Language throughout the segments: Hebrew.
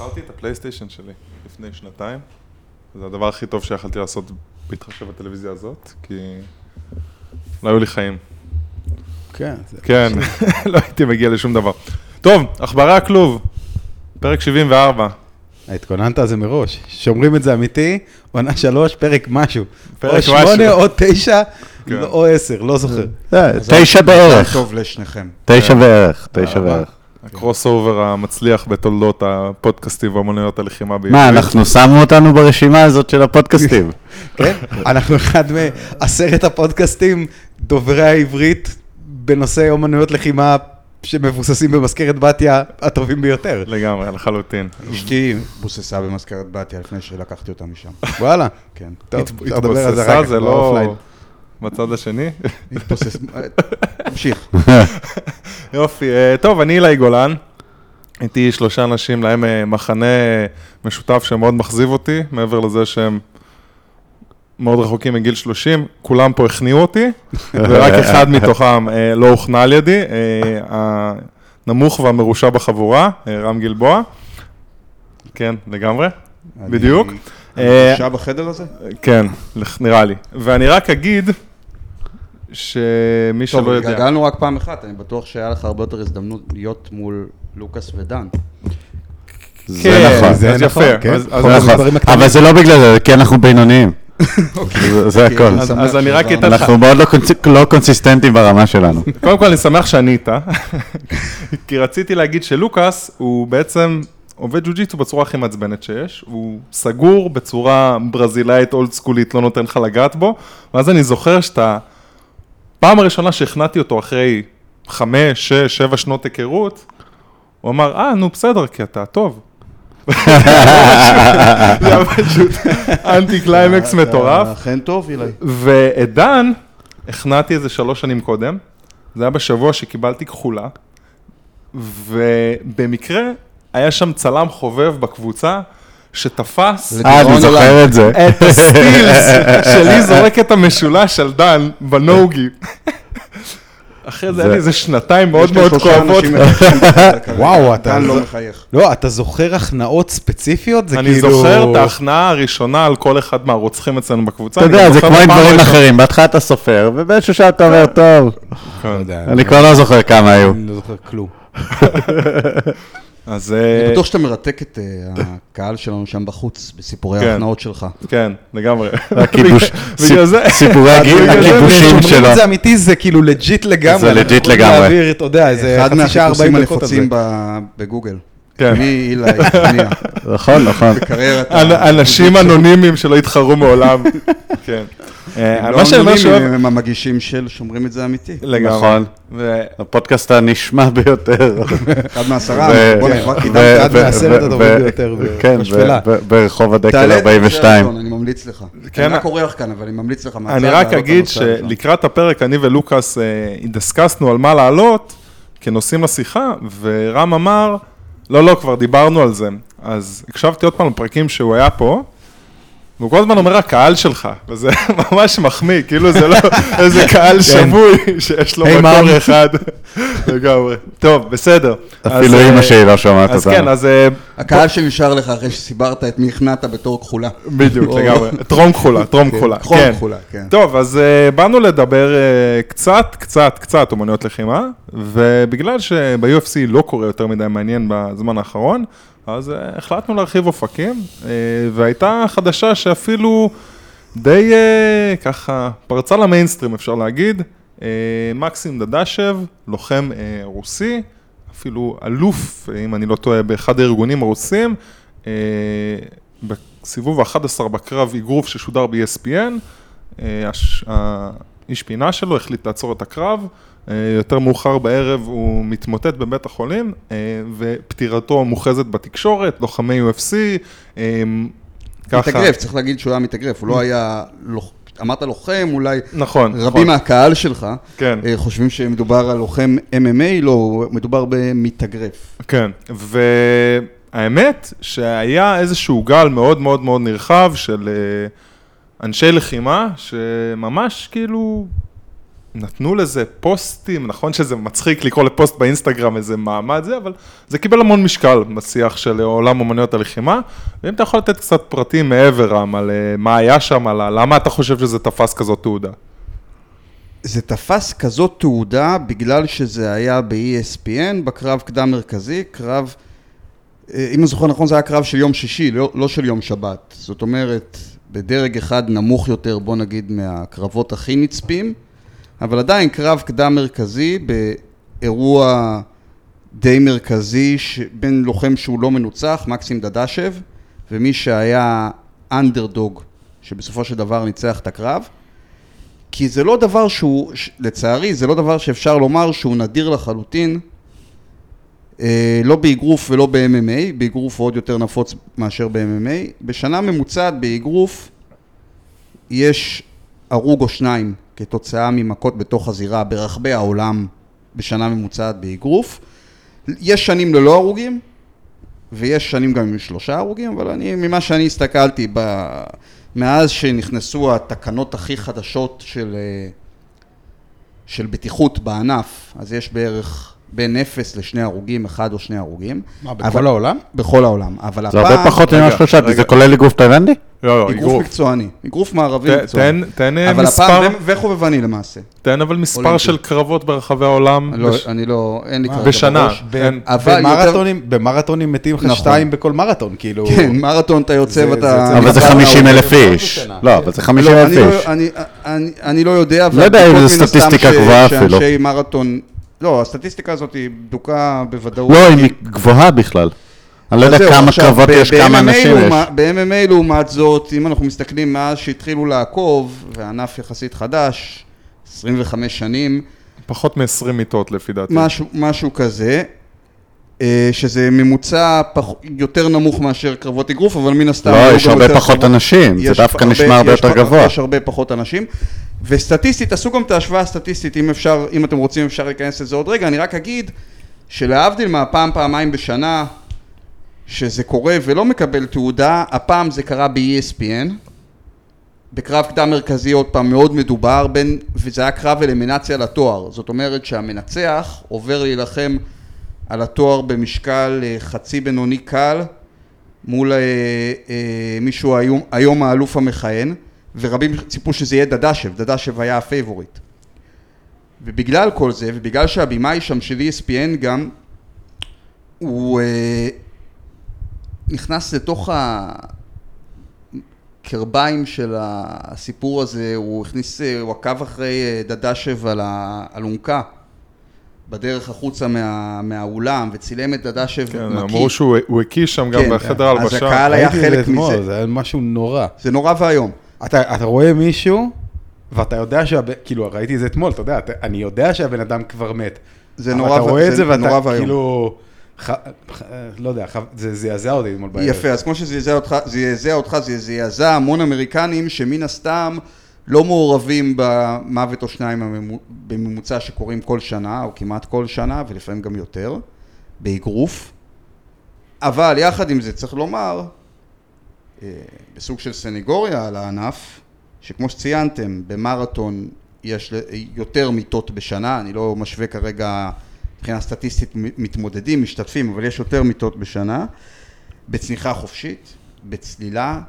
מכרתי את הפלייסטיישן שלי לפני שנתיים. זה הדבר הכי טוב שיכולתי לעשות בהתחשב בטלוויזיה הזאת, כי לא היו לי חיים. כן. זה- כן, לא הייתי מגיע לשום דבר. טוב, עכברי הכלוב, פרק 74. התכוננת על זה מראש. שומרים את זה אמיתי, עונה שלוש, פרק משהו. פרק או משהו. שמונה או תשע, כן. או עשר, לא זוכר. אה, תשע בערך, טוב לשניכם. תשע בערך, תשע רבה. בערך. ה crossover המצליח בתולדות הפודקאסטים ואמנויות הלחימה בעברית. מה, אנחנו שמו אותנו ברשימה הזאת של הפודקאסטים. כן, אנחנו אחד מעשרת הפודקאסטים דוברי העברית בנושא אומנויות לחימה שמבוססים במזכרת בתיה הטובים ביותר. לגמרי, לחלוטין. אשתי בוססה במזכרת בתיה לפני שלקחתי אותה משם. וואלה. כן. טוב, על זה התבוססה זה ב offline. בצד השני? תמשיך. יופי, אה, טוב, אני אילי גולן. איתי שלושה אנשים, להם אה, מחנה משותף שמאוד מכזיב אותי, מעבר לזה שהם מאוד רחוקים מגיל 30, כולם פה הכניעו אותי, ורק אחד מתוכם אה, לא הוכנע על ידי, אה, הנמוך והמרושע בחבורה, אה, רם גלבוע. כן, לגמרי, בדיוק. אישה בחדר הזה? כן, נראה לי. ואני רק אגיד שמי טוב, שלא יודע... התגלגלנו רק פעם אחת, אני בטוח שהיה לך הרבה יותר הזדמנות להיות מול לוקאס ודן. זה כן, נכון. זה אז נכון, יפה, כן. אז- אז- כל נכון. הקטנים. אבל זה לא בגלל זה, כי אנחנו בינוניים. זה- זה הכל. אז- אני רק. אתן לך, אנחנו מאוד לא לא קונסיסטנטים ברמה שלנו. קודם כל אני שמח שענית, כי רציתי להגיד שלוקאס הוא בעצם עובד ג'ו-ג'יטסו בצורה הכי מעצבנת שיש, הוא סגור בצורה ברזילאית אולד סקולית, לא נותן לך לגעת בו, ואז אני זוכר שאתה, פעם הראשונה שהכנעתי אותו אחרי חמש, שש, שבע שנות היכרות, הוא אמר, אה, נו בסדר, כי אתה טוב. זה היה פשוט אנטי קליימקס מטורף. אתה אכן טוב, אילי. ואת דן, הכנעתי איזה שלוש שנים קודם, זה היה בשבוע שקיבלתי כחולה, ובמקרה היה שם צלם חובב בקבוצה, שתפס אה, אני זוכר את זה. את הסטילס שלי זורק את המשולש על דן בנוגי. אחרי זה היה לי איזה שנתיים מאוד מאוד כואבות. וואו, אתה- דן לא מחייך. לא, אתה זוכר הכנעות ספציפיות? זה אני כאילו... זוכר את ההכנעה הראשונה על כל אחד מהרוצחים אצלנו בקבוצה. אתה אני יודע, זה כמו עם דברים אחרים, בהתחלה אתה סופר, ובאיזשהו שעה אתה אומר, טוב, כן. אני כבר לא זוכר כמה היו. אני לא זוכר כלום. אז אני אה, בטוח שאתה מרתק את אה, הקהל שלנו שם בחוץ, בסיפורי כן. ההכנעות שלך. כן, לגמרי. הכיבוש- בגלל זה. סיפורי הכיבושים כשאומרים שלו. את זה אמיתי, זה כאילו legit לגמרי. זה אנחנו legit יכולים לגמרי. להעביר, אתה יודע, איזה אחד חצי שעה, מהחיפושים 40 דקות על זה. הנפוצים ב- בגוגל. כן. מי אילי הכניע? נכון, נכון. אנשים אנונימיים שלא התחרו מעולם. כן. אה, מה שאני אומר לא. אנונימיים, הם המגישים של שומרים את זה אמיתי. לגמרי. נכון. ו- הפודקאסט הנשמע ביותר. אחד מעשרה, בוא ו- קידמת. אחד ו- הטובים ביותר כן, ברחוב הדקל תעלה את זה 42. בסרטון, אני ממליץ לך. כן. אני רק אורח כאן, אבל אני ממליץ לך. אני רק אגיד. שלקראת הפרק, אני ולוקאס אה, דסקסנו על מה לעלות כנושאים לשיחה, ורם אמר, לא, לא, כבר דיברנו על זה. אז הקשבתי עוד פעם לפרקים שהוא היה פה, והוא כל הזמן אומר, הקהל שלך, וזה ממש מחמיא, כאילו זה לא איזה קהל שבוי שיש לו מקור. אחד. לגמרי. טוב, בסדר. אפילו אז, אימא אה, שלי לא שומעת אז אותנו. כן, אז אה, הקהל שנשאר לך אחרי שסיברת את מי הכנעת בתור כחולה. בדיוק, לגמרי. טרום כחולה, טרום כחולה. טרום כן. כחולה, כן. טוב, אז uh, באנו לדבר קצת, קצת, קצת אומנויות לחימה, ובגלל שב-UFC לא קורה יותר מדי מעניין בזמן האחרון, אז uh, החלטנו להרחיב אופקים, uh, והייתה חדשה שאפילו די uh, ככה פרצה למיינסטרים, אפשר להגיד, מקסים דדשב, לוחם רוסי, אפילו אלוף, אם אני לא טועה, באחד הארגונים הרוסים, בסיבוב ה-11 בקרב אגרוף ששודר ב-ESPN, אה, האיש פינה שלו החליט לעצור את הקרב, אה, יותר מאוחר בערב הוא מתמוטט בבית החולים, אה, ופטירתו מוכרזת בתקשורת, לוחמי UFC, אה, ככה. מתאגרף, צריך להגיד שהוא היה מתאגרף, הוא לא היה, אמרת לוחם, אולי נכון, נכון. רבים מהקהל שלך כן. אה, חושבים שמדובר על לוחם MMA, לא, מדובר במתאגרף. כן, והאמת שהיה איזשהו גל מאוד מאוד מאוד נרחב של אה, אנשי לחימה, שממש כאילו נתנו לזה פוסטים, נכון שזה מצחיק לקרוא לפוסט באינסטגרם איזה מעמד זה, אבל זה קיבל המון משקל בשיח של עולם אומנויות הלחימה, ואם אתה יכול לתת קצת פרטים מעבר רם, על אה, מה היה שם, על למה אתה חושב שזה תפס כזאת תעודה? זה תפס כזאת תעודה בגלל שזה היה ב-ESPN, בקרב קדם מרכזי, קרב, אה, אם אני זוכר נכון זה היה קרב של יום שישי, לא, לא של יום שבת. זאת אומרת, בדרג אחד נמוך יותר, בוא נגיד, מהקרבות הכי נצפים, אבל עדיין קרב קדם מרכזי באירוע די מרכזי ש- בין לוחם שהוא לא מנוצח, מקסים דדשב, ומי שהיה אנדרדוג, שבסופו של דבר ניצח את הקרב. כי זה לא דבר שהוא, לצערי, זה לא דבר שאפשר לומר שהוא נדיר לחלוטין, אה, לא באגרוף ולא ב-MMA, באגרוף הוא עוד יותר נפוץ מאשר ב-MMA. בשנה ממוצעת באגרוף יש הרוג או שניים כתוצאה ממכות בתוך הזירה ברחבי העולם בשנה ממוצעת באגרוף. יש שנים ללא הרוגים, ויש שנים גם עם שלושה הרוגים, אבל אני, ממה שאני הסתכלתי, ב... מאז שנכנסו התקנות הכי חדשות של, אה, של בטיחות בענף, אז יש בערך בין אפס לשני הרוגים, אחד או שני הרוגים. מה, אבל- בכל העולם? בכל העולם. אבל זה הרבה הפעם, פחות ממה שחשבתי. זה כולל אגרוף תאילנדי? לא, לא, אגרוף אגרוף. מקצועני, אגרוף מערבי ת- מקצועני. תן- תן אבל מספר, הפעם, ו- וחובבני למעשה. תן אבל מספר אולימפי. של קרבות ברחבי העולם. לא, בש- אני לא, אין לי מה? כרגע בשנה. בראש. ב- אין. אבל במרתונים, במרתונים מתים לך נכון. שתיים בכל מרתון, כאילו... כן, מרתון אתה יוצא זה- ואתה... זה- אבל זה נקבע 50 אלף. איש. בשנה. לא, אבל זה 50 לא, אלף אני לא- איש. אני- לא יודע, לא יודע אם זו סטטיסטיקה גבוהה אפילו. שאנשי מרתון, לא, הסטטיסטיקה הזאת היא בדוקה בוודאות. לא, היא גבוהה בכלל. אני לא יודע כמה קרבות יש, כמה אנשים יש. ב-MMA לעומת זאת, אם אנחנו מסתכלים מאז שהתחילו לעקוב, והענף יחסית חדש, 25 שנים, פחות מ-20 מיטות לפי דעתי. משהו, משהו כזה, אה, שזה ממוצע פח, יותר נמוך מאשר קרבות אגרוף, אבל מן הסתם... לא, היו יש הרבה פחות קרבות. אנשים, זה דווקא נשמע הרבה יותר גבוה. יש הרבה פחות אנשים. וסטטיסטית, עשו גם את ההשוואה הסטטיסטית, אם אפשר, אם אתם רוצים אפשר להיכנס לזה עוד רגע, אני רק אגיד שלהבדיל מהפעם פעמיים בשנה שזה קורה ולא מקבל תעודה, הפעם זה קרה ב-ESPN, בקרב קדם מרכזי עוד פעם מאוד מדובר, בין, וזה היה קרב אלימינציה לתואר, זאת אומרת שהמנצח עובר להילחם על התואר במשקל אה, חצי בינוני קל מול אה, אה, מישהו היום, היום האלוף המכהן, ורבים ציפו שזה יהיה דדשב, דדשב היה הפייבוריט. ובגלל כל זה, ובגלל שהבימאי שם של ESPN גם, הוא אה, נכנס לתוך הקרביים של הסיפור הזה, הוא הכניס, אה, הוא עקב אחרי אה, דדשב על האלונקה. בדרך החוצה מה, מהאולם, וצילם את דדשב כן, מקיא. אמרו שהוא הוא הקיא שם גם כן, בחדר אז הלבשה. הקהל היה חלק מזה. זה היה משהו נורא. זה נורא ואיום. אתה, אתה רואה מישהו, ואתה יודע שהבן, כאילו, ראיתי את זה אתמול, אתה יודע, אתה, אני יודע שהבן אדם כבר מת. זה נורא אתה ו- רואה את זה זה נורא ואתה ואיום. כאילו, ח, ח, לא יודע, ח, זה זעזע אותי אתמול בערב. יפה, אז כמו שזעזע אותך, זעזע אותך, זה זעזע המון אמריקנים שמן הסתם לא מעורבים במוות או שניים בממוצע שקורים כל שנה, או כמעט כל שנה, ולפעמים גם יותר, באגרוף. אבל יחד עם זה צריך לומר, בסוג של סניגוריה על הענף, שכמו שציינתם, במרתון יש יותר מיטות בשנה, אני לא משווה כרגע מבחינה סטטיסטית מתמודדים, משתתפים, אבל יש יותר מיטות בשנה. בצניחה חופשית, בצלילה, אה,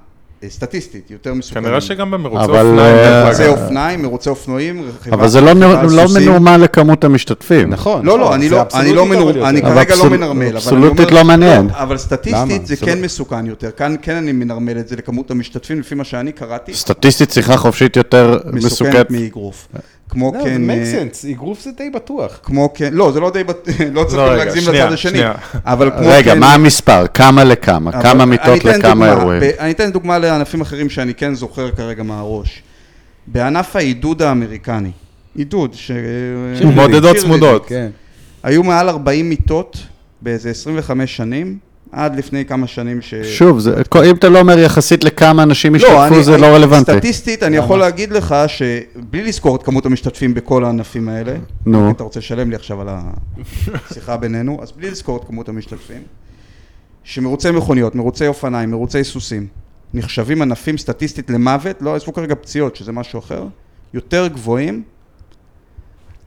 סטטיסטית, יותר מסוכנים. כנראה שגם במרוצי אבל, אופניים. אה, מרוצי. אופניים, מרוצי אופנועים, רכיבה אבל זה לא לא. מנורמל לכמות המשתתפים. נכון. לא, לא, נכון, אני זה לא, אני לא, אבסולוטית מנור, אבל יותר. אני אבל כרגע לא מנרמל, אבסולוטית לא מעניין. לא, אבל סטטיסטית למה? זה כן לא- מסוכן יותר, כאן כן אני מנרמל את זה לכמות המשתתפים, לפי מה שאני קראתי, סטטיסטית שיחה חופשית יותר מסוכנת. מסוכנת מאגרוף. כמו לא, זה כן, make אה, sense, אגרוף זה די בטוח. כמו כן, לא, זה לא די, בט- לא צריך לא, רגע, להגזים שנייה, לצד השני, שנייה. אבל כמו רגע, כן, מה המספר? כמה לכמה? כמה מיטות לכמה אירועים? אני אתן דוגמה לענפים אחרים שאני כן זוכר כרגע מהראש. בענף העידוד האמריקני, עידוד, ש... מודדות צמודות. כן. היו מעל 40 מיטות באיזה 25 שנים, עד לפני כמה שנים ש... שוב, זה- אם אתה לא אומר יחסית לכמה אנשים לא, השתתפו, אני- זה אני- לא רלוונטי. סטטיסטית, אני יכול להגיד לך שבלי לזכור את כמות המשתתפים בכל הענפים האלה, נו. אם אתה רוצה לשלם לי עכשיו על השיחה בינינו, אז בלי לזכור את כמות המשתתפים, שמרוצי מכוניות, מרוצי אופניים, מרוצי סוסים, נחשבים ענפים סטטיסטית למוות, לא עזבו כרגע פציעות, שזה משהו אחר, יותר גבוהים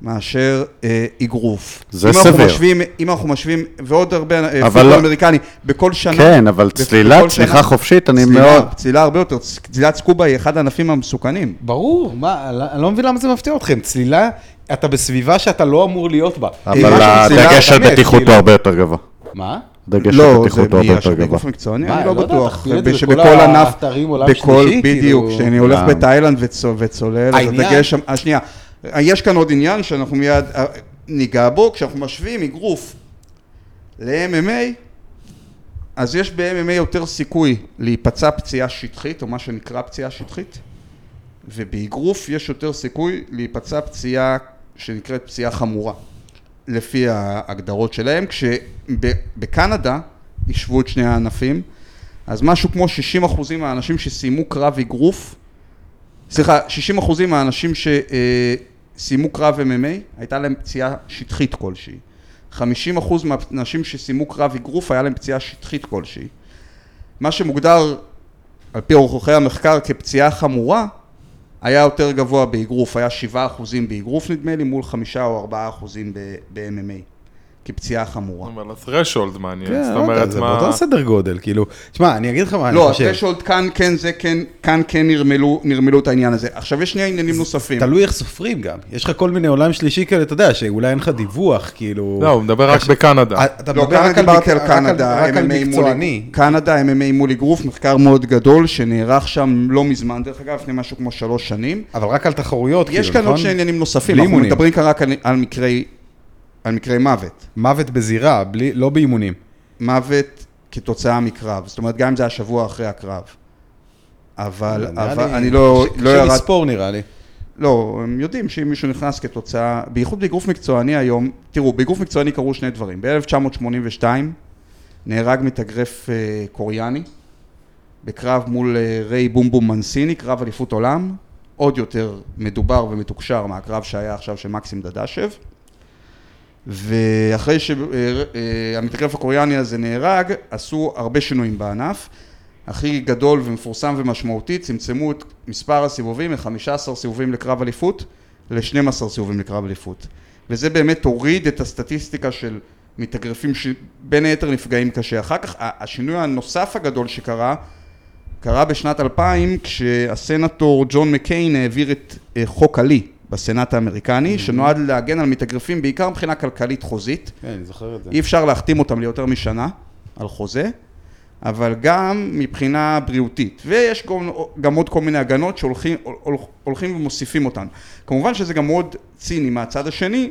מאשר אה, אגרוף. זה אם אנחנו סביר. משווים, אם אנחנו משווים, ועוד הרבה, אה, אבל פוטבול לא- אמריקני, בכל שנה... כן, אבל צלילה, שנה- צניחה חופשית, אני צלילה, מאוד... צלילה הרבה יותר, צלילת סקובה היא אחד הענפים המסוכנים. ברור, מה, אני לא מבין למה זה מפתיע אתכם. צלילה, אתה בסביבה שאתה לא אמור להיות בה. אבל משהו צלילה, הדגש על בטיחות. הוא הרבה יותר גבוה. מה? הדגש על לא, זה בטיחות הוא הרבה יותר גבוה. גוף מקצועני, מה, אני לא לא בטוח. שבכל בכל ענף, בכל, בדיוק, כאילו. כשאני הולך אה. בתאילנד וצו- וצולל, אז הדגש שם, אה, שנייה, יש כאן עוד עניין שאנחנו מיד אה, ניגע בו, כשאנחנו משווים אגרוף ל-MMA, אז יש ב-MMA יותר סיכוי להיפצע פציעה שטחית, או מה שנקרא פציעה שטחית, ובאגרוף יש יותר סיכוי להיפצע פציעה שנקראת פציעה חמורה, לפי ההגדרות שלהם, כשבקנדה השוו את שני הענפים, אז משהו כמו 60 אחוזים מהאנשים שסיימו קרב אגרוף, סליחה, 60 אחוזים מהאנשים שסיימו קרב MMA, הייתה להם פציעה שטחית כלשהי. 50 אחוז מהאנשים שסיימו קרב אגרוף, היה להם פציעה שטחית כלשהי. מה שמוגדר על פי אורחי המחקר כפציעה חמורה, היה יותר גבוה באגרוף, היה 7 אחוזים באגרוף נדמה לי, מול 5 או 4 אחוזים ב-MMA, כפציעה חמורה. אבל ה-threshold מעניין, כן, זאת לא אומרת, זה מה... באותו סדר גודל, כאילו. תשמע, אני אגיד לך מה אני לא, חושב. הטרשולד כאן כן, זה כן, כאן כן נרמלו, נרמלו את העניין הזה. עכשיו יש שני עניינים נוספים. תלוי איך סופרים גם. יש לך כל מיני עולם שלישי כאלה, אתה יודע, שאולי אין לך דיווח, כאילו... לא, הוא מדבר רק עכשיו- בקנדה. אתה לא, מדבר כאן רק על דיברתי על קנדה, רק על MMA מול- מקצועני. קנדה, MMA מול אגרוף, מחקר מאוד גדול שנערך שם לא מזמן, דרך אגב, לפני משהו כמו שלוש שנים. אבל רק על תחרויות, כאילו, יש נכון? כאן עוד שני עניינים נוספים, אנחנו. מדברים כאן רק על מקרי, על מקרי מוות. מוות בזירה, בלי- לא באימונים. מוות כתוצאה מקרב, זאת אומרת, גם אם זה השבוע אחרי הקרב. אבל, אבל לי- אני לא, קשה- לא קשה ירד... לספור נראה לי. לא, הם יודעים שאם מישהו נכנס כתוצאה, בייחוד באגרוף מקצועני היום, תראו, באגרוף מקצועני קרו שני דברים. ב-1982 נהרג מתאגרף אה, קוריאני בקרב מול אה, ריי בומבום מנסיני, קרב אליפות עולם, עוד יותר מדובר ומתוקשר מהקרב שהיה עכשיו של מקסים דדשב. ואחרי שהמתאגרף הקוריאני הזה נהרג, עשו הרבה שינויים בענף. הכי גדול ומפורסם ומשמעותי, צמצמו את מספר הסיבובים מ-15 סיבובים לקרב אליפות ל-12 סיבובים לקרב אליפות. וזה באמת הוריד את הסטטיסטיקה של מתאגרפים שבין היתר נפגעים קשה. אחר כך, השינוי הנוסף הגדול שקרה, קרה בשנת 2000 כשהסנטור ג'ון מקיין העביר את אה, חוק עלי בסנאט האמריקני, שנועד להגן על מתאגרפים בעיקר מבחינה כלכלית חוזית. כן, אני זוכר את זה. אי אפשר להחתים אותם ליותר משנה על חוזה, אבל גם מבחינה בריאותית. ויש גם, גם עוד כל מיני הגנות שהולכים הול- הולכים ומוסיפים אותן. כמובן שזה גם מאוד ציני מהצד השני,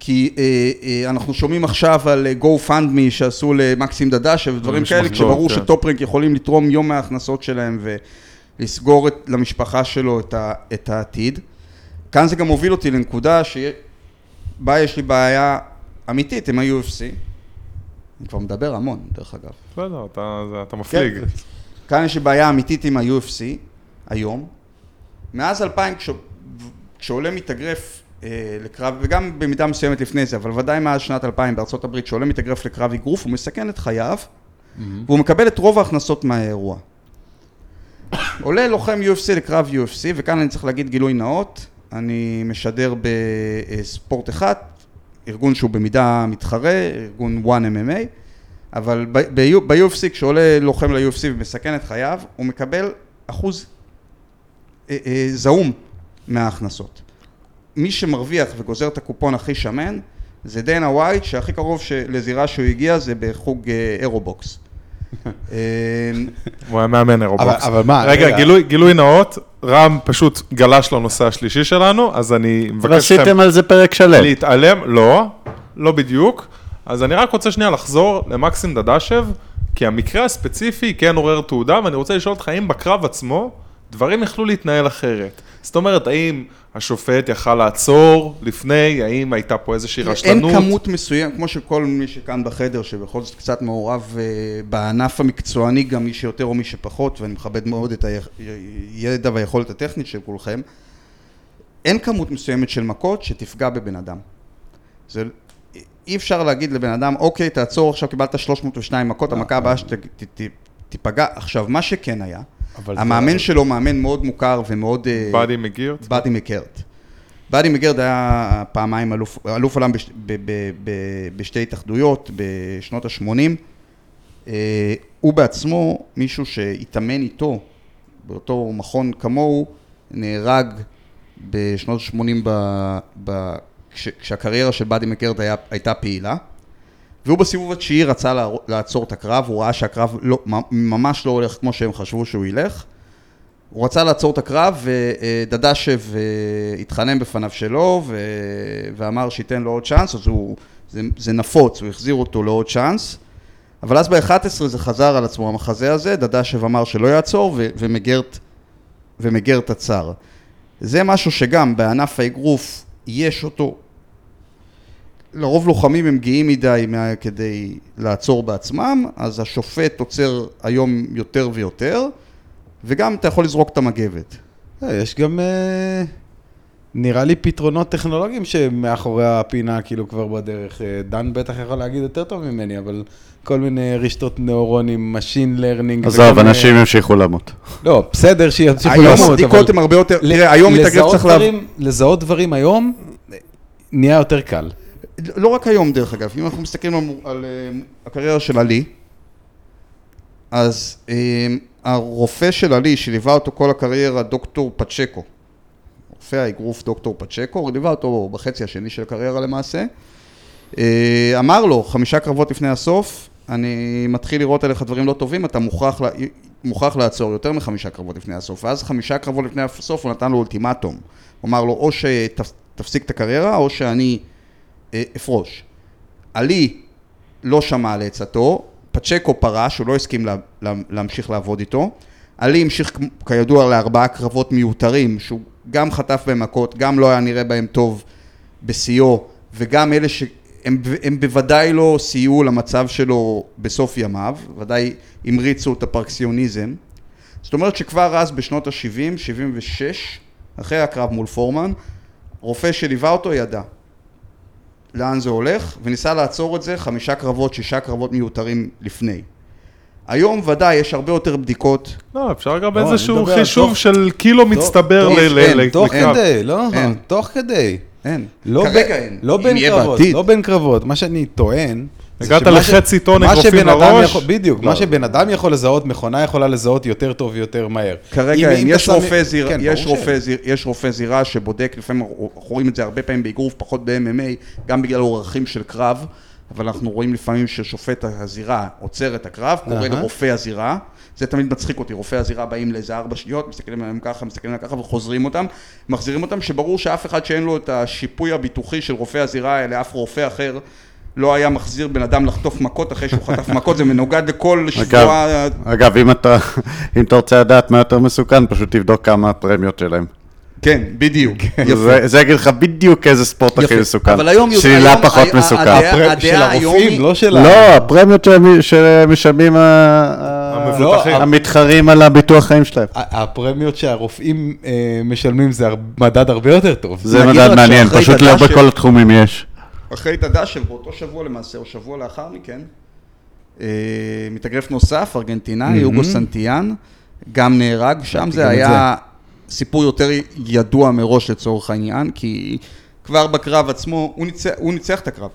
כי אה, אה, אנחנו שומעים עכשיו על אה, GoFundMe שעשו למקסים דדשה ודברים כאלה, כשברור כן. שטופרנק יכולים לתרום יום מההכנסות שלהם ולסגור את, למשפחה שלו את, ה, את העתיד. כאן זה גם מוביל אותי לנקודה שבה יש לי בעיה אמיתית עם ה-UFC. אני כבר מדבר המון, דרך אגב. בסדר, אתה זה- אתה מפליג. כן. כאן יש לי בעיה אמיתית עם ה-UFC היום. מאז 2000, כש... כשעולה מתאגרף אה, לקרב, וגם במידה מסוימת לפני זה, אבל ודאי מאז שנת 2000 בארצות הברית, שעולה מתאגרף לקרב אגרוף, הוא מסכן את חייו, והוא מקבל את רוב ההכנסות מהאירוע. עולה לוחם UFC לקרב UFC, וכאן אני צריך להגיד גילוי נאות, אני משדר בספורט אחד, ארגון שהוא במידה מתחרה, ארגון 1MMA, אבל ב-UFC, כשעולה לוחם ל-UFC ומסכן את חייו, הוא מקבל אחוז אה, אה, זעום מההכנסות. מי שמרוויח וגוזר את הקופון הכי שמן, זה דנה ווייט, שהכי קרוב לזירה שהוא הגיע זה בחוג אה, אירובוקס. אה, הוא היה מאמן אירובוקס. אבל מה, רגע. גילוי- נאות, רם פשוט גלש לנושא השלישי שלנו, אז אני מבקש מכם עשיתם על זה פרק שלם. להתעלם, לא, לא בדיוק. אז אני רק רוצה שנייה לחזור למקסים דדשב, כי המקרה הספציפי כן עורר תעודה, ואני רוצה לשאול אותך, האם בקרב עצמו דברים יכלו להתנהל אחרת? זאת אומרת, האם השופט יכל לעצור לפני, האם הייתה פה איזושהי רשלנות? אין כמות מסוימת, כמו שכל מי שכאן בחדר, שבכל זאת קצת מעורב אה, בענף המקצועני, גם מי שיותר או מי שפחות, ואני מכבד מאוד את הידע והיכולת הטכנית של כולכם, אין כמות מסוימת של מכות שתפגע בבן אדם. זה, אי אפשר להגיד לבן אדם, אוקיי, תעצור, עכשיו קיבלת 302 מכות, המכה הבאה שתיפגע. עכשיו, מה שכן היה, אבל זה- המאמן שלו מאמן מאוד מוכר ומאוד... אה, באדי מגירט? באדי מקרט. באדי מגרד היה פעמיים אלוף, אלוף עולם בש, ב, ב, ב, בשתי התאחדויות בשנות ה-80. הוא בעצמו, מישהו שהתאמן איתו, באותו מכון כמוהו, נהרג בשנות ה-80 ב, ב, כש, כשהקריירה של באדי מקרד היה, הייתה פעילה. והוא בסיבוב התשיעי רצה לעצור את הקרב, הוא ראה שהקרב לא, ממש לא הולך כמו שהם חשבו שהוא ילך. הוא רצה לעצור את הקרב, ודדשב אה, התחנן בפניו שלו, ו... ואמר שייתן לו עוד צ'אנס, אז הוא, זה, זה נפוץ, הוא החזיר אותו לעוד צ'אנס. אבל אז ב-11 זה חזר על עצמו המחזה הזה, דדשב אמר שלא יעצור, ו... ומגרט, ומגרט עצר. זה משהו שגם בענף האגרוף יש אותו. לרוב לוחמים הם גאים מדי כדי לעצור בעצמם, אז השופט עוצר היום יותר ויותר. וגם אתה יכול לזרוק את המגבת. אה, יש גם, אה, נראה לי, פתרונות טכנולוגיים שמאחורי הפינה, כאילו, כבר בדרך. אה, דן בטח יכול להגיד יותר טוב ממני, אבל כל מיני רשתות נוירונים, Machine Learning. עזוב, אנשים ימשיכו למות. לא, בסדר שימשיכו למות, אבל... היום הבדיקות הן הרבה יותר, תראה, היום מתאגרף צריך לה... לזהות דברים היום, נהיה יותר קל. לא רק היום, דרך אגב, אם אנחנו מסתכלים על, על הקריירה של עלי, אז הרופא של עלי, שליווה אותו כל הקריירה, דוקטור פצ'קו, רופא האגרוף דוקטור פצ'קו, ליווה אותו בחצי השני של הקריירה למעשה, אה, אמר לו, חמישה קרבות לפני הסוף, אני מתחיל לראות עליך דברים לא טובים, אתה מוכרח, מוכרח לעצור יותר מחמישה קרבות לפני הסוף. ואז חמישה קרבות לפני הסוף הוא נתן לו אולטימטום. הוא אמר לו, או שתפסיק את הקריירה, או שאני אה, אפרוש. עלי לא שמע על עצתו, פצ'קו פרש, הוא לא הסכים לה, לה, להמשיך לעבוד איתו. עלי המשיך כידוע לארבעה קרבות מיותרים, שהוא גם חטף בהם מכות, גם לא היה נראה בהם טוב בשיאו, וגם אלה שהם הם בוודאי לא סייעו למצב שלו בסוף ימיו, ודאי המריצו את הפרקסיוניזם. זאת אומרת שכבר אז בשנות ה-70, 76, אחרי הקרב מול פורמן, רופא שליווה אותו ידע. לאן זה הולך, וניסה לעצור את זה חמישה קרבות, שישה קרבות מיותרים לפני. היום ודאי יש הרבה יותר בדיקות. לא, אפשר גם לא, איזשהו חישוב של קילו מצטבר לקרב. תוך כדי, לא, תוך כדי. אין. לא כרגע אין. לא בין קרבות, לא בין קרבות. מה שאני טוען... הגעת לחצי טון אגרופים לראש? בדיוק, מה שבן אדם יכול לזהות, מכונה יכולה לזהות יותר טוב ויותר מהר. כרגע אין, יש רופא זירה, כן, יש רופא זירה שבודק, לפעמים אנחנו רואים את זה הרבה פעמים באגרוף, פחות ב-MMA, גם בגלל אורחים של קרב, אבל אנחנו רואים לפעמים ששופט הזירה עוצר את הקרב, קורא לרופא הזירה. זה תמיד מצחיק אותי, רופאי הזירה באים לאיזה ארבע שניות, מסתכלים עליהם ככה, מסתכלים עליהם ככה וחוזרים אותם, מחזירים אותם, שברור שאף אחד שאין לו את השיפוי הביטוחי של רופא הזירה, אלא אף רופא אחר לא היה מחזיר בן אדם לחטוף מכות אחרי שהוא חטף מכות, זה מנוגד לכל שבוע... אגב, אם אתה, אם אתה רוצה לדעת מה יותר מסוכן, פשוט תבדוק כמה הפרמיות שלהם. כן, בדיוק. זה, זה יגיד לך בדיוק איזה ספורט הכי מסוכן. אבל היום... שאלה פחות מסוכן. של הרופאים, לא של ה... לא, הפרמיות שמשלמים המתחרים על הביטוח חיים שלהם. הפרמיות שהרופאים אה, משלמים זה מדד הרבה יותר טוב. זה מדד מעניין, פשוט לא בכל התחומים יש. אחרי דדשב, באותו שבוע למעשה, או שבוע לאחר מכן, אה, מתאגרף נוסף, ארגנטינאי, יוגו סנטיאן, גם נהרג, שם זה היה סיפור יותר ידוע מראש לצורך העניין, כי כבר בקרב עצמו, הוא ניצח, הוא ניצח את הקרב.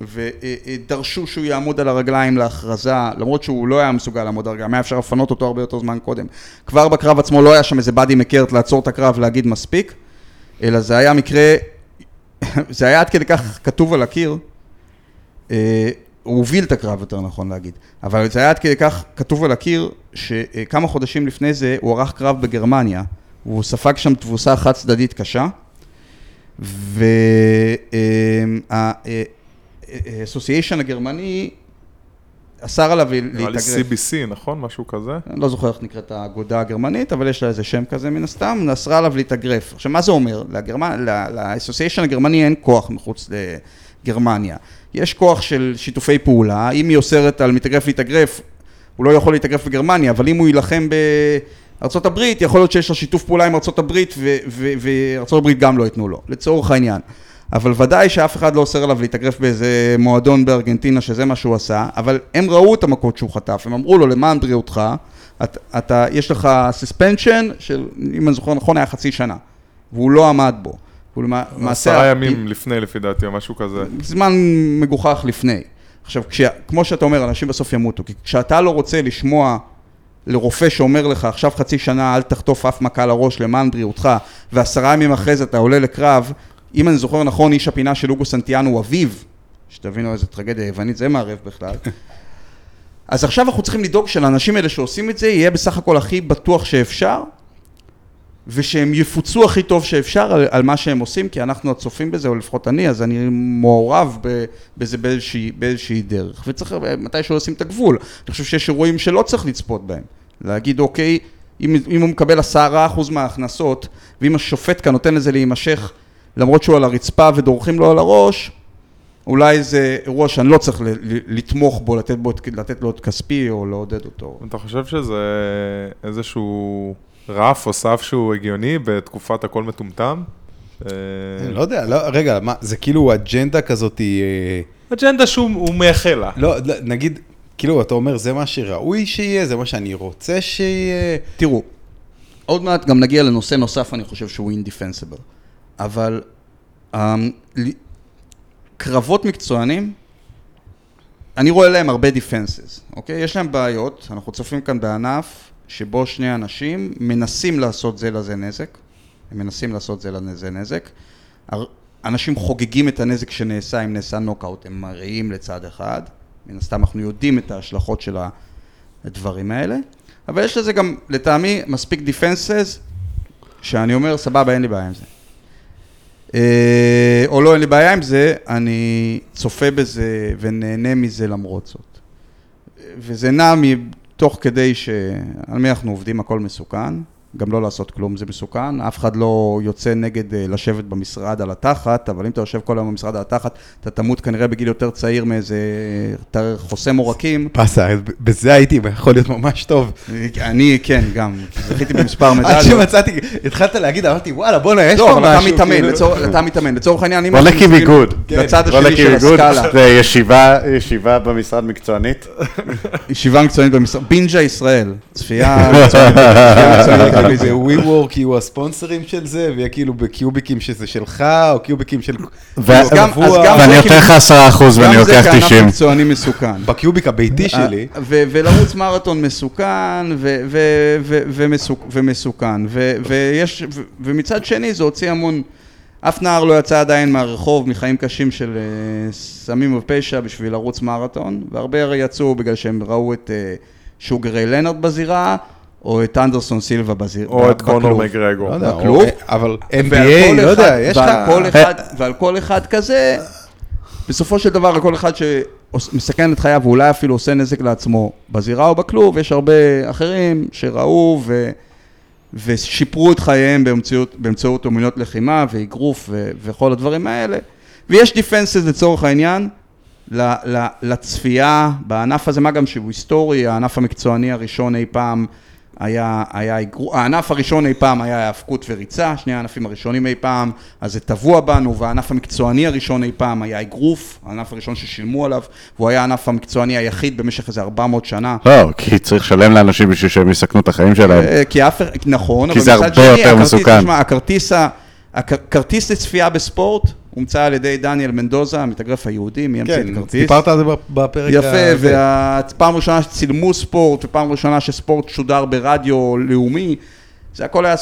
ודרשו שהוא יעמוד על הרגליים להכרזה, למרות שהוא לא היה מסוגל לעמוד על הרגליים, היה אפשר לפנות אותו הרבה יותר זמן קודם. כבר בקרב עצמו לא היה שם איזה באדי מקרט לעצור את הקרב ולהגיד מספיק, אלא זה היה מקרה זה היה עד כדי כך כתוב על הקיר, אה, הוא הוביל את הקרב, יותר נכון להגיד, אבל זה היה עד כדי כך כתוב על הקיר, שכמה חודשים לפני זה הוא ערך קרב בגרמניה, והוא ספג שם תבוסה חד צדדית קשה, והאסוסיישן הגרמני אסר עליו להתאגרף. נראה לי CBC, נכון? משהו כזה? אני לא זוכר איך נקראת האגודה הגרמנית, אבל יש לה איזה שם כזה מן הסתם, אסרה עליו להתאגרף. עכשיו, מה זה אומר? לאסוסיישן הגרמני אין כוח מחוץ לגרמניה. יש כוח של שיתופי פעולה, אם היא אוסרת על מתאגרף להתאגרף, הוא לא יכול להתאגרף בגרמניה, אבל אם הוא יילחם בארצות הברית, יכול להיות שיש לו שיתוף פעולה עם ארצות הברית, וארצות הברית גם לא ייתנו לו, לצורך העניין. אבל ודאי שאף אחד לא אוסר עליו להתאגרף באיזה מועדון בארגנטינה שזה מה שהוא עשה, אבל הם ראו את המכות שהוא חטף, הם אמרו לו למען בריאותך, אתה, אתה, יש לך suspension של, אם אני זוכר נכון, היה חצי שנה, והוא לא עמד בו. עשרה ימים לפני, לפי דעתי, או משהו כזה. זמן מגוחך לפני. עכשיו, כש, כמו שאתה אומר, אנשים בסוף ימותו, כי כשאתה לא רוצה לשמוע לרופא שאומר לך, עכשיו חצי שנה אל תחטוף אף מכה לראש למען בריאותך, ועשרה ימים אחרי זה אתה עולה לקרב, אם אני זוכר נכון, איש הפינה של אוגו סנטיאנו הוא אביו, שתבינו איזה טרגדיה יוונית זה מערב בכלל. אז עכשיו אנחנו צריכים לדאוג שלאנשים האלה שעושים את זה, יהיה בסך הכל הכי בטוח שאפשר, ושהם יפוצו הכי טוב שאפשר על, על מה שהם עושים, כי אנחנו הצופים בזה, או לפחות אני, אז אני מעורב ב, בזה באיזושהי, באיזושהי דרך. וצריך מתישהו לשים את הגבול. אני חושב שיש אירועים שלא צריך לצפות בהם. להגיד, אוקיי, אם, אם הוא מקבל עשרה אחוז מההכנסות, ואם השופט כאן נותן לזה להימשך, למרות שהוא על הרצפה ודורכים לו על הראש, אולי זה אירוע שאני לא צריך לתמוך בו, לתת, בו, לתת לו את כספי או לעודד אותו. אתה חושב שזה איזשהו רף או סף שהוא הגיוני בתקופת הכל מטומטם? אה, אני לא יודע, לא, רגע, מה, זה כאילו אג'נדה כזאת, היא, אה, אג'נדה שהוא מייחל לה. לא, לא, נגיד, כאילו, אתה אומר, זה מה שראוי שיהיה, זה מה שאני רוצה שיהיה. תראו, עוד מעט גם נגיע לנושא נוסף, אני חושב שהוא אינדיפנסיבל. אבל ל- קרבות מקצוענים, אני רואה להם הרבה defenses, אוקיי? יש להם בעיות, אנחנו צופים כאן בענף שבו שני אנשים מנסים לעשות זה לזה נזק, הם מנסים לעשות זה לזה נזק. אנשים חוגגים את הנזק שנעשה אם נעשה נוקאוט, הם מראים לצד אחד, מן הסתם אנחנו יודעים את ההשלכות של הדברים האלה, אבל יש לזה גם, לטעמי, מספיק defenses, שאני אומר, סבבה, אין לי בעיה עם זה. אה, או לא, אין לי בעיה עם זה, אני צופה בזה ונהנה מזה למרות זאת. וזה נע מתוך כדי שעל מי אנחנו עובדים, הכל מסוכן, גם לא לעשות כלום זה מסוכן, אף אחד לא יוצא נגד אה, לשבת במשרד על התחת, אבל אם אתה יושב כל היום במשרד על התחת, אתה תמות כנראה בגיל יותר צעיר מאיזה אתה חוסם עורקים. פסה, בזה הייתי יכול להיות ממש טוב. אני, כן, גם, כי זכיתי במספר עד מדליות. שמצאתי, התחלת להגיד, אמרתי, וואלה, בואנה, יש לא, פה אבל אתה משהו. מתאמן, כאילו." אתה מתאמן, לצורך העניין, אם בוא אנחנו נקים מסתכלים איגוד. לצד השני של הסקאלה, זה ישיבה, ישיבה במשרד מקצוענית. ישיבה מקצוענית במשרד, בינג'ה ישראל, צפייה מקצוענית, כאילו בזה. איזה WeWork יהיו הספונסרים של זה, ויהיה כאילו בקיוביקים שזה שלך, או קיוביקים של... ואני זה נותן כאילו- לך עשרה אחוז ואני גם זה לוקח כענף 90. מקצועני מסוכן. בקיוביק הביתי שלי, ו- ולרוץ מרתון מסוכן ומסוכן, ויש- ומצד שני זה הוציא המון, אף נער לא יצא עדיין מהרחוב מחיים קשים של אה, סמים ופשע בשביל לרוץ מרתון, והרבה יצאו בגלל שהם ראו את אה, שוגרי לנארד בזירה, או את אנדרסון סילבה בזירה. או את קונור מקגרגור. לא יודע, בכלוב. או- אבל ועל NBA, לא יודע, יש לך... ועל כל אחד, ועל כל אחד כזה, בסופו של דבר, על כל אחד שמסכן את חייו, ואולי אפילו עושה נזק לעצמו, בזירה או בכלוב, יש הרבה אחרים שראו ו... ושיפרו את חייהם באמצעות, באמצעות אומנויות לחימה ואגרוף ו... וכל הדברים האלה. ויש דיפנסס לצורך העניין ל... ל... לצפייה בענף הזה, מה גם שהוא היסטורי, הענף המקצועני הראשון אי פעם היה, היה הענף הראשון אי פעם היה האבקות וריצה, שני הענפים הראשונים אי פעם, אז זה טבוע בנו, והענף המקצועני הראשון אי פעם היה אגרוף, הענף הראשון ששילמו עליו, והוא היה הענף המקצועני היחיד במשך איזה 400 שנה. לא, כי צריך לשלם לאנשים בשביל שהם יסכנו את החיים שלהם. אה, כי אף, נכון, כי זה הרבה שני, יותר הכרטיס- מסוכן. תשמע, הכרטיס, ה- הכ- כרטיס לצפייה בספורט הומצא על ידי דניאל מנדוזה, המתאגרף היהודי, מי ימציא את כן, הכרטיס? דיברת על זה בפרק יפה, הזה. ופעם ראשונה שצילמו ספורט, ופעם ראשונה שספורט שודר ברדיו לאומי, זה הכל היה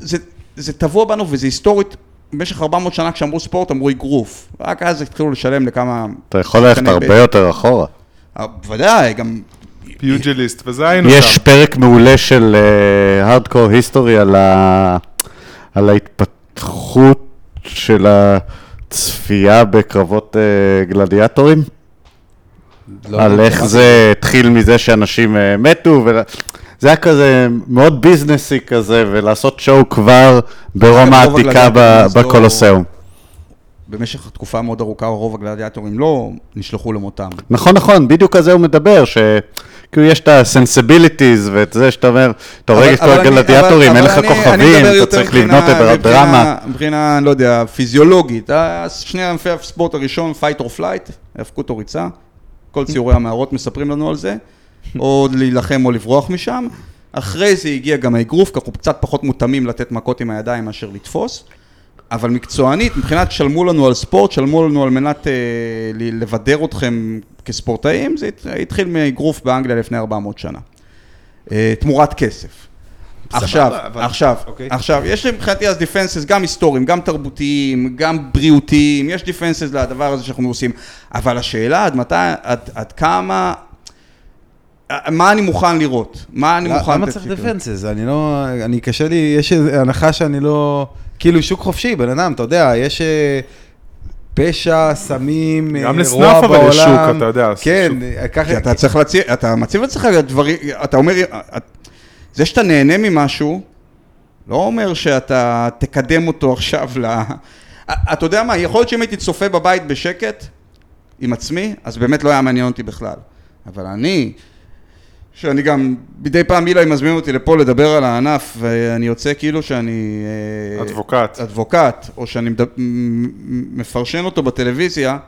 זה, זה טבוע בנו וזה היסטורית, במשך 400 שנה כשאמרו ספורט אמרו אגרוף, רק אז התחילו לשלם לכמה... אתה יכול ללכת הרבה. יותר אחורה. אה, בוודאי, גם... פיוג'ליסט, וזה היינו יש שם. פרק מעולה של הארדקור היסטורי על ה- על ההתפתחות של הצפייה בקרבות אה, גלדיאטורים. לא, על לא, איך זה התחיל מזה שאנשים אה, מתו, ול- זה היה כזה מאוד ביזנסי כזה, ולעשות שואו כבר ברומא העתיקה לא- בקולוסיאום. במשך תקופה מאוד ארוכה רוב הגלדיאטורים לא נשלחו למותם. נכון, נכון, בדיוק על זה הוא מדבר, שכאילו יש את ה-sensibilities ואת זה שאתה אומר, אתה הורג את כל הגלדיאטורים, אין לך כוכבים, אתה צריך לבנות את הדרמה. מבחינה- אני לא יודע, פיזיולוגית. ה- שני ענפי הספורט הראשון, fight or flight, האבקות או ריצה. כל ציורי המערות מספרים לנו על זה. או להילחם או לברוח משם. אחרי זה הגיע גם האגרוף, כי אנחנו קצת פחות מותאמים לתת מכות עם הידיים מאשר לתפוס. אבל מקצוענית, מבחינת שלמו לנו על ספורט, שלמו לנו על מנת אה, לבדר אתכם כספורטאים, זה הת- התחיל מאגרוף באנגליה לפני 400 שנה. אה, תמורת כסף. עכשיו, אבל- עכשיו, אוקיי. עכשיו, יש מבחינתי אז defenses גם היסטוריים, גם תרבותיים, גם בריאותיים, יש defenses לדבר הזה שאנחנו עושים, אבל השאלה עד מתי, עד, עד כמה, מה אני מוכן לראות? מה אני מוכן... למה צריך? defenses? אני לא... אני קשה לי, יש איזו הנחה שאני לא... כאילו, שוק חופשי, בן אדם, אתה יודע, יש אה, פשע, סמים, אה, גם רוע לסנאף אבל יש בעולם. שוק, אתה יודע, כן, שוק. ככה... כי אתה צריך להציב, אתה מציב לעצמך דברים, אתה אומר, זה שאתה נהנה ממשהו, לא אומר שאתה תקדם אותו עכשיו ל... אתה יודע מה, יכול להיות שאם הייתי צופה בבית בשקט עם עצמי, אז באמת לא היה מעניין אותי בכלל. אבל אני, שאני גם, מדי פעם אילי מזמין אותי לפה לדבר על הענף, ואני יוצא כאילו שאני... אה, אדבוקט. אדבוקט, או שאני מדבר, מפרשן אותו בטלוויזיה,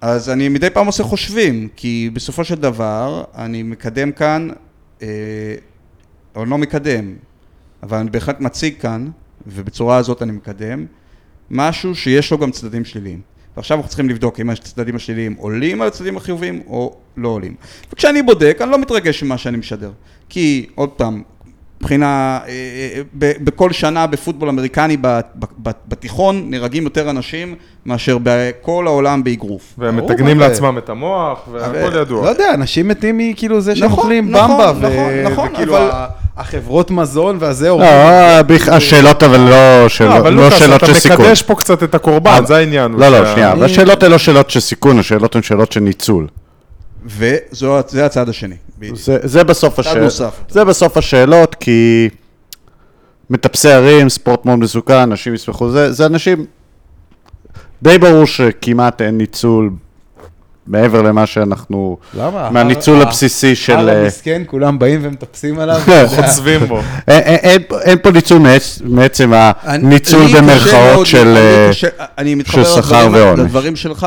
אז אני מדי פעם עושה חושבים, כי בסופו של דבר אני מקדם כאן, אה, או לא מקדם, אבל אני בהחלט מציג כאן, ובצורה הזאת אני מקדם, משהו שיש לו גם צדדים שליליים. ועכשיו אנחנו צריכים לבדוק אם הצדדים השליליים עולים על הצדדים החיוביים או לא עולים. וכשאני בודק, אני לא מתרגש ממה שאני משדר. כי, עוד פעם, מבחינה, אה, אה, ב- בכל שנה בפוטבול אמריקני ב- ב- ב- בתיכון נהרגים יותר אנשים מאשר בכל העולם באגרוף. והם מתגנים? לעצמם את המוח, והכל אבל- ידוע. לא יודע, אנשים מתים מכאילו זה שהם נכון, אוכלים נכון, במבה, ו- נכון, נכון, וכאילו אבל- החברות מזון והזה לא, הורגים. בכ- השאלות אבל לא לא, שאלות- אבל לא לוקאס, שאלות של אתה סיכון. מקדש פה קצת את הקורבן, זה העניין. לא, לא, שנייה, אבל השאלות הן לא שאלות של סיכון, השאלות הן שאלות של ניצול. וזה הצד השני. זה, זה בסוף השאלות. נוסף. זה בסוף השאלות, כי מטפסי הרים, ספורט מאוד מסוכן, אנשים יסמכו, זה, זה אנשים... די ברור שכמעט אין ניצול מעבר למה שאנחנו... למה? מהניצול הר- הבסיסי של... הר אה, המסכן, כולם באים ומטפסים עליו. חוצבים בו. אין, אין, אין, אין פה ניצול מעצ, מעצם הניצול במרכאות של... אה, קשה- אני מתחבר שכר ועונש. לדברים שלך,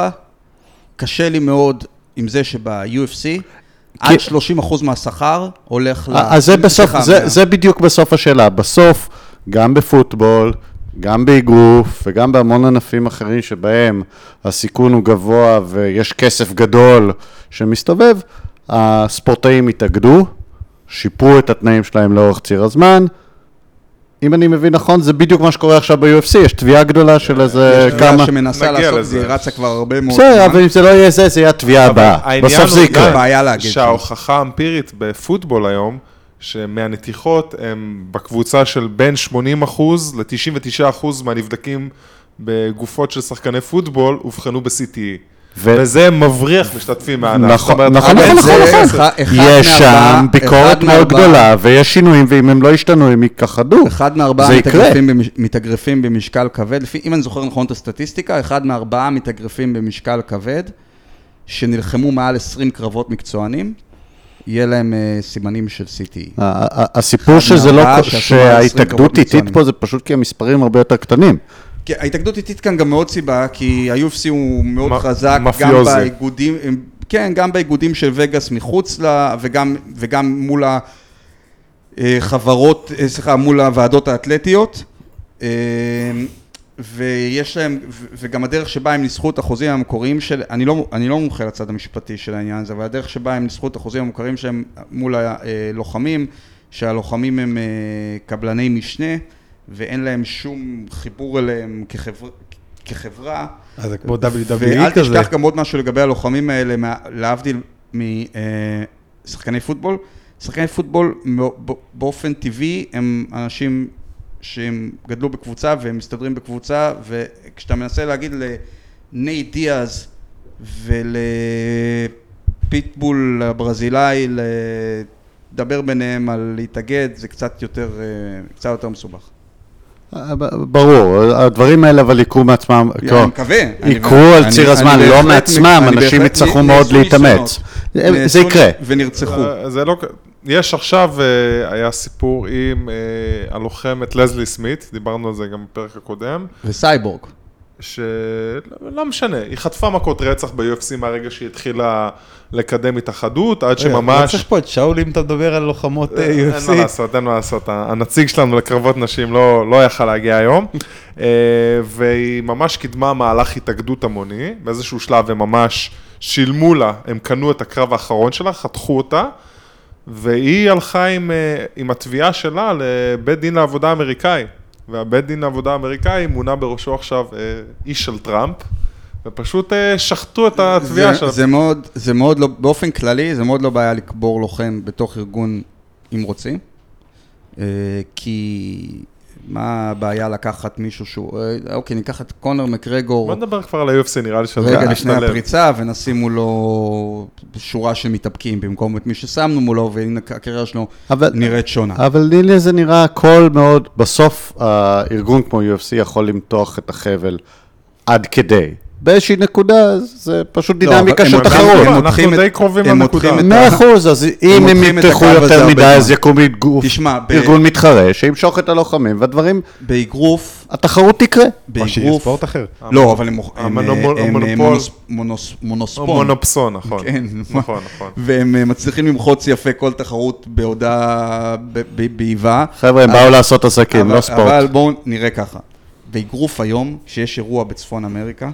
קשה לי מאוד עם זה שב-UFC, עד 30% מהשכר הולך ל... אז זה בסוף, זה, זה בדיוק בסוף השאלה. בסוף, גם בפוטבול, גם באגרוף וגם בהמון ענפים אחרים שבהם הסיכון הוא גבוה ויש כסף גדול שמסתובב, הספורטאים התאגדו, שיפרו את התנאים שלהם לאורך ציר הזמן. אם אני מבין נכון, זה בדיוק מה שקורה עכשיו ב-UFC, יש תביעה גדולה של איזה יש תביעה כמה... שמנסה לעשות, לזה. זה רצה כבר הרבה מאוד בסדר, אבל זמן. אם זה לא יהיה זה, זה יהיה התביעה הבאה. בסוף זה יקרה. בעיה להגיד. שההוכחה האמפירית בפוטבול היום, שמהנתיחות הם בקבוצה של בין 80 אחוז ל-99 אחוז מהנבדקים בגופות של שחקני פוטבול אובחנו ב-CTE. ו- וזה מבריח משתתפים מהענף. נכון, אומרת, נכון, נכון, נכון, נכון. אחד יש שם ביקורת מאוד מארבעה- גדולה, ויש שינויים, ואם הם לא ישתנו, הם ייכחדו. אחד מארבעה. מתאגרפים, במש... מתאגרפים במשקל כבד, לפי, אם אני זוכר נכון את הסטטיסטיקה, אחד מארבעה מתאגרפים במשקל כבד, שנלחמו מעל 20 קרבות מקצוענים, יהיה להם uh, סימנים של CTE. ה- ה- הסיפור שזה לא, מארבעה שעשו מעל 20 שההתאגדות איטית. פה זה פשוט כי המספרים הרבה יותר קטנים. כי ההתאגדות איטית כאן גם מאוד סיבה, כי ה-UFC הוא מאוד מ- חזק, גם מאפיוזי. באיגודים, כן, גם באיגודים של וגאס מחוץ לה, וגם, וגם מול החברות, אה, סליחה, מול הוועדות האתלטיות. אה, ויש להם, וגם הדרך שבה הם ניסחו את החוזים המקוריים של, אני לא, אני לא מומחה לצד המשפטי של העניין הזה, אבל הדרך שבה הם ניסחו את החוזים המוכרים שלהם מול הלוחמים, שהלוחמים הם אה, קבלני משנה, ואין להם שום חיבור אליהם כחבר, כחברה. אז זה כמו ואל WWE כזה. תשכח גם עוד משהו לגבי הלוחמים האלה, מה- להבדיל משחקני פוטבול. שחקני פוטבול באופן טבעי הם אנשים שהם גדלו בקבוצה והם מסתדרים בקבוצה, וכשאתה מנסה להגיד לנייט דיאז ולפיטבול הברזילאי לדבר ביניהם על להתאגד, זה קצת יותר, אה, קצת יותר מסובך. אה, ברור, הדברים האלה אבל יקרו מעצמם, אני מקווה. יקרו על ציר הזמן, לא מעצמם, אנשים יצטרכו מאוד להתאמץ. ניסיונות. זה יקרה. ונרצחו. אה, זה לא, יש עכשיו, אה, היה סיפור עם אה, הלוחמת לזלי סמית, דיברנו על זה גם בפרק הקודם, וסייבורג. שלא משנה, היא חטפה מכות רצח ב-UFC מהרגע שהיא התחילה לקדם התאחדות, עד רגע, לא שממש... צריך פה את שאול אם אתה מדבר על לוחמות אה, אין מה UFC. לעשות, אין מה לעשות. הנציג שלנו לקרבות נשים לא, לא יכל להגיע היום, אה, והיא ממש קידמה מהלך התאגדות המוני, באיזשהו שלב הם ממש שילמו לה, הם קנו את הקרב האחרון שלה, חתכו אותה, והיא הלכה עם, אה, עם התביעה שלה לבית דין לעבודה אמריקאי, והבית דין לעבודה האמריקאי מונה בראשו עכשיו אה, איש של טראמפ. ופשוט אה, שחטו את התביעה שלה. זה מאוד, זה מאוד לא, באופן כללי, זה מאוד לא בעיה לקבור לוחם בתוך ארגון אם רוצים. אה, כי מה הבעיה לקחת מישהו שהוא, אה, אוקיי, ניקח את קונר מקרגור בוא נדבר כבר על ה-UFC, נראה לי שזה... רגע לפני. הפריצה ונשים מולו שורה של מתאבקים במקום את מי ששמנו מולו, והנה הקריירה שלו אבל- נראית שונה. אבל לי זה נראה הכל מאוד, בסוף הארגון כמו UFC יכול למתוח את החבל עד כדי. באיזושהי נקודה זה פשוט לא, דינמיקה של תחרות. אנחנו די קרובים לנקודה. מאה אחוז, אז אם הם יפתחו יותר מדי. אז יקום ארגון מתחרה, שימשוך את הלוחמים, והדברים, באגרוף, התחרות תקרה. או שיהיה באגרוף, ספורט אחר. לא, אבל הם מונוס- או מונוספון. מונופסון, נכון. כן. נכון, נכון. והם אה, מצליחים למחוץ יפה כל תחרות בהודעה, באיבה. חבר'ה, הם באו לעשות עסקים, לא ספורט. אבל בואו נראה ככה. באגרוף היום, שיש אירוע בצפון אמריקה,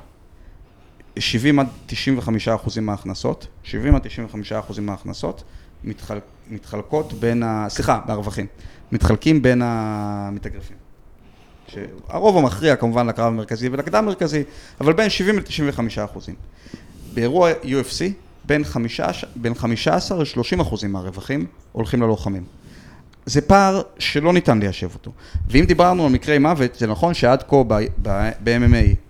70 עד 95 אחוזים מההכנסות, 70 עד 95 אחוזים מההכנסות, מתחל, מתחלקות בין ה... סליחה, מהרווחים. מתחלקים בין המתאגרפים. שהרוב המכריע כמובן לקרב המרכזי ולקדם מרכזי, אבל בין 70 ל-95 אחוזים. באירוע UFC, בין 15 בין 15 ל-30 אחוזים מהרווחים הולכים ללוחמים. זה פער שלא ניתן ליישב אותו. ואם דיברנו על מקרי מוות, זה נכון שעד כה ב-MMA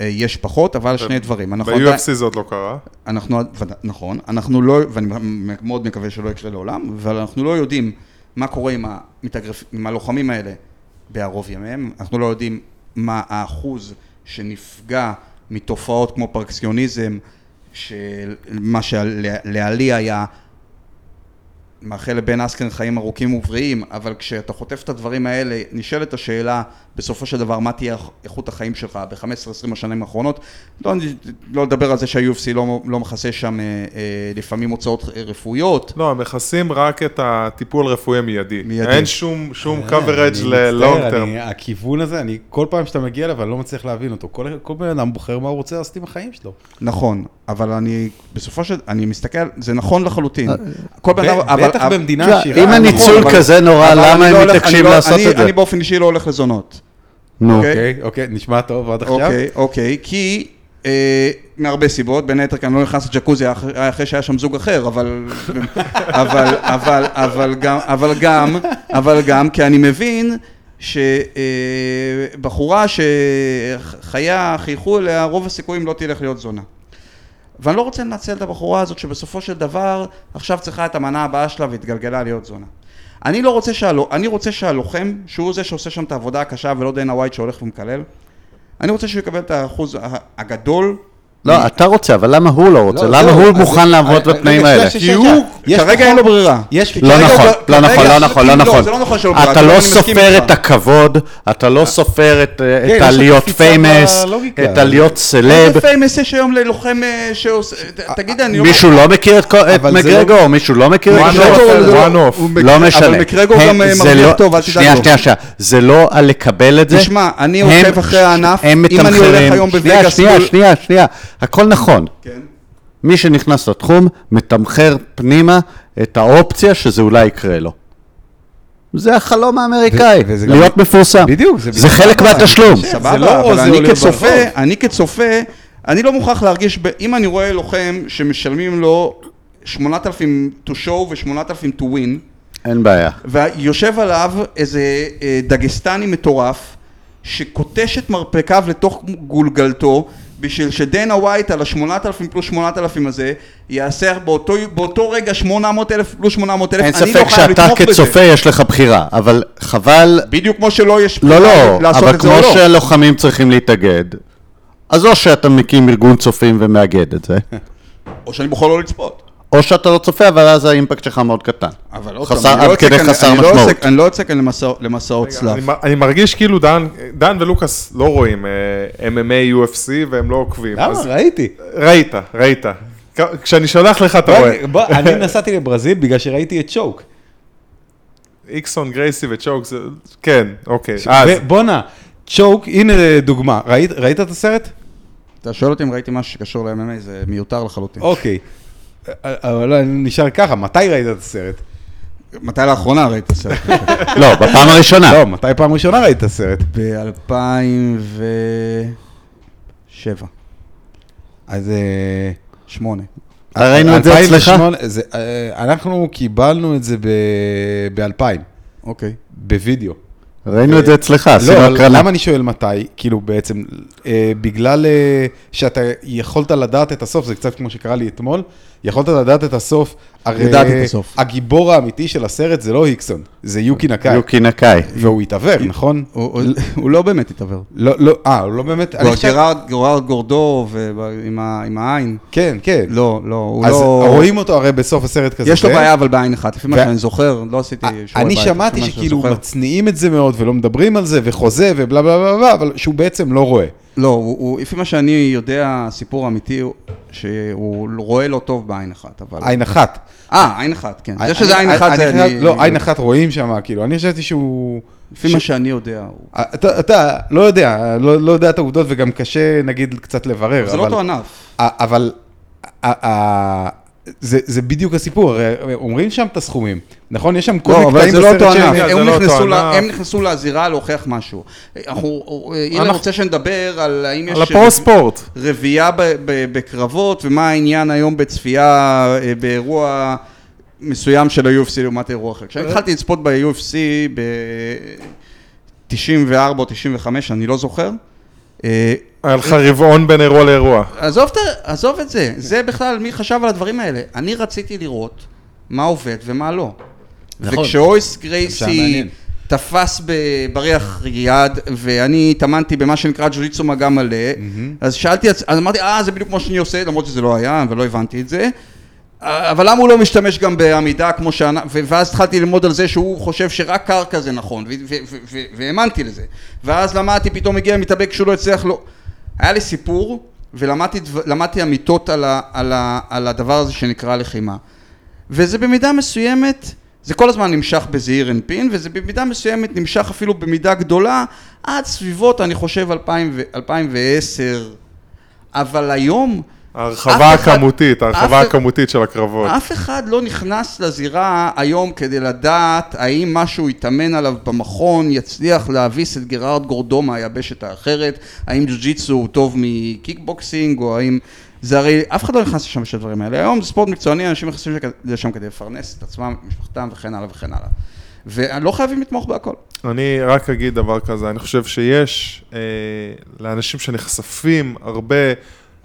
יש פחות, אבל שני דברים. ב-UFC זה עוד לא קרה. אנחנו, נכון, אנחנו לא, ואני מאוד מקווה שלא יקרה לעולם, אבל אנחנו לא יודעים מה קורה עם, המתאגרפ, עם הלוחמים האלה בערוב ימיהם, אנחנו לא יודעים מה האחוז שנפגע מתופעות כמו פרקסיוניזם, שמה שלעלי היה מאחל לבן אסקרן חיים ארוכים ובריאים, אבל כשאתה חוטף את הדברים האלה, נשאלת השאלה, בסופו של דבר, מה תהיה איכות החיים שלך ב-15-20 השנים האחרונות? לא, לא לדבר על זה שה-UFC לא, לא מכסה שם אה, אה, לפעמים הוצאות רפואיות. לא, הם מכסים רק את הטיפול הרפואי המיידי. מיידי. אין שום שום אני coverage term. אני- הכיוון הזה, אני, כל פעם שאתה מגיע אליו, אני לא מצליח להבין אותו. כל כל בן אדם בוחר מה הוא רוצה לעשות עם החיים שלו. נכון, אבל אני, בסופו של... אני מסתכל, זה נכון לחלוטין. כל בן אדם, אבל... בטח במדינה עשירה. אם נכון, הניצול אבל- כזה נורא, למה הם לא מתעקשים לא- לעשות את זה? אני באופן אישי לא הולך לזונות. נו, אוקיי? אוקיי, אוקיי, נשמע טוב עד עכשיו. אוקיי, אוקיי, כי אה, מהרבה סיבות, בין היתר כי אני לא נכנס לג'קוזי אח- אחרי שהיה שם זוג אחר, אבל, אבל, אבל, אבל גם, אבל גם, אבל גם, כי אני מבין שבחורה שחייה חייכו אליה, רוב הסיכויים לא תלך להיות זונה. ואני לא רוצה לנצל את הבחורה הזאת שבסופו של דבר עכשיו צריכה את המנה הבאה שלה והתגלגלה להיות זונה. אני לא רוצה שהלו, אני רוצה שהלוחם, שהוא זה שעושה שם את העבודה הקשה ולא דיינה ווייט שהולך ומקלל, אני רוצה שהוא יקבל את האחוז הגדול. לא, אתה רוצה, אבל למה הוא לא רוצה? לא, למה זהו, הוא אז- מוכן לעבוד אה, בתנאים האלה? כי הוא, יש כרגע אין לו ברירה. יש לא נכון, לא כרגע- נכון, לא נכון, לא לא, נכון. לא נכון אתה לא סופר. את הכבוד, אתה לא סופר את אה, כן, את הלהיות קפיצה famous. את הלהיות סלב. איזה famous יש היום ללוחם אה, שעושה, ת- תגיד, אני לא... מישהו לא מכיר את מגרגור? מישהו לא מכיר את מקרגור- לא משנה. אבל מקרגור גם אה, מרוויח לא- טוב, אל תדאג שנייה, לו. שנייה, שנייה. זה לא על לקבל את זה. תשמע, אני עוקב אחרי הענף, הם אם אני מתמחרים. הולך היום שנייה, בווגאס שנייה, מול- שנייה, שנייה. הכל נכון. כן. מי שנכנס לתחום, מתמחר פנימה את האופציה שזה אולי יקרה לו. זה החלום האמריקאי, ו- וזה גם- להיות מפורסם. בדיוק, זה זה בדיוק חלק. מהתשלום. זה סבבה, לא אבל זה אני להיות כצופה, ברחוב. אני כצופה, אני לא מוכרח להרגיש, ב- אם אני רואה לוחם שמשלמים לו 8,000 to show ו-8,000 to win, אין בעיה. ויושב עליו איזה אה, דגסטני מטורף, שקוטש את מרפקיו לתוך גולגלתו, בשביל שדנה ווייט על ה-8,000 פלוס 8,000 הזה, יעשה באותו, באותו רגע 800,000 פלוס 800,000, אין אני לא ספק חייב שאתה לתמוך בזה. כצופה יש לך בחירה, אבל חבל, בדיוק כמו שלא יש לא, לא, לעשות אבל את זה כמו או לא. שלוחמים צריכים להתאגד, אז או שאתה מקים ארגון צופים ומאגד את זה, או שאני בוחר לא לצפות. או שאתה לא צופה, אבל אז האימפקט שלך מאוד קטן. אבל עוד חסר- פעם, אני לא עד יוצא כדי כאן- חסר אני לא. יוצא- אני לא יוצא כאן למסע- למסעות צלב. אני, אני מרגיש כאילו דן, דן ולוקאס לא רואים אה, MMA, UFC והם לא עוקבים. למה? אז ראיתי. ראית, ראית. כשאני שולח לך אתה רואה. בוא, אני נסעתי לברזיל בגלל שראיתי את צ'וק. איקסון, גרייסי וצ'וק, זה... כן, אוקיי. אז, בואנה, צ'וק, הנה דוגמה. ראית- ראית את הסרט? אתה שואל אותי אם ראיתי משהו שקשור ל-MMA, זה מיותר לחלוטין. אוקיי. אבל אני נשאר ככה, מתי ראית את הסרט? מתי לאחרונה ראית את הסרט? לא, בפעם הראשונה. לא, מתי פעם ראשונה ראית את הסרט? ב-2007, אז... אה, שמונה. ראינו את זה אצלך? 2008, זה, אה, אנחנו קיבלנו את זה ב-2000, אוקיי. בווידאו. ראינו את זה אצלך, עשינו לא, הקרנה. למה אני שואל מתי? כאילו בעצם, אה, בגלל אה, שאתה יכולת לדעת את הסוף, זה קצת כמו שקרה לי אתמול, יכולת לדעת את הסוף. הרי ידעתי את הסוף. הגיבור האמיתי של הסרט זה לא היקסון, זה יוקי נקאי. יוקי נקאי. והוא התעוור, נכון? הוא- הוא- הוא לא באמת התעוור. לא, לא, אה, הוא לא באמת... הוא גרארד גורדו עם ה- עם העין. כן, כן. לא, לא, הוא אז לא... רואים אותו הרי בסוף הסרט כזה. יש לו בעיה אבל בעין אחת, לפי מה שאני זוכר, לא עשיתי שיעורי בית. אני שמעתי שכאילו. מצניעים את זה מאוד ולא מדברים על זה וחוזה ובלה בלה בלה בלה, אבל שהוא בעצם לא רואה. לא, הוא, הוא, לפי מה שאני יודע, הסיפור האמיתי הוא שהוא רואה לא טוב בעין אחת, אבל... עין אחת. אה, עין אחת, כן. זה שזה עין אחת זה... אני- אני- לא, עין אחת רואים שם, כאילו, אני חשבתי שהוא... לפי מה שאני יודע. הוא- אתה, לא יודע, לא, לא יודע את העובדות וגם קשה נגיד קצת לברר. זה לא אותו ענף. ה- אבל זה, זה בדיוק הסיפור, הרי אומרים שם את הסכומים, נכון? יש שם כל לא, מיני אבל קטעים זה לא בסרט אותו שהם-. זה הם לא. הם נכנסו לזירה להוכיח משהו. אנחנו... אילן אנחנו- רוצה שנדבר על האם יש... על הפרו-ספורט. רביעייה ב- ב- בקרבות, ומה העניין היום בצפייה אה, באירוע מסוים של ה-UFC לעומת אירוע אחר. כשאני התחלתי לצפות ב-UFC ב-94 או 95, אני לא זוכר. אה, היה לך רבעון בין אירוע לאירוע. עזוב, עזוב את זה, זה בכלל, מי חשב על הדברים האלה? אני רציתי לראות מה עובד ומה לא. נכון. וכשאויס גרייסי. תפס בבריח יד, ואני התאמנתי במה שנקרא ג'ו-ג'יצו מגע מלא, אז שאלתי, אז אמרתי, אה, זה בדיוק כמו שאני עושה, למרות שזה לא היה, ולא הבנתי את זה. אבל למה הוא לא משתמש גם בעמידה כמו ש... ואז התחלתי ללמוד על זה שהוא חושב שרק קרקע זה נכון, והאמנתי לזה. ואז למדתי, פתאום הגיע מתאבק שהוא לא הצליח, לא... היה לי סיפור, ולמדתי אמיתות על, על, על הדבר הזה שנקרא לחימה. וזה במידה מסוימת, זה כל הזמן נמשך בזעיר אנפין, וזה במידה מסוימת נמשך אפילו במידה גדולה, עד סביבות, אני חושב, 2000 ו- 2010. אבל היום, ההרחבה הכמותית, ההרחבה הכמותית של הקרבות. אף אחד לא נכנס לזירה היום כדי לדעת האם משהו יתאמן עליו במכון יצליח להביס את גרארד גורדו מהיבשת האחרת, האם ג'ו-ג'יצו הוא טוב מקיקבוקסינג, או האם... זה הרי, אף אחד לא נכנס לשם בשביל הדברים האלה. היום זה ספורט מקצועני, אנשים נכנסים לשם כדי לפרנס את עצמם, את משפחתם וכן הלאה וכן הלאה. ולא חייבים לתמוך בהכל. אני רק אגיד דבר כזה, אני חושב שיש אה, לאנשים שנחשפים הרבה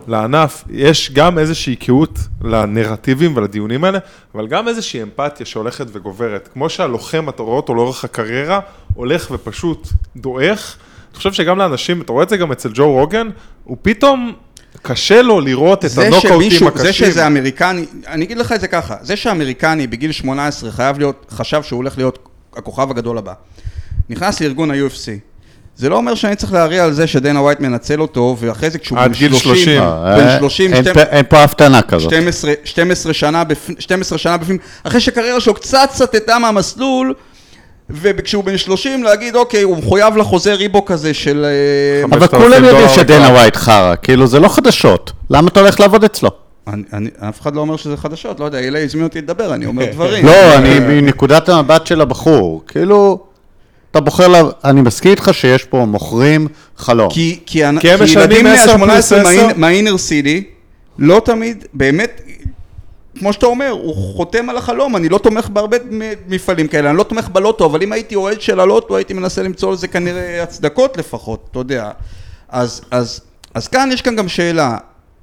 לענף, יש גם איזושהי קהות לנרטיבים ולדיונים האלה, אבל גם איזושהי אמפתיה שהולכת וגוברת. כמו שהלוחם, אתה רואה אותו לאורך הקריירה, הולך ופשוט דועך. אני חושב שגם לאנשים, אתה רואה את זה גם אצל ג'ו רוגן, הוא פתאום קשה לו לראות את הנוקאוטים הקשים. זה שזה אמריקני, אני אגיד לך את זה ככה, זה שאמריקני בגיל 18 חייב להיות, חשב שהוא הולך להיות הכוכב הגדול הבא, נכנס לארגון ה-UFC, זה לא אומר שאני צריך להריע על זה שדנה ווייט מנצל אותו, ואחרי זה כשהוא עד בן גיל 30, 30. אה, בן 30, אין 12 פה- אין פה הבטנה כזאת. 12, 12 שנה, בפ... 12 שנה בפנים, אחרי שהקריירה שלו קצת סטתה מהמסלול, וכשהוא בן 30 להגיד, אוקיי, הוא מחויב לחוזה ריבו כזה של... אה, אבל 5,000 כולם יודעים שדנה. ווייט חרא, כאילו זה לא חדשות. למה אתה הולך לעבוד אצלו? אני, אני, אף אחד לא אומר שזה חדשות, לא יודע, אילי הזמין אותי לדבר, אני אומר דברים. לא, אני מנקודת המבט של הבחור, כאילו, אתה בוחר, לה- אני מסכים איתך שיש פה מוכרים חלום. כי, כי, כי כי הם ילדים משלמים 10 מה-18 פלוס 10. מהאינר סיטי, לא תמיד, באמת, כמו שאתה אומר, הוא חותם על החלום, אני לא תומך בהרבה מפעלים כאלה, אני לא תומך בלוטו, אבל אם הייתי אוהד של הלוטו, הייתי מנסה למצוא לזה כנראה הצדקות לפחות, אתה יודע. אז, אז, אז כאן יש כאן גם שאלה,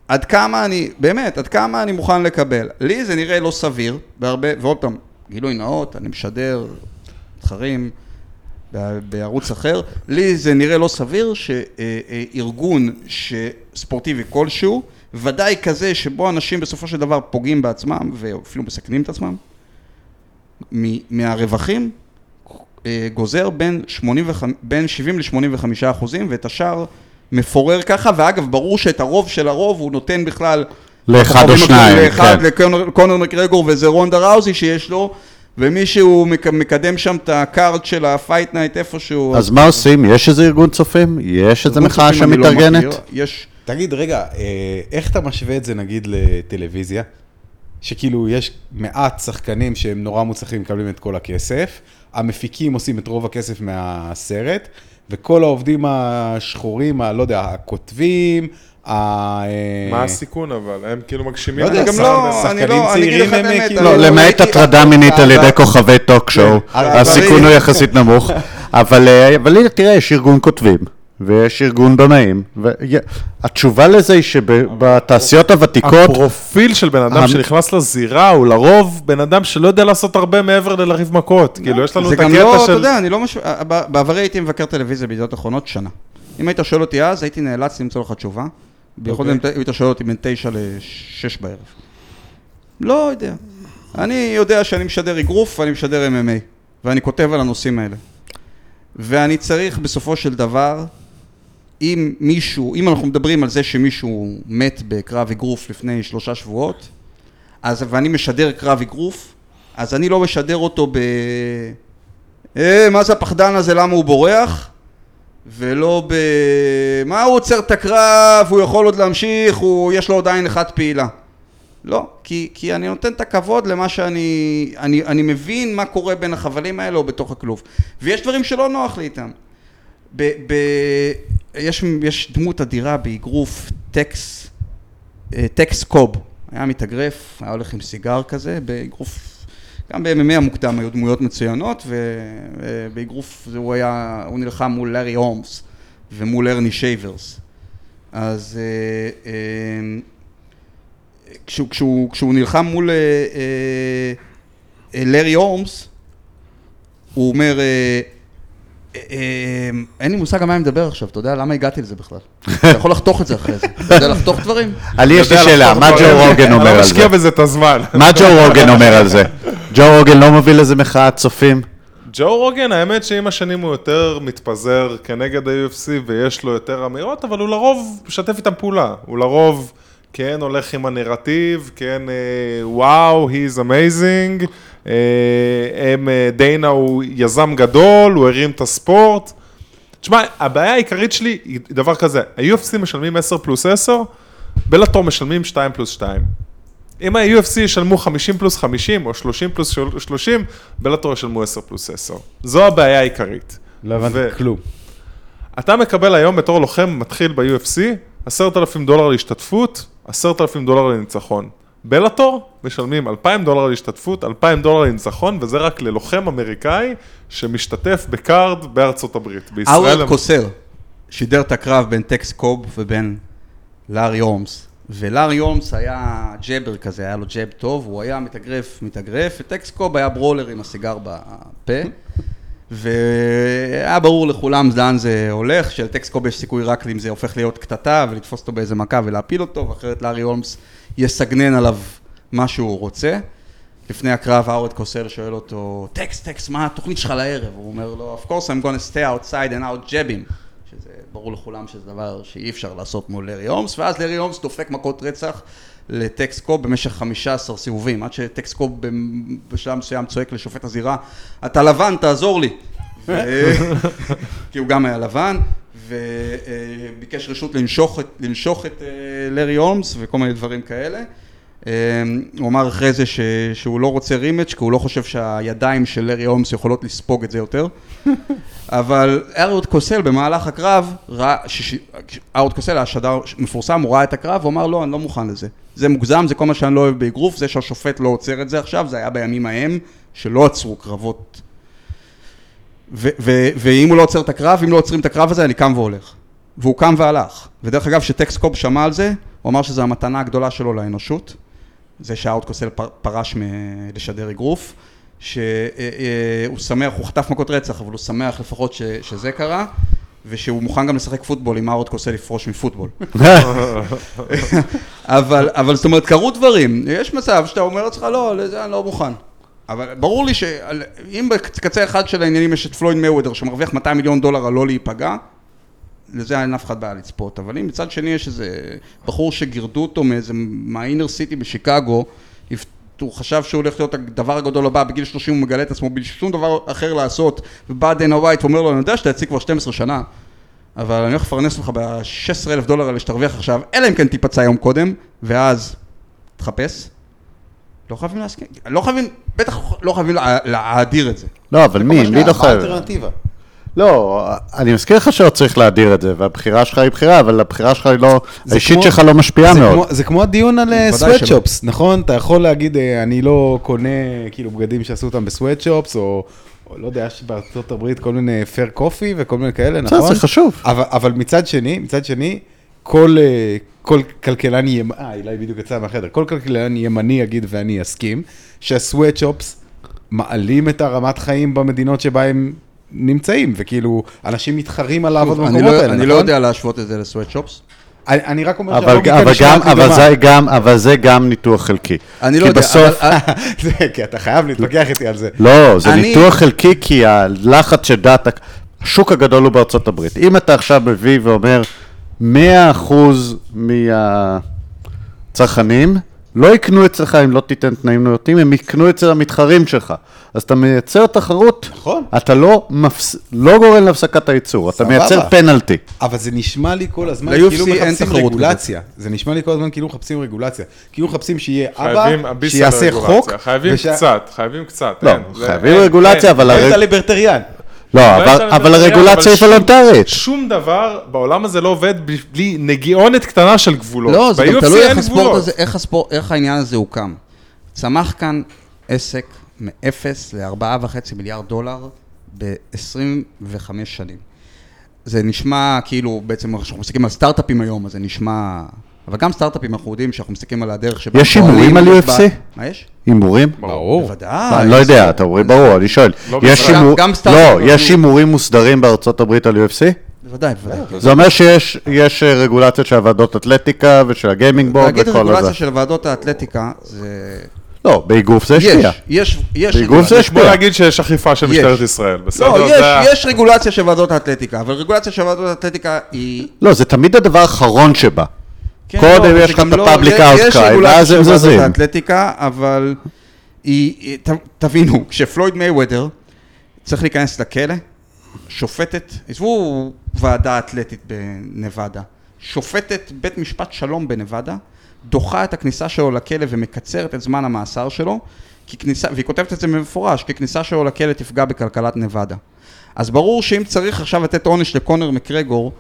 עד כמה אני, באמת, עד כמה אני מוכן לקבל. לי זה נראה לא סביר, בהרבה, ועוד פעם, גילוי נאות, אני משדר מתחרים בערוץ אחר, לי זה נראה לא סביר שארגון ספורטיבי כלשהו ודאי כזה שבו אנשים בסופו של דבר פוגעים בעצמם ואפילו מסכנים את עצמם, מהרווחים אה, גוזר בין, 85, בין 70 ל-85 אחוזים, ואת השאר מפורר ככה, ואגב, ברור שאת הרוב של הרוב הוא נותן בכלל... לאחד או שניים, לאחד, כן. לקונר מקרגור וזה רונדה ראוזי שיש לו, ומישהו מק- מקדם שם את ה card של ה fight night איפשהו. אז מה עושים? יש איזה ארגון צופים? יש איזה מחאה לא שמתארגנת? יש... תגיד, רגע, אה, איך אתה משווה את זה נגיד לטלוויזיה? שכאילו יש מעט שחקנים שהם נורא מוצלחים, מקבלים את כל הכסף, המפיקים עושים את רוב הכסף מהסרט, וכל העובדים השחורים, ה- לא יודע, הכותבים, מה הסיכון אבל? הם כאילו מגשימים... לא יודע, את גם הסרט. לא, אני לא, אני אגיד צעירים לך את האמת. כאילו- לא, אני למעט הטרדה מינית על ידי כוכבי טוק שואו, אבל- הסיכון הוא יחסית נמוך. אבל אה, תראה, יש ארגון כותבים, ויש ארגון במאים, והתשובה לזה היא שבתעשיות הוותיקות, הפרופיל של בן אדם שנכנס לזירה הוא לרוב בן אדם שלא יודע לעשות הרבה מעבר ללריב מכות. כאילו, יש לנו זה את גם לא, הקטע אתה של... יודע, אני לא משהו... ב- בעברי הייתי מבקר טלוויזיה בידיעות אחרונות שנה. אם היית שואל אותי אז, הייתי נאלץ למצוא לך תשובה. בייחוד אם אוקיי. היית שואל אותי בין תשע לשש בערב. לא יודע. אני יודע שאני משדר אגרוף ואני משדר MMA, ואני כותב על הנושאים האלה. ואני צריך בסופו של דבר, אם מישהו, אם אנחנו מדברים על זה שמישהו מת בקרב אגרוף לפני שלושה שבועות, אז, ואני משדר קרב אגרוף, אז אני לא משדר אותו ב... אה, מה זה הפחדן הזה, למה הוא בורח? ולא ב... מה הוא עוצר את הקרב, הוא יכול עוד להמשיך, הוא... יש לו עוד עין אחת פעילה. לא, כי, כי אני נותן את הכבוד למה שאני... אני, אני מבין מה קורה בין החבלים האלה או בתוך הכלוב. ויש דברים שלא נוח לי איתם. ב, ב, יש, יש דמות אדירה באגרוף טקס, אה, טקס קוב. היה מתאגרף, היה הולך עם סיגר כזה, באגרוף... גם ב-MMA המוקדם היו דמויות מצוינות, ובאגרוף זה הוא היה, הוא נלחם מול לארי הומס ומול הרני שייברס. אז אה, אה, כשהוא, כשהוא, כשהוא נלחם מול אה, אה, אה, לארי הומס, הוא אומר, אה, אה, אה, אין לי מושג על מה אני מדבר עכשיו, אתה יודע למה הגעתי לזה בכלל? אתה יכול לחתוך את זה אחרי זה, אתה יודע לחתוך דברים? לי יש לי שאלה, מה. ג'ו רוגן אומר אני על לא זה? משקיע בזה את הזמן. מה ג'ו רוגן אומר על זה? ג'ו רוגן לא מוביל איזה מחאת צופים? ג'ו רוגן, האמת שעם השנים הוא יותר מתפזר כנגד ה-UFC ויש לו יותר אמירות, אבל הוא לרוב משתף איתם פעולה. הוא לרוב כן הולך עם הנרטיב, כן אה, וואו, he is amazing. אה, הם, אה, דיינה הוא יזם גדול, הוא הרים את הספורט. תשמע, הבעיה העיקרית שלי היא דבר כזה, ה-UFC משלמים 10 פלוס 10, בלאטור משלמים 2 פלוס 2. אם ה-UFC ישלמו 50 פלוס 50 או 30 פלוס 30, בלאטור ישלמו 10 פלוס 10. זו הבעיה העיקרית. לא הבנתי ו- כלום. אתה מקבל היום בתור לוחם מתחיל ב-UFC 10,000 דולר להשתתפות, 10,000 דולר לניצחון. בלאטור משלמים 2,000 דולר להשתתפות, 2,000 דולר לניצחון, וזה רק ללוחם אמריקאי שמשתתף בקארד בארצות הברית. בישראל הם- קוסר שידר את הקרב בין טקס קוב ובין לארי הולמס. ולארי הולמס היה jabber כזה, היה לו jab טוב, הוא היה מתאגרף, מתאגרף, וטקס קוב היה brawler עם הסיגר בפה. והיה ברור לכולם לאן זה הולך, שלטקס קוב יש סיכוי רק אם זה הופך להיות קטטה ולתפוס אותו באיזה מכה ולהפיל אותו, ואחרת לארי הולמס יסגנן עליו מה שהוא רוצה. לפני הקרב האוורד קוסל שואל אותו, טקס, טקס, מה התוכנית שלך לערב? הוא אומר לו, of course I'm gonna stay outside and out jab him. שזה ברור לכולם שזה דבר שאי אפשר לעשות מול לארי הומס, ואז לארי הומס דופק מכות רצח לטקס קוב במשך 15 סיבובים, עד שטקס קוב בשלב מסוים צועק לשופט הזירה, אתה לבן, תעזור לי. ו- כי הוא גם היה לבן, וביקש רשות לנשוך את, לנשוך את אה, לארי הולמס וכל מיני דברים כאלה. אה, הוא אמר אחרי זה ש, שהוא לא רוצה רימץ', כי הוא לא חושב שהידיים של לארי הולמס יכולות לספוג את זה יותר. אבל אהרוד קוסל במהלך הקרב, אהרוד קוסל היה שדר מפורסם, הוא ראה את הקרב, הוא אמר לא, אני לא מוכן לזה. זה מוגזם, זה כל מה שאני לא אוהב באגרוף, זה שהשופט לא עוצר את זה עכשיו, זה היה בימים ההם, שלא עצרו קרבות. ואם הוא לא עוצר את הקרב, אם לא עוצרים את הקרב הזה, אני קם והולך. והוא קם והלך. ודרך אגב, כשטקס קוב שמע על זה, הוא אמר שזו המתנה הגדולה שלו לאנושות. זה שהאוט קוסל פר- פרש מ- לשדר אגרוף. שהוא שמח, הוא חטף מכות רצח, אבל הוא שמח לפחות ש, שזה קרה. ושהוא מוכן גם לשחק פוטבול אם אהרוד קוסה לפרוש מפוטבול. אבל, אבל זאת אומרת, קרו דברים. יש מצב שאתה אומר לעצמך, לא, לזה אני לא מוכן. אבל ברור לי שאם בקצה אחד של העניינים יש את פלויד מייוודר שמרוויח 200 מיליון דולר על לא להיפגע, לזה אין אף אחד בעיה לצפות. אבל אם מצד שני יש איזה בחור שגירדו אותו מאיזה, מהאינר סיטי בשיקגו, הוא חשב שהוא הולך להיות הדבר הגדול הבא, בגיל 30 הוא מגלה את עצמו בלי שום דבר אחר לעשות, ובא דנה ווייט ואומר לו, אני יודע שאתה יציג כבר 12 שנה, אבל אני הולך לפרנס לך ב-16 אלף דולר האלה שתרוויח עכשיו, אלא אם כן תיפצע יום קודם, ואז תחפש. לא חייבים להסכים, לא חייבים, בטח לא חייבים לה- להאדיר את זה. לא, אבל מי, מי מה דוחף? האלטרנטיבה? לא, אני מזכיר לך שלא צריך להדיר את זה, והבחירה שלך היא בחירה, אבל הבחירה שלך היא לא, האישית כמו- שלך לא משפיעה מאוד. כמו- זה כמו הדיון על סוואטשופס, נכון? אתה יכול להגיד, אה, אני לא קונה כאילו בגדים שעשו אותם בסוואטשופס, או או לא יודע, יש בארצות הברית כל מיני פייר קופי וכל מיני כאלה, נכון? זה חשוב. אבל, אבל מצד שני, מצד שני, כל, אה, כל כלכלן ימני, אה, אילי בדיוק יצא מהחדר, כל כלכלן ימני יגיד ואני אסכים, שהסוואטשופס מעלים את הרמת חיים במדינות שבה הם נמצאים, וכאילו, אנשים מתחרים על לעבוד במקומות לא- האלה, אני לא נכון? יודע להשוות את זה לסוואטשופס. אני, אני רק אומר אבל, שהלוגיקה אבל, נשמעת גם, לי אבל, דומה. זה גם, אבל זה גם ניתוח חלקי. אני לא יודע, בסוף, אבל... זה, כי אתה חייב להתווכח איתי על זה. לא, זה אני- ניתוח חלקי כי הלחץ של דאטה, השוק הגדול הוא בארצות הברית. אם אתה עכשיו מביא ואומר 100% מהצרכנים לא יקנו אצלך אם לא תיתן תנאים נאותים, הם יקנו אצל המתחרים שלך. אז אתה מייצר תחרות, נכון. אתה לא, מפס... לא גורם להפסקת הייצור, אתה. מייצר פנלטי. אבל זה נשמע לי כל הזמן כאילו אין מחפשים תחרות רגולציה. זה נשמע לי כל הזמן כאילו מחפשים רגולציה. כאילו מחפשים שיהיה חייבים אבא, שיעשה חוק. חייבים ושה- קצת, חייבים קצת. לא, אין, חייבים אין, רגולציה, אין. אבל אתה הרג... ליברטריאן. לא, לא אבל, הרגולציה היא וולונטרית. שום דבר בעולם הזה לא עובד בלי נגיעונת קטנה של גבולות. לא, זה גם תלוי איך איך הספורט, איך העניין הזה הוקם. צמח כאן עסק מ-0 ל-4.5 מיליארד דולר ב-25 שנים. זה נשמע כאילו, בעצם כשאנחנו מסתכלים על סטארט-אפים היום, אז זה נשמע... אבל גם סטארט-אפים אנחנו יודעים שאנחנו מסתכלים על הדרך שבה... יש הימורים על UFC? מה יש? הימורים? ברור. בוודאי. אני לא יודע, אתה אומר ברור, אני שואל. לא יש לא, הימורים מוסדרים בארצות הברית על UFC? בוודאי, בוודאי. זה אומר שיש יש, אה, רגולציות של הוועדות אתלטיקה ושל הגיימינג בורד להגיד וכל רגולציה הזה. של ועדות האתלטיקה, זה... לא, באגרוף זה השפיע. יש, יש, יש רגולציה. זה השפיע. להגיד שיש אכיפה של. משטרת ישראל, בסדר? לא, יש, יש רגולציה של ועדות האתלטיקה, אבל רגולציה של ועדות האתלטיקה היא... לא, זה תמיד הדבר האחרון שבא. כן, קודם אבל יש לך את לא- יש- יש outcry, רגולציה ואז הם זזים. האתלטיקה, אבל היא... היא- ת- תבינו, כשפלויד מייוודר צריך להיכנס לכלא, שופטת, עזבו ועדה אתלטית בנבדה, שופטת בית משפט שלום בנבדה, דוחה את הכניסה שלו לכלא ומקצרת את זמן המאסר שלו, כי כניסה, והיא כותבת את זה במפורש, כי כניסה שלו לכלא תפגע בכלכלת נבדה. אז ברור שאם צריך עכשיו לתת עונש לקונר מקרגור,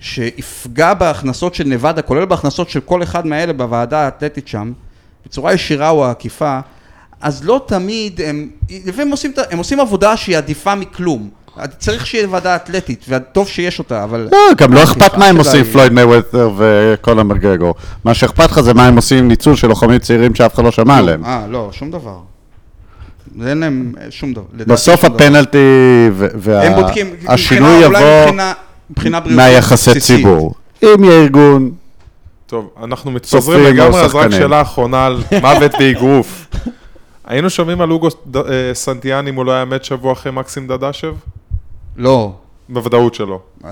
שיפגע בהכנסות של נבדה, כולל בהכנסות של כל אחד מהאלה בוועדה האתלטית שם, בצורה ישירה או עקיפה, אז לא תמיד הם, לפעמים עושים, את ה- הם עושים עבודה שהיא עדיפה מכלום. צריך שיהיה ועדה אתלטית, וטוב שיש אותה, אבל... לא, גם לא אכפת מה הם עושים פלויד מייווטר וקונר מגרגור. מה שאכפת לך זה מה הם עושים עם ניצול של לוחמים צעירים שאף אחד לא שמע עליהם. אה, לא, שום דבר. אין להם שום דבר. בסוף. הפנלטי הם והשינוי יבוא מבחינה- בריאותית מהיחסי. ציבור. אם יהיה ארגון, טוב, אנחנו מתפזרים לגמרי, אז רק. שאלה אחרונה על מוות באגרוף. היינו שומעים על אוגו אה, סנטיאן אם הוא לא היה מת שבוע אחרי מקסים דדשב? לא. בוודאות שלו. אה,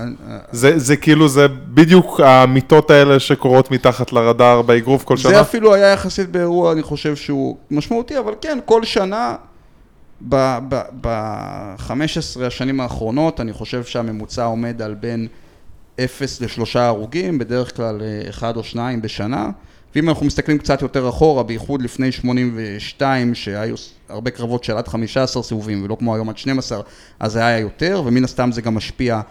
זה, זה כאילו, זה בדיוק האמיתות האלה שקורות מתחת לרדאר באגרוף כל זה שנה. אפילו היה יחסית באירוע, אני חושב שהוא משמעותי, אבל כן, כל שנה, ב-15 השנים האחרונות, אני חושב שהממוצע עומד על בין 0 לשלושה הרוגים, בדרך כלל אה, אחד או שניים בשנה. ואם אנחנו מסתכלים קצת יותר אחורה, בייחוד לפני 82, שהיו הרבה קרבות של עד 15 סיבובים, ולא כמו היום עד 12, אז זה היה יותר, ומן הסתם זה גם משפיע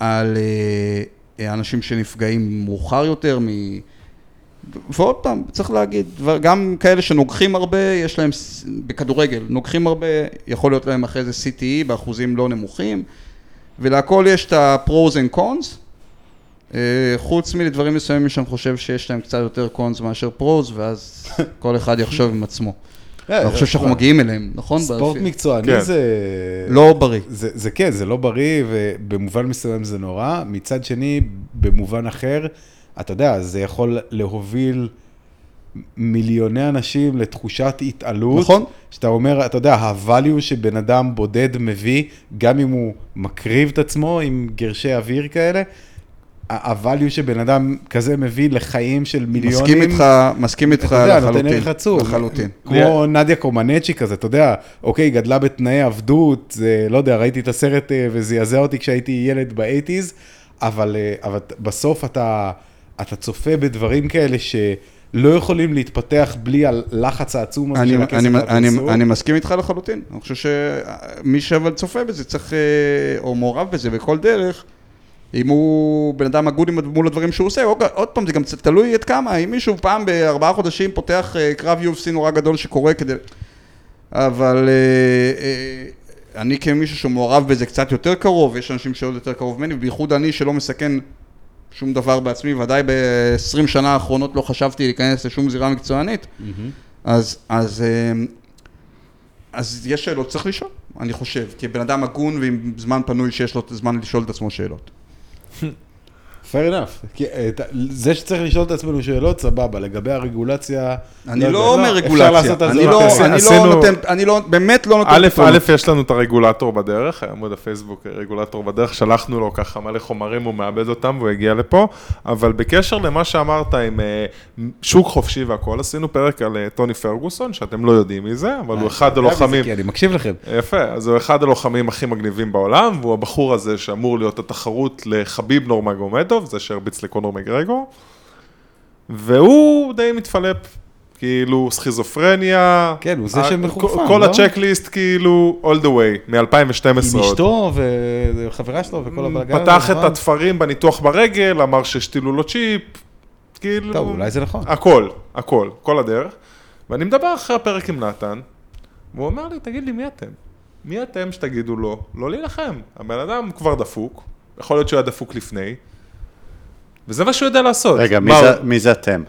על אה, אה, אנשים שנפגעים מאוחר יותר, מ... ועוד פעם, צריך להגיד, גם כאלה שנוגחים הרבה, יש להם, בכדורגל, נוגחים הרבה, יכול להיות להם אחרי זה CTE באחוזים לא נמוכים, ולהכל יש את ה-pros and cons, אה, חוץ מלדברים מסוימים שאני חושב שיש להם קצת יותר cons מאשר pros, ואז כל אחד יחשוב עם עצמו. אני חושב שאנחנו מגיעים אליהם, נכון? ספורט? מקצועני כן. זה... לא בריא. זה, זה כן, זה לא בריא, ובמובן מסוים זה נורא. מצד שני, במובן אחר, אתה יודע, זה יכול להוביל מיליוני אנשים לתחושת התעלות. נכון. שאתה אומר, אתה יודע, ה-value שבן אדם בודד מביא, גם אם הוא מקריב את עצמו עם גרשי אוויר כאלה, ה-value שבן אדם כזה מביא לחיים של מיליונים. מסכים איתך, מסכים איתך אתה יודע, נותן לחלוטין. ערך עצום. לחלוטין. כמו נדיה קומנצ'י כזה, אתה יודע, אוקיי, גדלה בתנאי עבדות, זה, לא יודע, ראיתי את הסרט אה, וזעזע אותי כשהייתי ילד באייטיז, אבל, אה, אבל בסוף אתה, אתה צופה בדברים כאלה שלא יכולים להתפתח בלי הלחץ העצום הזה אני, של הכסף אני, אני. אני מסכים איתך לחלוטין. אני חושב שמי שאבל צופה בזה צריך, אה, או מעורב בזה בכל דרך, אם הוא בן אדם הגון מול הדברים שהוא עושה, עוד, עוד פעם, זה גם תלוי עד כמה, אם מישהו פעם בארבעה חודשים פותח אה, קרב UFC נורא גדול שקורה כדי... אבל אה, אני כמישהו שמעורב בזה קצת יותר קרוב, יש אנשים שעוד יותר קרוב ממני, ובייחוד אני שלא מסכן שום דבר בעצמי, ודאי ב-20 שנה האחרונות לא חשבתי להיכנס לשום זירה מקצוענית, אז, אז, אה, אז יש שאלות, צריך לשאול, אני חושב, כבן אדם הגון ועם זמן פנוי שיש לו את הזמן לשאול את עצמו שאלות. fair enough. כי, אה, ת- זה שצריך לשאול את עצמנו שאלות, סבבה. לגבי הרגולציה... אני יודע, לא אומר אפשר רגולציה, לעשות על זה אני לא, רק- אני עשינו- לא נותן, אני לא, באמת לא נותן א'. א', יש לנו את הרגולטור בדרך, עמוד הפייסבוק רגולטור בדרך, שלחנו לו ככה מלא חומרים, הוא מאבד אותם והוא הגיע לפה, אבל בקשר למה שאמרת עם אה, שוק חופשי והכל, עשינו פרק על אה, טוני פרגוסון, שאתם לא יודעים מי זה, אבל הוא אחד הלוחמים, אני מקשיב לכם. יפה, אז הוא אחד הלוחמים הכי מגניבים בעולם, והוא הבחור הזה שאמור להיות התחרות לחביב נורמגומדוב, זה שהרביץ לקונור מגרגו, והוא די מתפלפ, כאילו סכיזופרניה, כן, הוא זה ה- שמחורפן, כל- כל לא? הצ'קליסט כאילו all the way, מ-2012 עם עוד. אשתו וחברה שלו וכל הבלגן. פתח את נכון? התפרים בניתוח ברגל, אמר שהשתילו לו צ'יפ, כאילו... טוב, אולי זה נכון. הכל, הכל, כל הדרך. ואני מדבר אחרי הפרק עם נתן, והוא אומר לי, תגיד לי, מי אתם? מי אתם שתגידו לו? לא להילחם. הבן אדם כבר דפוק, יכול להיות שהוא היה דפוק לפני, וזה מה שהוא יודע לעשות. רגע, מי מה, זה- מי זה אתם?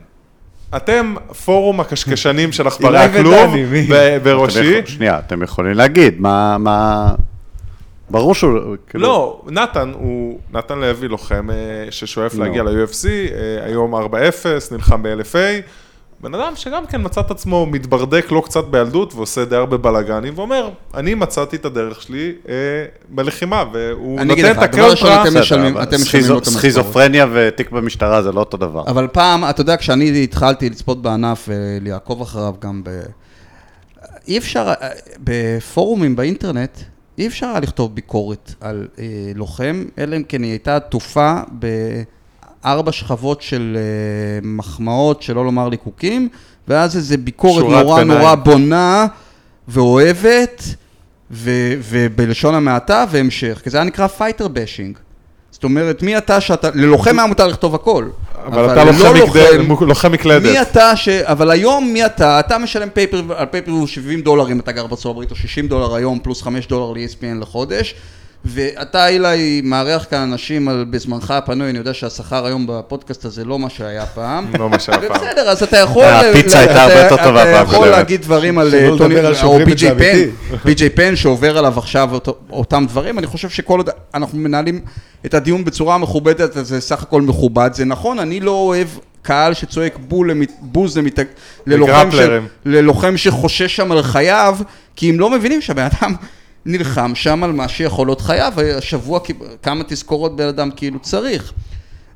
אתם פורום הקשקשנים של עכברי הכלוב ודני, מי? ב- אתם בראשי. יכול- שנייה, אתם יכולים להגיד, מה, מה... ברור שהוא... כאילו- לא, נתן הוא, נתן לוי לוחם אה, ששואף. להגיע ל-UFC, אה, היום 4-0, נלחם ב-LFA. בן אדם שגם כן מצא את עצמו מתברדק לא קצת בילדות ועושה די הרבה בלאגנים, ואומר, אני מצאתי את הדרך שלי אה, בלחימה, והוא אני אגיד נותן לך, את דבר ראשון, הקרנטרה. אתם משלמים- בסדר, אתם משלמים סכיזו- את המשכורת. סכיזופרניה ותיק במשטרה זה לא אותו דבר. אבל פעם, אתה יודע, כשאני התחלתי לצפות בענף ולעקוב אחריו גם ב... אי אפשר, אה, בפורומים באינטרנט, אי אפשר היה לכתוב ביקורת על אה, לוחם, אלא אם כן היא הייתה עטופה בארבע שכבות של אה, מחמאות, שלא לומר ליקוקים, ואז איזו ביקורת נורא ביניים. נורא בונה ואוהבת, ו- ובלשון המעטה, והמשך, כי זה היה נקרא fighter bashing. זאת אומרת, מי אתה שאתה, ללוחם היה מותר לכתוב הכל. אבל אתה לוחם מקד- לוחם מקלדת. מי אתה ש... אבל היום מי אתה? אתה משלם pay-per, על pay-per 70 דולר אם אתה גר בארצות הברית, או 60 דולר היום, פלוס 5 דולר ל-ESPN לחודש. ואתה, אילי, מארח כאן אנשים על, בזמנך הפנוי, אני יודע שהשכר היום בפודקאסט הזה לא מה שהיה פעם. לא מה שהיה פעם. בסדר, אז אתה יכול... הפיצה הייתה הרבה יותר טובה אתה פעם יכול קודמת. להגיד דברים על אה, טוני, או בי.ג'יי פן. בי.ג'יי פן שעובר עליו עכשיו אותם דברים, אני חושב שכל עוד אנחנו מנהלים את הדיון בצורה מכובדת, אז זה סך הכל מכובד. זה נכון, אני לא אוהב קהל שצועק בול למת- בוז למת- ללוחם, ש... ללוחם שחושש שם על חייו, כי הם לא מבינים שהבן אדם נלחם שם על מה שיכול להיות חייו, השבוע כמה תזכורות בן אדם כאילו צריך.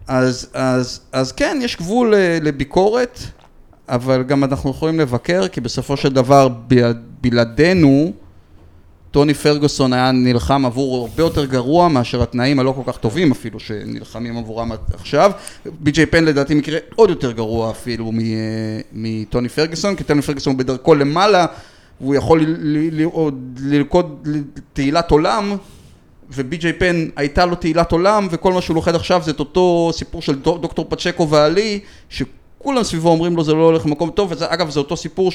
אז, אז, אז כן, יש גבול אה, לביקורת, אבל גם אנחנו יכולים לבקר, כי בסופו של דבר בלעדינו, טוני פרגוסון היה נלחם עבור הרבה יותר גרוע מאשר התנאים הלא כל כך טובים אפילו שנלחמים עבורם עכשיו. בי.ג'יי פן לדעתי מקרה עוד יותר גרוע אפילו אה, מטוני פרגוסון, כי טוני פרגוסון בדרכו למעלה, והוא יכול ל- ל- ל- עוד ללכוד תהילת עולם, ובי.ג'יי פן הייתה לו תהילת עולם, וכל מה שהוא לוכד עכשיו זה את אותו סיפור של דוק- דוקטור פצ'קו ועלי, שכולם סביבו אומרים לו זה לא הולך למקום טוב, וזה אגב זה אותו סיפור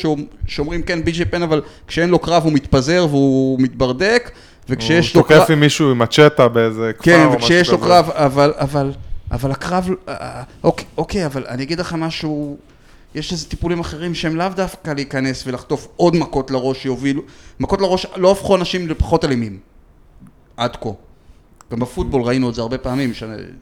שאומרים כן בי.ג'יי פן, אבל כשאין לו קרב הוא מתפזר והוא מתברדק, וכשיש הוא לו קרב... תוקף עם מישהו עם מצ'טה באיזה כפר כן, וכשיש לו. קרב, אבל, אבל, אבל הקרב, אה, אוקיי, אוקיי, אבל אני אגיד לך משהו יש איזה טיפולים אחרים שהם לאו דווקא להיכנס ולחטוף עוד מכות לראש שיובילו, מכות לראש לא הפכו אנשים לפחות אלימים, עד כה. גם בפוטבול ראינו את זה הרבה פעמים,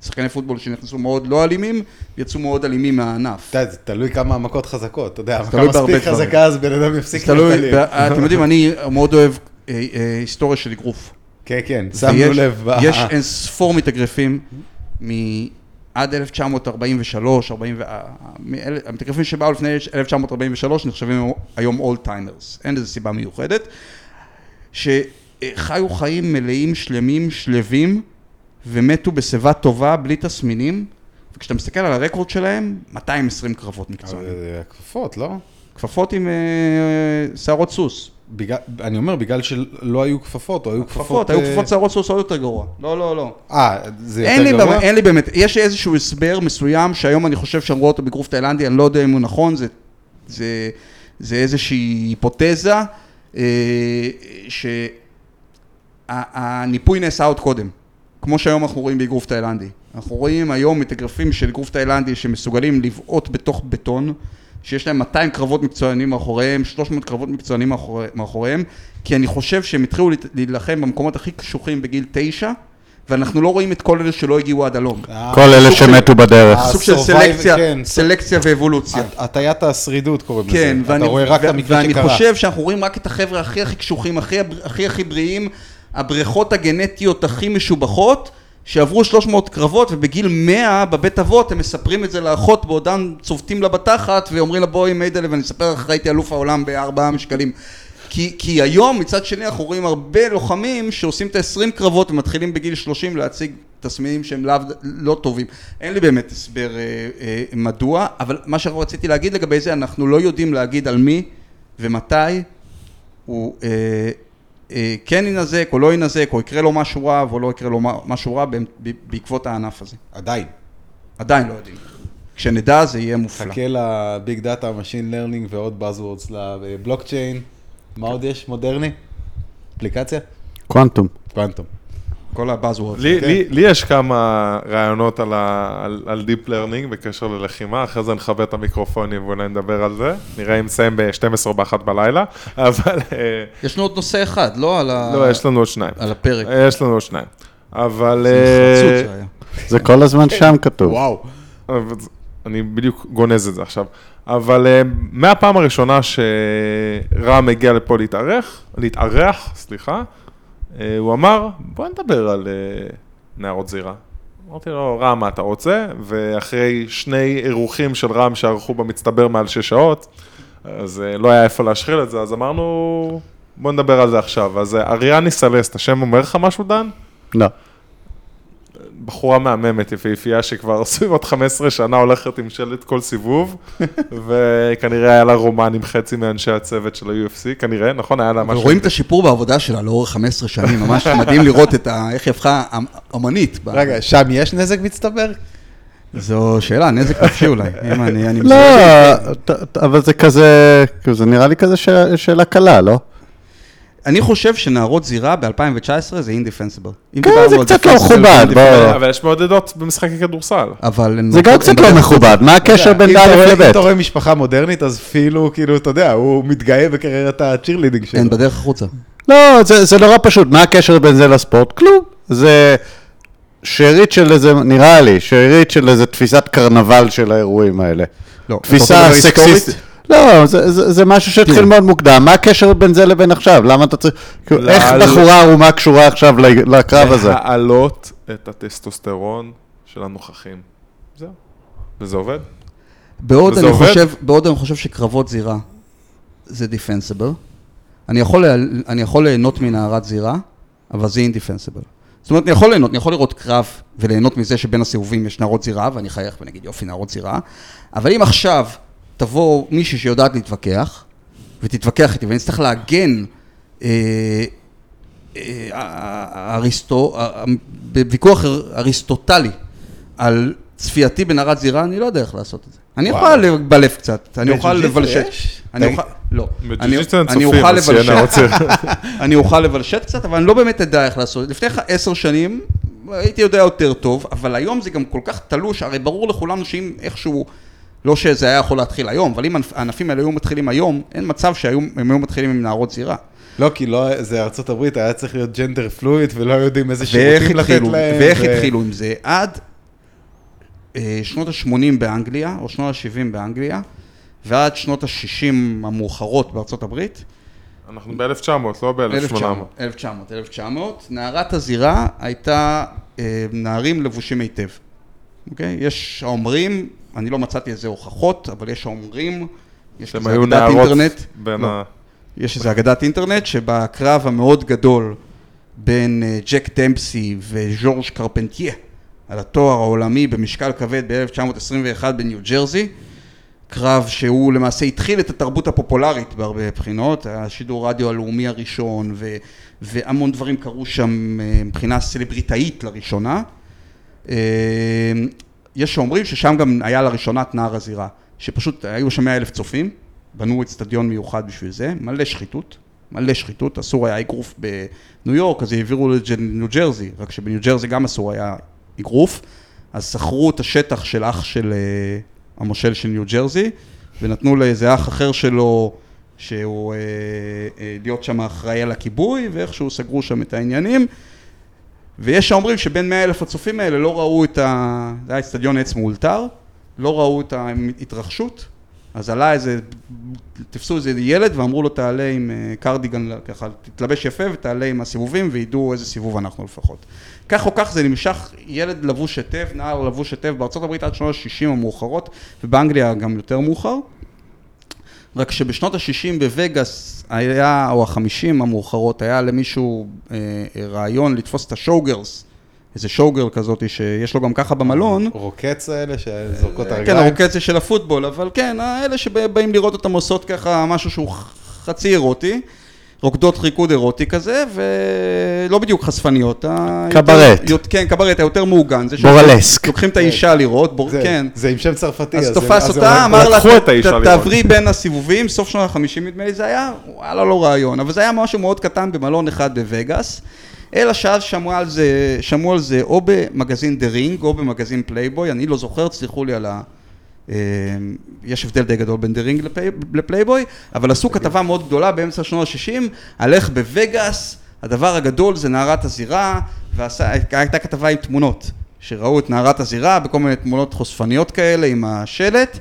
שחקני פוטבול שנכנסו מאוד לא אלימים, יצאו מאוד אלימים מהענף. אתה יודע, זה תלוי כמה המכות חזקות, אתה יודע, בהרבה מספיק. חזקה, אז בן אדם יפסיק להיות אלים. אתם יודעים, אני מאוד אוהב אה, אה, היסטוריה של אגרוף. כן, כן, שמנו לב. יש אין ספור מתאגרפים מעד 1943, 40, ו- ה- מאלה- המתאגרפים שבאו לפני 1943 נחשבים היום old timers, אין לזה סיבה מיוחדת, שחיו חיים מלאים, שלמים, שלווים, ומתו בשיבה טובה, בלי תסמינים, וכשאתה מסתכל על הרקורד שלהם, 220 קרבות מקצועיים. כפפות, לא? כפפות עם אה, שערות סוס. בגלל- אני אומר, בגלל שלא היו כפפות, או היו כפפות... כפפות, היו אה, כפפות שערות סוס עוד יותר גרוע. לא, לא, לא. אה, זה אין לי, יותר גרוע? אין לי באמת, יש איזשהו הסבר מסוים שהיום אני חושב שאמרו אותו באגרוף תאילנדי, אני לא יודע אם הוא נכון, זה, זה, זה איזושהי היפותזה, אה, שהניפוי נעשה עוד קודם, כמו שהיום אנחנו רואים באגרוף תאילנדי. אנחנו רואים היום מתאגרפים של אגרוף תאילנדי שמסוגלים לבעוט בתוך בטון, שיש להם 200 קרבות מקצוענים מאחוריהם, 300 קרבות מקצוענים מאחורי, מאחוריהם, כי אני חושב שהם התחילו להילחם במקומות הכי קשוחים בגיל תשע, ואנחנו לא רואים את כל אלה שלא הגיעו עד הלום. אה, כל אלה שמתו בדרך. סוג של סלקציה, כן. סלקציה ואבולוציה. הט- הטיית השרידות קוראים לזה. כן, אתה רואה רק את המקרה ואני שקרה. חושב שאנחנו רואים רק את החבר'ה הכי הכי קשוחים, הכי הכי בריאים, הבריכות הגנטיות הכי משובחות, שעברו 300 קרבות ובגיל 100 בבית אבות הם מספרים את זה לאחות בעודם צובטים לה בתחת ואומרים לה בואי מיידלה ואני אספר לך הייתי אלוף העולם בארבעה משקלים. כי, כי היום מצד שני אנחנו רואים הרבה לוחמים שעושים את ה-20 קרבות ומתחילים בגיל 30 להציג תסמינים שהם לאו, לא טובים. אין לי באמת הסבר אה, אה, מדוע, אבל מה שרציתי להגיד לגבי זה, אנחנו לא יודעים להגיד על מי ומתי הוא אה, כן יינזק או לא יינזק, או יקרה לו משהו רע או לא יקרה לו משהו רע בעקבות הענף הזה. עדיין. עדיין לא יודעים. כשנדע זה יהיה מופלא. חכה ל big data, machine learning ועוד Buzzwords לבלוקצ'יין. מה עוד יש? מודרני? אפליקציה? קוונטום. קוונטום. כל הבאזוורד. לי, כן. לי, לי יש כמה רעיונות על, ה, על, על Deep Learning בקשר ללחימה, אחרי זה נכבה את המיקרופונים ואולי נדבר על זה. נראה אם נסיים ב-12 או ב-1 בלילה, אבל אה, יש לנו עוד נושא אחד, לא על, ה... לא, יש לנו עוד שניים. על הפרק. יש לנו עוד שניים. אבל... זה אה, זה כל הזמן שם כתוב. וואו. אני בדיוק גונז את זה עכשיו. אבל אה, מהפעם הראשונה שרם הגיע לפה להתארח, להתארח, סליחה, הוא אמר, בוא נדבר על אה, נערות זירה. אמרתי לו, רם, מה אתה רוצה? ואחרי שני אירוחים של רם שערכו במצטבר מעל שש שעות, אז אה, לא היה איפה להשחיל את זה, אז אמרנו, בוא נדבר על זה עכשיו. אז אה, אריאני סלסט, השם אומר לך משהו, דן? לא. בחורה מהממת, יפהפייה, שכבר סביבות 15 שנה הולכת עם שלט כל סיבוב, וכנראה היה לה רומן עם חצי מאנשי הצוות של ה-UFC, כנראה, נכון? היה לה משהו... רואים את השיפור בעבודה שלה לאורך 15 שנים, ממש מדהים לראות את ה... איך היא הפכה אמ- אמנית. רגע, שם יש נזק מצטבר? זו שאלה, נזק נפשי אולי. אם אני לא, אבל זה כזה, זה נראה לי כזה ש- שאלה קלה, לא? אני חושב שנערות זירה ב-2019 זה indefensible. כן, זה קצת לא מכובד. אבל יש מעודדות במשחקי כדורסל. אבל... זה גם קצת לא מכובד, מה הקשר בין ד' רואה- אם לב'? אתה רואה משפחה מודרנית, אז פיל, כאילו, אתה יודע, הוא מתגאה בקריירת ה cheerleading שלו. הן בדרך החוצה. לא, זה, זה נורא פשוט, מה הקשר בין זה לספורט? כלום. זה שארית של איזה, נראה לי, שארית של איזה תפיסת קרנבל של האירועים האלה. לא, תפיסה? סקסיסטית. לא, זה, זה, זה משהו שהתחיל. מאוד מוקדם, מה הקשר בין זה לבין עכשיו? למה אתה צריך... כאילו, איך לא- בחורה ערומה קשורה עכשיו ל- לקרב הזה? להעלות את הטסטוסטרון של הנוכחים. זהו. וזה עובד? בעוד וזה אני, עובד? חושב, בעוד אני חושב שקרבות זירה זה דיפנסיבל. אני יכול, אני יכול ליהנות מנערת זירה, אבל זה אינדיפנסיבל. זאת אומרת, אני יכול ליהנות, אני יכול לראות קרב וליהנות מזה שבין הסיבובים יש נערות זירה, ואני אחייך ואני אגיד יופי נערות זירה, אבל אם עכשיו תבוא מישהי שיודעת להתווכח, ותתווכח איתי, ואני אצטרך להגן אה, אה, אריסטו, אה, בוויכוח אריסטוטלי על צפייתי בנערת זירה, אני לא יודע איך לעשות את זה. אני. אוכל לבלף קצת, אני אוכל. יש? אני אוכל, לא. אני- אין צופים, אוכל אז שיהיה לבלשת. נערות זירה. אני אוכל לבלשת קצת, אבל אני לא באמת אדע איך לעשות. לפני עשר שנים הייתי יודע יותר טוב, אבל היום זה גם כל כך תלוש, הרי ברור לכולנו שאם איכשהו לא שזה היה יכול להתחיל היום, אבל אם הענפ- הענפים האלה היו מתחילים היום, אין מצב שהם היו מתחילים עם נערות זירה. לא, כי לא, זה ארצות הברית, היה צריך להיות ג'נדר פלואיד, ולא יודעים איזה שירותים לתת להם. ואיך ו- התחילו עם זה? עד אה, שנות ה-80 באנגליה, או שנות ה-70 באנגליה, ועד שנות ה-60 המאוחרות בארצות הברית. אנחנו ב-1900, לא ב-1800. 1900, 1900, 1900. נערת הזירה הייתה אה, נערים לבושים היטב. אוקיי? יש האומרים, אני לא מצאתי איזה הוכחות, אבל יש האומרים, יש איזה אגדת אינטרנט. בין לא. ה... יש איזו אגדת אינטרנט שבקרב המאוד גדול בין אה, ג'ק דמפסי וז'ורג' קרפנטיה על התואר העולמי במשקל כבד ב-1921 בניו ג'רזי, קרב שהוא למעשה התחיל את התרבות הפופולרית בהרבה בחינות, השידור רדיו הלאומי הראשון ו- והמון דברים קרו שם אה, מבחינה סלבריטאית לראשונה. יש שאומרים ששם גם היה לראשונה את נער הזירה, שפשוט היו שם 100 אלף צופים, בנו אצטדיון מיוחד בשביל זה, מלא שחיתות, מלא שחיתות, אסור היה אגרוף בניו יורק, אז העבירו לניו ג'רזי, רק שבניו ג'רזי גם אסור היה אגרוף, אז שכרו את השטח של אח של אה, המושל של ניו ג'רזי, ונתנו לאיזה אח אחר שלו, שהוא אה, אה, להיות שם אחראי על הכיבוי, ואיכשהו סגרו שם את העניינים. ויש שאומרים שבין 100 אלף הצופים האלה לא ראו את ה... זה היה אצטדיון עץ מאולתר, לא ראו את ההתרחשות, אז עלה איזה, תפסו איזה ילד ואמרו לו תעלה עם אה, קרדיגן, ככה, תתלבש יפה ותעלה עם הסיבובים וידעו איזה סיבוב אנחנו לפחות. כך או כך זה נמשך, ילד לבוש היטב, נער לבוש היטב, בארצות הברית עד שנות ה-60 המאוחרות, ובאנגליה גם יותר מאוחר. רק שבשנות ה-60 בווגאס היה, או ה-50 המאוחרות, היה למישהו אה, אה, רעיון לתפוס את השואו-גרס, איזה שואו-גרל כזאת שיש לו גם ככה במלון. רוקץ האלה שזורקות את כן, הרגליים. הרוקציה של הפוטבול, אבל כן, האלה שבאים לראות אותם עושות ככה משהו שהוא חצי אירוטי, רוקדות ריקוד אירוטי כזה, ולא בדיוק חשפניות. קברט. יותר- כן, קברט, היותר מעוגן. זה בורלסק. לוקחים את האישה לראות, בור- זה- כן. זה עם שם צרפתי. אז זה- תפס זה אותה, אמר לה. תעברי בין הסיבובים, סוף שנות ה-50 נדמה לי זה היה, וואלה לא רעיון, אבל זה היה משהו מאוד קטן במלון אחד בווגאס, אלא שאז שמעו על זה, שמעו על זה או במגזין The Ring או במגזין פלייבוי, אני לא זוכר, תסלחו לי על ה... אה, יש הבדל די גדול בין The Ring לפלי- לפלייבוי, אבל עשו כתבה מאוד גדולה באמצע שנות ה-60, על איך בווגאס הדבר הגדול זה נערת הזירה, והייתה כתבה עם תמונות, שראו את נערת הזירה בכל מיני תמונות חושפניות כאלה עם השלט,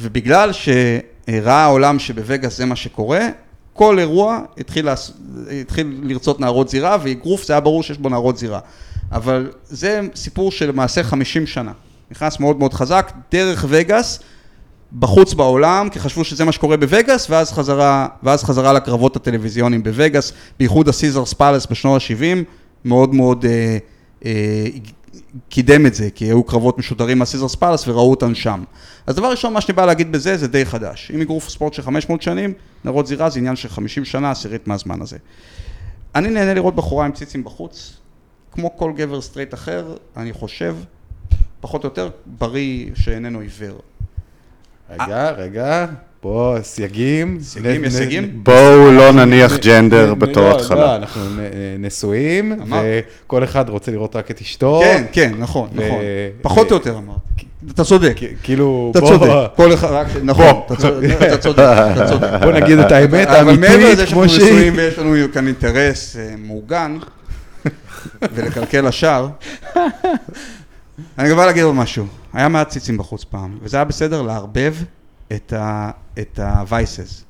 ובגלל שראה העולם שבווגאס זה מה שקורה, כל אירוע התחיל, לעש... התחיל לרצות נערות זירה, ואגרוף זה היה ברור שיש בו נערות זירה. אבל זה סיפור של למעשה 50 שנה. נכנס מאוד מאוד חזק, דרך וגאס, בחוץ בעולם, כי חשבו שזה מה שקורה בווגאס, ואז חזרה, ואז חזרה לקרבות הטלוויזיוניים בווגאס, בייחוד הסיזרס פאלס בשנות ה-70, מאוד מאוד אה, אה, קידם את זה, כי היו קרבות משודרים מהסיזרס פאלס וראו אותן שם. אז דבר ראשון, מה שאני בא להגיד בזה, זה די חדש. אם אגרוף ספורט של 500 שנים, נערות זירה זה עניין של 50 שנה, עשירית מהזמן הזה. אני נהנה לראות בחורה עם ציצים בחוץ, כמו כל גבר סטרייט אחר, אני חושב, פחות או יותר, בריא שאיננו עיוור. רגע, רגע, פה סייגים. סייגים, יש סייגים? בואו לא נניח נ- ג'נדר בתור לא, לא, התחלה. אנחנו נ- נשואים. וכל אחד רוצה לראות רק את אשתו. כן, כן, נכון, נכון. פחות או יותר אמרתי. אתה צודק. כאילו, אתה בוא- צודק. כל אחד, נכון, אתה צודק, אתה צודק, אתה צודק. בוא נגיד את האמת אבל מעבר האמיתית, לזה שאנחנו כמו שהיא. נשואים ויש לנו כאן אינטרס אה, מעוגן, ולקלקל השאר, אני בא להגיד עוד משהו. היה מעט ציצים בחוץ פעם, וזה היה בסדר לערבב את ה- את ה-Vices.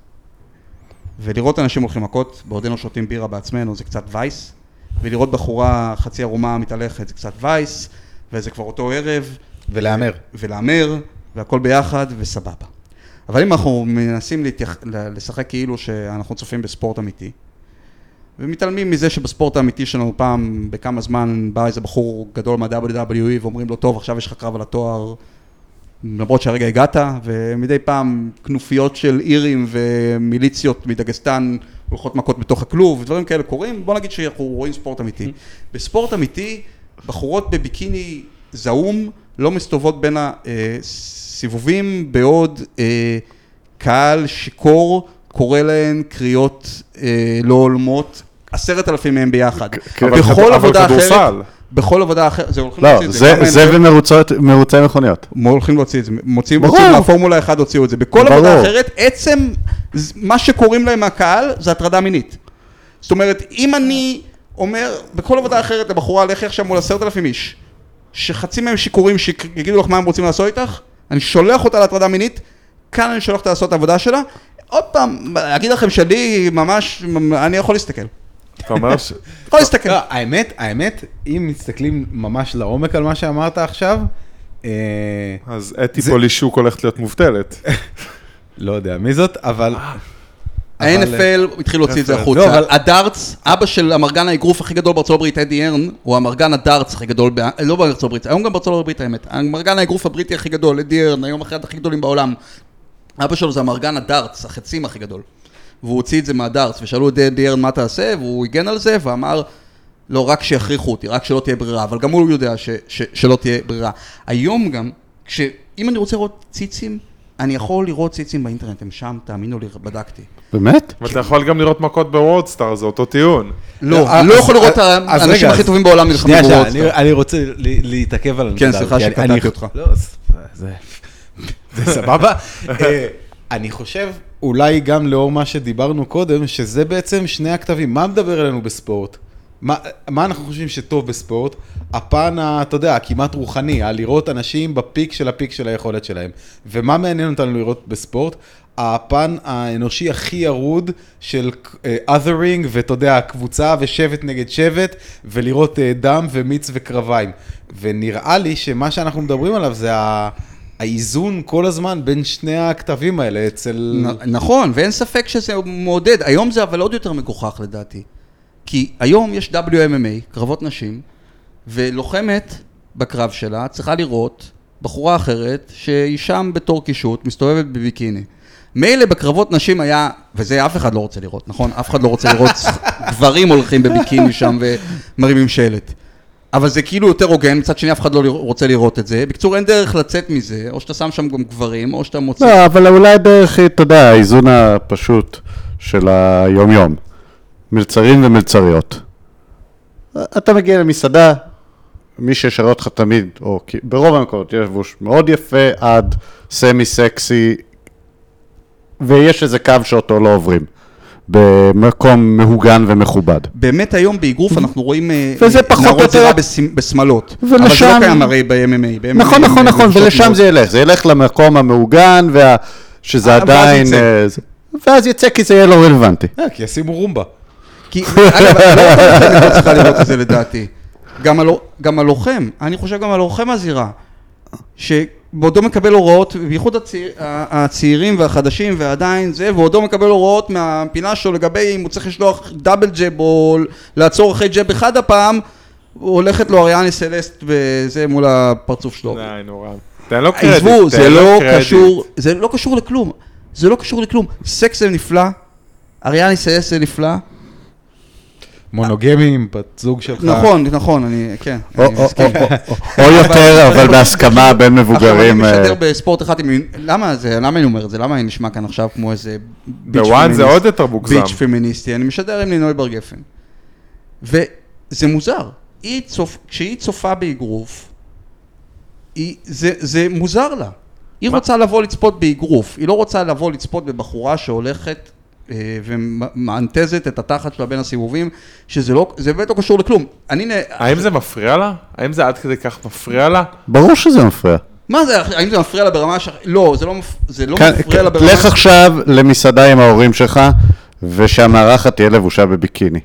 ולראות אנשים הולכים מכות, בעודנו שותים בירה בעצמנו, זה קצת וייס, ולראות בחורה חצי ערומה מתהלכת, זה קצת וייס, וזה כבר אותו ערב, ולהמר. ולהמר, והכל ביחד, וסבבה. אבל אם אנחנו מנסים להתייח... לשחק כאילו שאנחנו צופים בספורט אמיתי, ומתעלמים מזה שבספורט האמיתי שלנו פעם בכמה זמן בא איזה בחור גדול מה-WWE ואומרים לו, טוב, עכשיו יש לך קרב על התואר, למרות שהרגע הגעת, ומדי פעם כנופיות של אירים ומיליציות מדגסטן הולכות מכות בתוך הכלוב, ודברים כאלה קורים, בוא נגיד שאנחנו רואים ספורט אמיתי. בספורט אמיתי, בחורות בביקיני זעום לא מסתובבות בין הסיבובים בעוד אה, קהל שיכור קורא להן קריאות אה, לא הולמות, עשרת אלפים מהם ביחד. בכל עבודה אחרת. בכל עבודה אחרת, זה הולכים לא, להוציא את זה- גם זה ב- ומרוצות- מרוצי מכוניות. הולכים להוציא את זה, מוציאים. הוציאו מהפורמולה 1 הוציאו את זה. בכל. עבודה אחרת, עצם מה שקוראים להם מהקהל זה הטרדה מינית. זאת אומרת, אם אני אומר, בכל עבודה אחרת לבחורה, לכי עכשיו מול עשרת אלפים איש, שחצי מהם שיכורים שיגידו לך מה הם רוצים לעשות איתך, אני שולח אותה להטרדה מינית, כאן אני שולח אותה לעשות את העבודה שלה. עוד פעם, אגיד לכם שלי ממש, אני יכול להסתכל. אתה אומר ש... יכול להסתכל. לא, האמת, האמת, אם מסתכלים ממש לעומק על מה שאמרת עכשיו, אה, אז אתי פולישוק הולכת להיות מובטלת. לא יודע מי זאת, אבל... אבל- ה-NFL התחיל להוציא את זה. החוצה. לא, אבל- הדארטס, אבא של אמרגן האגרוף הכי גדול בארצות הברית, אדי ארן, הוא אמרגן הדארטס הכי גדול, לא בארצות הברית, היום גם בארצות הברית האמת. אמרגן האגרוף הבריטי הכי גדול, אדי ארן, היום אחד הכי גדולים בעולם. אבא שלו זה אמרגן הדארטס, החצים הכי גדול. והוא הוציא את זה מהדארטס, ושאלו את אדי ארן מה תעשה, והוא הגן על זה, ואמר, לא, רק שיכריחו אותי, רק שלא תהיה ברירה, אבל גם הוא יודע ש, ש, שלא תהיה ברירה. היום גם, כש, אם אני רוצה לראות ציצים, אני יכול לראות ציצים באינטרנט, הם שם, תאמינו לי, בדקתי. באמת? ואתה יכול גם לראות מכות בוורדסטאר, זה אותו טיעון. לא, אני לא יכול לראות את אז האנשים הכי טובים בעולם נלחמים בוורדסטאר. אני- רוצה ל- להתעכב על הנקודה. כן, סליחה שקטעתי אותך. לא, זה- זה סבבה. אני חושב, אולי גם לאור מה שדיברנו קודם, שזה בעצם שני הכתבים. מה מדבר אלינו בספורט? מה, מה אנחנו חושבים שטוב בספורט? הפן, אתה יודע, הכמעט רוחני, הלראות אנשים בפיק של הפיק של היכולת שלהם. ומה מעניין אותנו לראות בספורט? הפן האנושי הכי ירוד של אה, othering, ואתה יודע, קבוצה ושבט נגד שבט, ולראות אה, דם ומיץ וקרביים. ונראה לי שמה שאנחנו מדברים עליו זה ה... האיזון כל הזמן בין שני הכתבים האלה אצל... נ- נכון, ואין ספק שזה מעודד. היום זה אבל עוד יותר מגוחך לדעתי. כי היום יש WMMA, קרבות נשים, ולוחמת בקרב שלה צריכה לראות בחורה אחרת שהיא שם בתור קישוט, מסתובבת בביקיני. מילא בקרבות נשים היה, וזה אף אחד לא רוצה לראות, נכון? אף אחד לא רוצה לראות גברים הולכים בביקיני שם ומרימים שלט. אבל זה כאילו יותר הוגן, מצד שני אף אחד לא רוצה לראות את זה. בקיצור, אין דרך לצאת מזה, או שאתה שם שם גם גברים, או שאתה מוציא... לא, אבל אולי דרך, אתה יודע, האיזון הפשוט של היום-יום. מלצרים ומלצריות. אתה מגיע למסעדה, מי שישרה אותך תמיד, או כי- ברוב המקומות יש לבוש מאוד יפה עד סמי סקסי, ויש איזה קו שאותו לא עוברים. במקום מהוגן ומכובד. באמת היום באגרוף אנחנו רואים אה, או נערות זירה בשמ- בשמאלות. אבל זה ולשם- לא קיים הרי ב-MMA. נכון, נכון, נכון, ולשם זה ילך, זה ילך למקום המעוגן, וה... שזה אה, עדיין... אה, ואז יצא כי זה יהיה לא רלוונטי. אה, כי ישימו רומבה. כי, אגב, לא לא צריכה לראות את זה לדעתי. גם הלו- גם הלוחם, אני חושב גם הלוחם הזירה. שבעודו מקבל הוראות, בייחוד הצעיר, הצעירים והחדשים ועדיין זה, ועודו מקבל הוראות מהפינה שלו לגבי אם הוא צריך לשלוח דאבל ג'ב או לעצור אחרי ג'ב אחד הפעם, הולכת לו אריאני סלסט וזה מול הפרצוף שלו. די, נורא. תן לו קרדיט. עזבו, זה לא. קשור, זה לא קשור לכלום. זה לא קשור לכלום. סקס זה נפלא, אריאני סלסט זה נפלא. מונוגמים, בת זוג שלך. נכון, נכון, אני, כן. או- יותר, אבל בהסכמה בין מבוגרים. עכשיו אני אה, משדר בספורט אחד. למה זה, למה אני אומר את זה? למה אני נשמע כאן עכשיו כמו איזה... ביץ' בוואן זה פמיניסט- עוד יותר מוגזם. ביץ' פמיניסטי, אני משדר עם לינוי בר גפן. וזה מוזר. כשהיא צופה באגרוף. זה, זה מוזר לה. היא? רוצה לבוא לצפות באגרוף, היא לא רוצה לבוא לצפות בבחורה שהולכת ומאנטזת את התחת שלה בין הסיבובים, שזה לא, זה באמת לא קשור לכלום. אני... נ- האם זה מפריע לה? האם זה עד כדי כך מפריע לה? ברור שזה מפריע. מה זה, האם זה מפריע לה ברמה ש... לא, זה לא, מפ... זה לא כאן- מפריע לה ברמה... לך עכשיו למסעדה עם ההורים שלך, ושהמארחת תהיה לבושה בביקיני.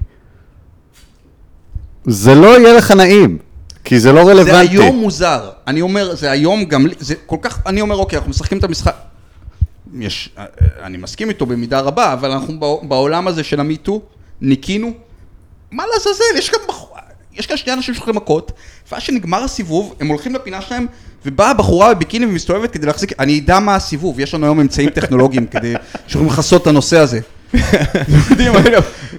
זה לא יהיה לך נעים, כי זה לא זה רלוונטי. היום מוזר. אני אומר, זה היום גם... זה כל כך... אני אומר, אוקיי, אנחנו משחקים את המשחק... יש... אני מסכים איתו במידה רבה, אבל אנחנו בע- בעולם הזה של המיטו, ניקינו. מה לעזאזל? יש כאן בחורה... יש כאן שני אנשים שהולכים מכות, ואז שנגמר הסיבוב, הם הולכים לפינה שלהם, ובאה בחורה בביקיני ומסתובבת כדי להחזיק... אני אדע מה הסיבוב, יש לנו היום אמצעים טכנולוגיים כדי שיכולים לכסות את הנושא הזה. יש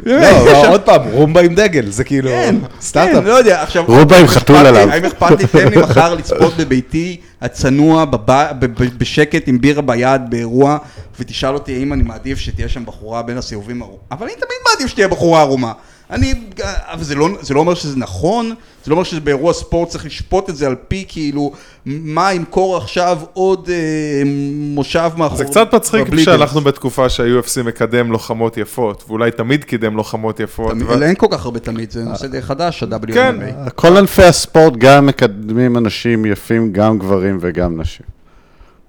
לא, שם- עוד פעם, רומבה עם דגל, זה כאילו כן, סטארט-אפ. כן, לא. רובה עם חתול עליו. האם אכפת לי, תן לי מחר לצפות בביתי הצנוע, בב- ב- ב- בשקט עם בירה ביד, באירוע, ותשאל אותי האם אני מעדיף שתהיה שם בחורה בין הסיבובים ערומה. אבל אני תמיד מעדיף שתהיה בחורה ערומה. אני, אבל זה לא, זה לא אומר שזה נכון, זה לא אומר שבאירוע ספורט צריך לשפוט את זה על פי כאילו, מה ימכור עכשיו עוד אה, מושב מאחור. זה קצת מצחיק. שאנחנו בתקופה שה-UFC מקדם לוחמות יפות, ואולי תמיד קידם לוחמות יפות. תמיד- ו- אין כל כך הרבה תמיד, זה נושא די חדש, ה-WMA. כן. כל ענפי הספורט גם מקדמים אנשים יפים, גם גברים וגם נשים.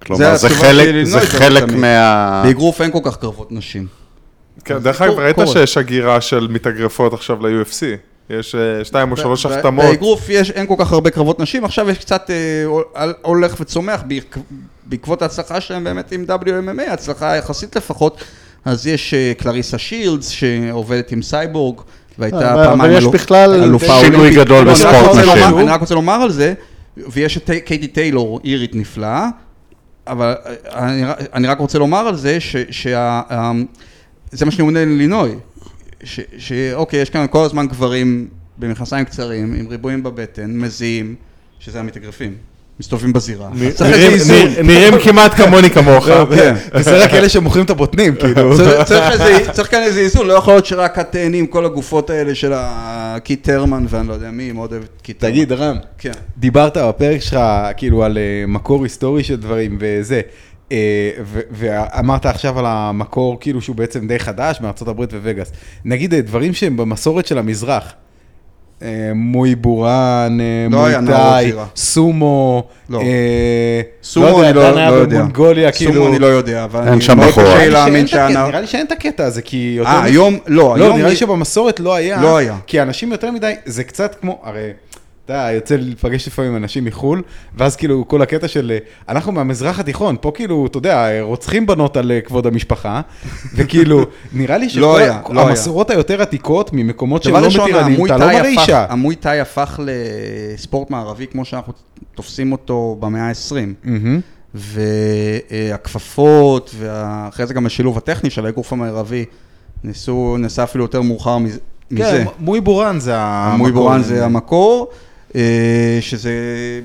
כלומר, זה התשובה חלק, שלי, זה לא חלק. מה... באגרוף אין כל כך קרבות נשים. כן, דרך אגב, ראית קורה. שיש הגירה של מתאגרפות עכשיו ל-UFC? יש אה, שתיים או שלוש החתמות. באגרוף יש, אין כל כך הרבה קרבות נשים, עכשיו יש קצת אה, הול- הולך וצומח בעק- בעקבות ההצלחה שלהם באמת עם WMMA, הצלחה יחסית לפחות, אז יש אה, קלריסה שילדס שעובדת עם סייבורג, והייתה אבל- פעמיים אבל יש בכלל אלופה שינוי אולימפית. גדול לא, בספורט נשים. אני רק רוצה לומר על זה, ויש את קייטי טיילור, אירית נפלאה, אבל אה, אני, אני רק רוצה לומר על זה, ש, שה, אה, זה מה שאני עונה ללינוי, שאוקיי, יש כאן כל הזמן גברים במכנסיים קצרים, עם ריבועים בבטן, מזיעים, שזה המתאגרפים, מסתובבים בזירה. נראים- כמעט כמוני כמוך. כן. וזה רק אלה שמוכרים את הבוטנים, כאילו. צריך- כאן איזה איזון, לא יכול להיות שרק את תהני עם כל הגופות האלה של הקיט טרמן ואני לא יודע מי, מאוד אוהבת קיט טרמן. תגיד, רם, כן. דיברת בפרק שלך כאילו על אה, מקור היסטורי של דברים וזה, אה, ואמרת עכשיו על המקור כאילו שהוא בעצם די חדש מארצות הברית ווגאס. נגיד אה, דברים שהם במסורת של המזרח. אה, מוי בוראן, אה, לא מויטאי. סומו, לא. אה, סומו אני לא היה לא יודע. במונגוליה, כאילו. סומו אני לא יודע, אבל אין אני שם מאוד בחורה. קשה נראה לי להאמין שאין את הקטע- נאור. נראה לי שאין את הקטע הזה, כי יותר... אה, היום, לא, לא, היום... נראה לי שבמסורת לא היה. לא היה. כי אנשים יותר מדי, זה קצת כמו, הרי, אתה יוצא לי לפגש לפעמים עם אנשים מחו"ל, ואז כאילו כל הקטע של, אה, אנחנו מהמזרח התיכון, פה כאילו, אתה יודע, רוצחים בנות על אה, כבוד המשפחה, וכאילו, נראה לי לא היה, שכל לא היה. המסורות היותר עתיקות, ממקומות לא ראשון, מתירנים, אתה לא מראה אישה. המוי תאי הפך לספורט מערבי כמו שאנחנו תופסים אותו במאה ה-20. מהמם. והכפפות, ואחרי זה גם השילוב הטכני של האגרוף המערבי, נעשה אפילו יותר מאוחר מזה. כן, מוי בורן זה המקור. המוי בורן זה המקור, אה, שזה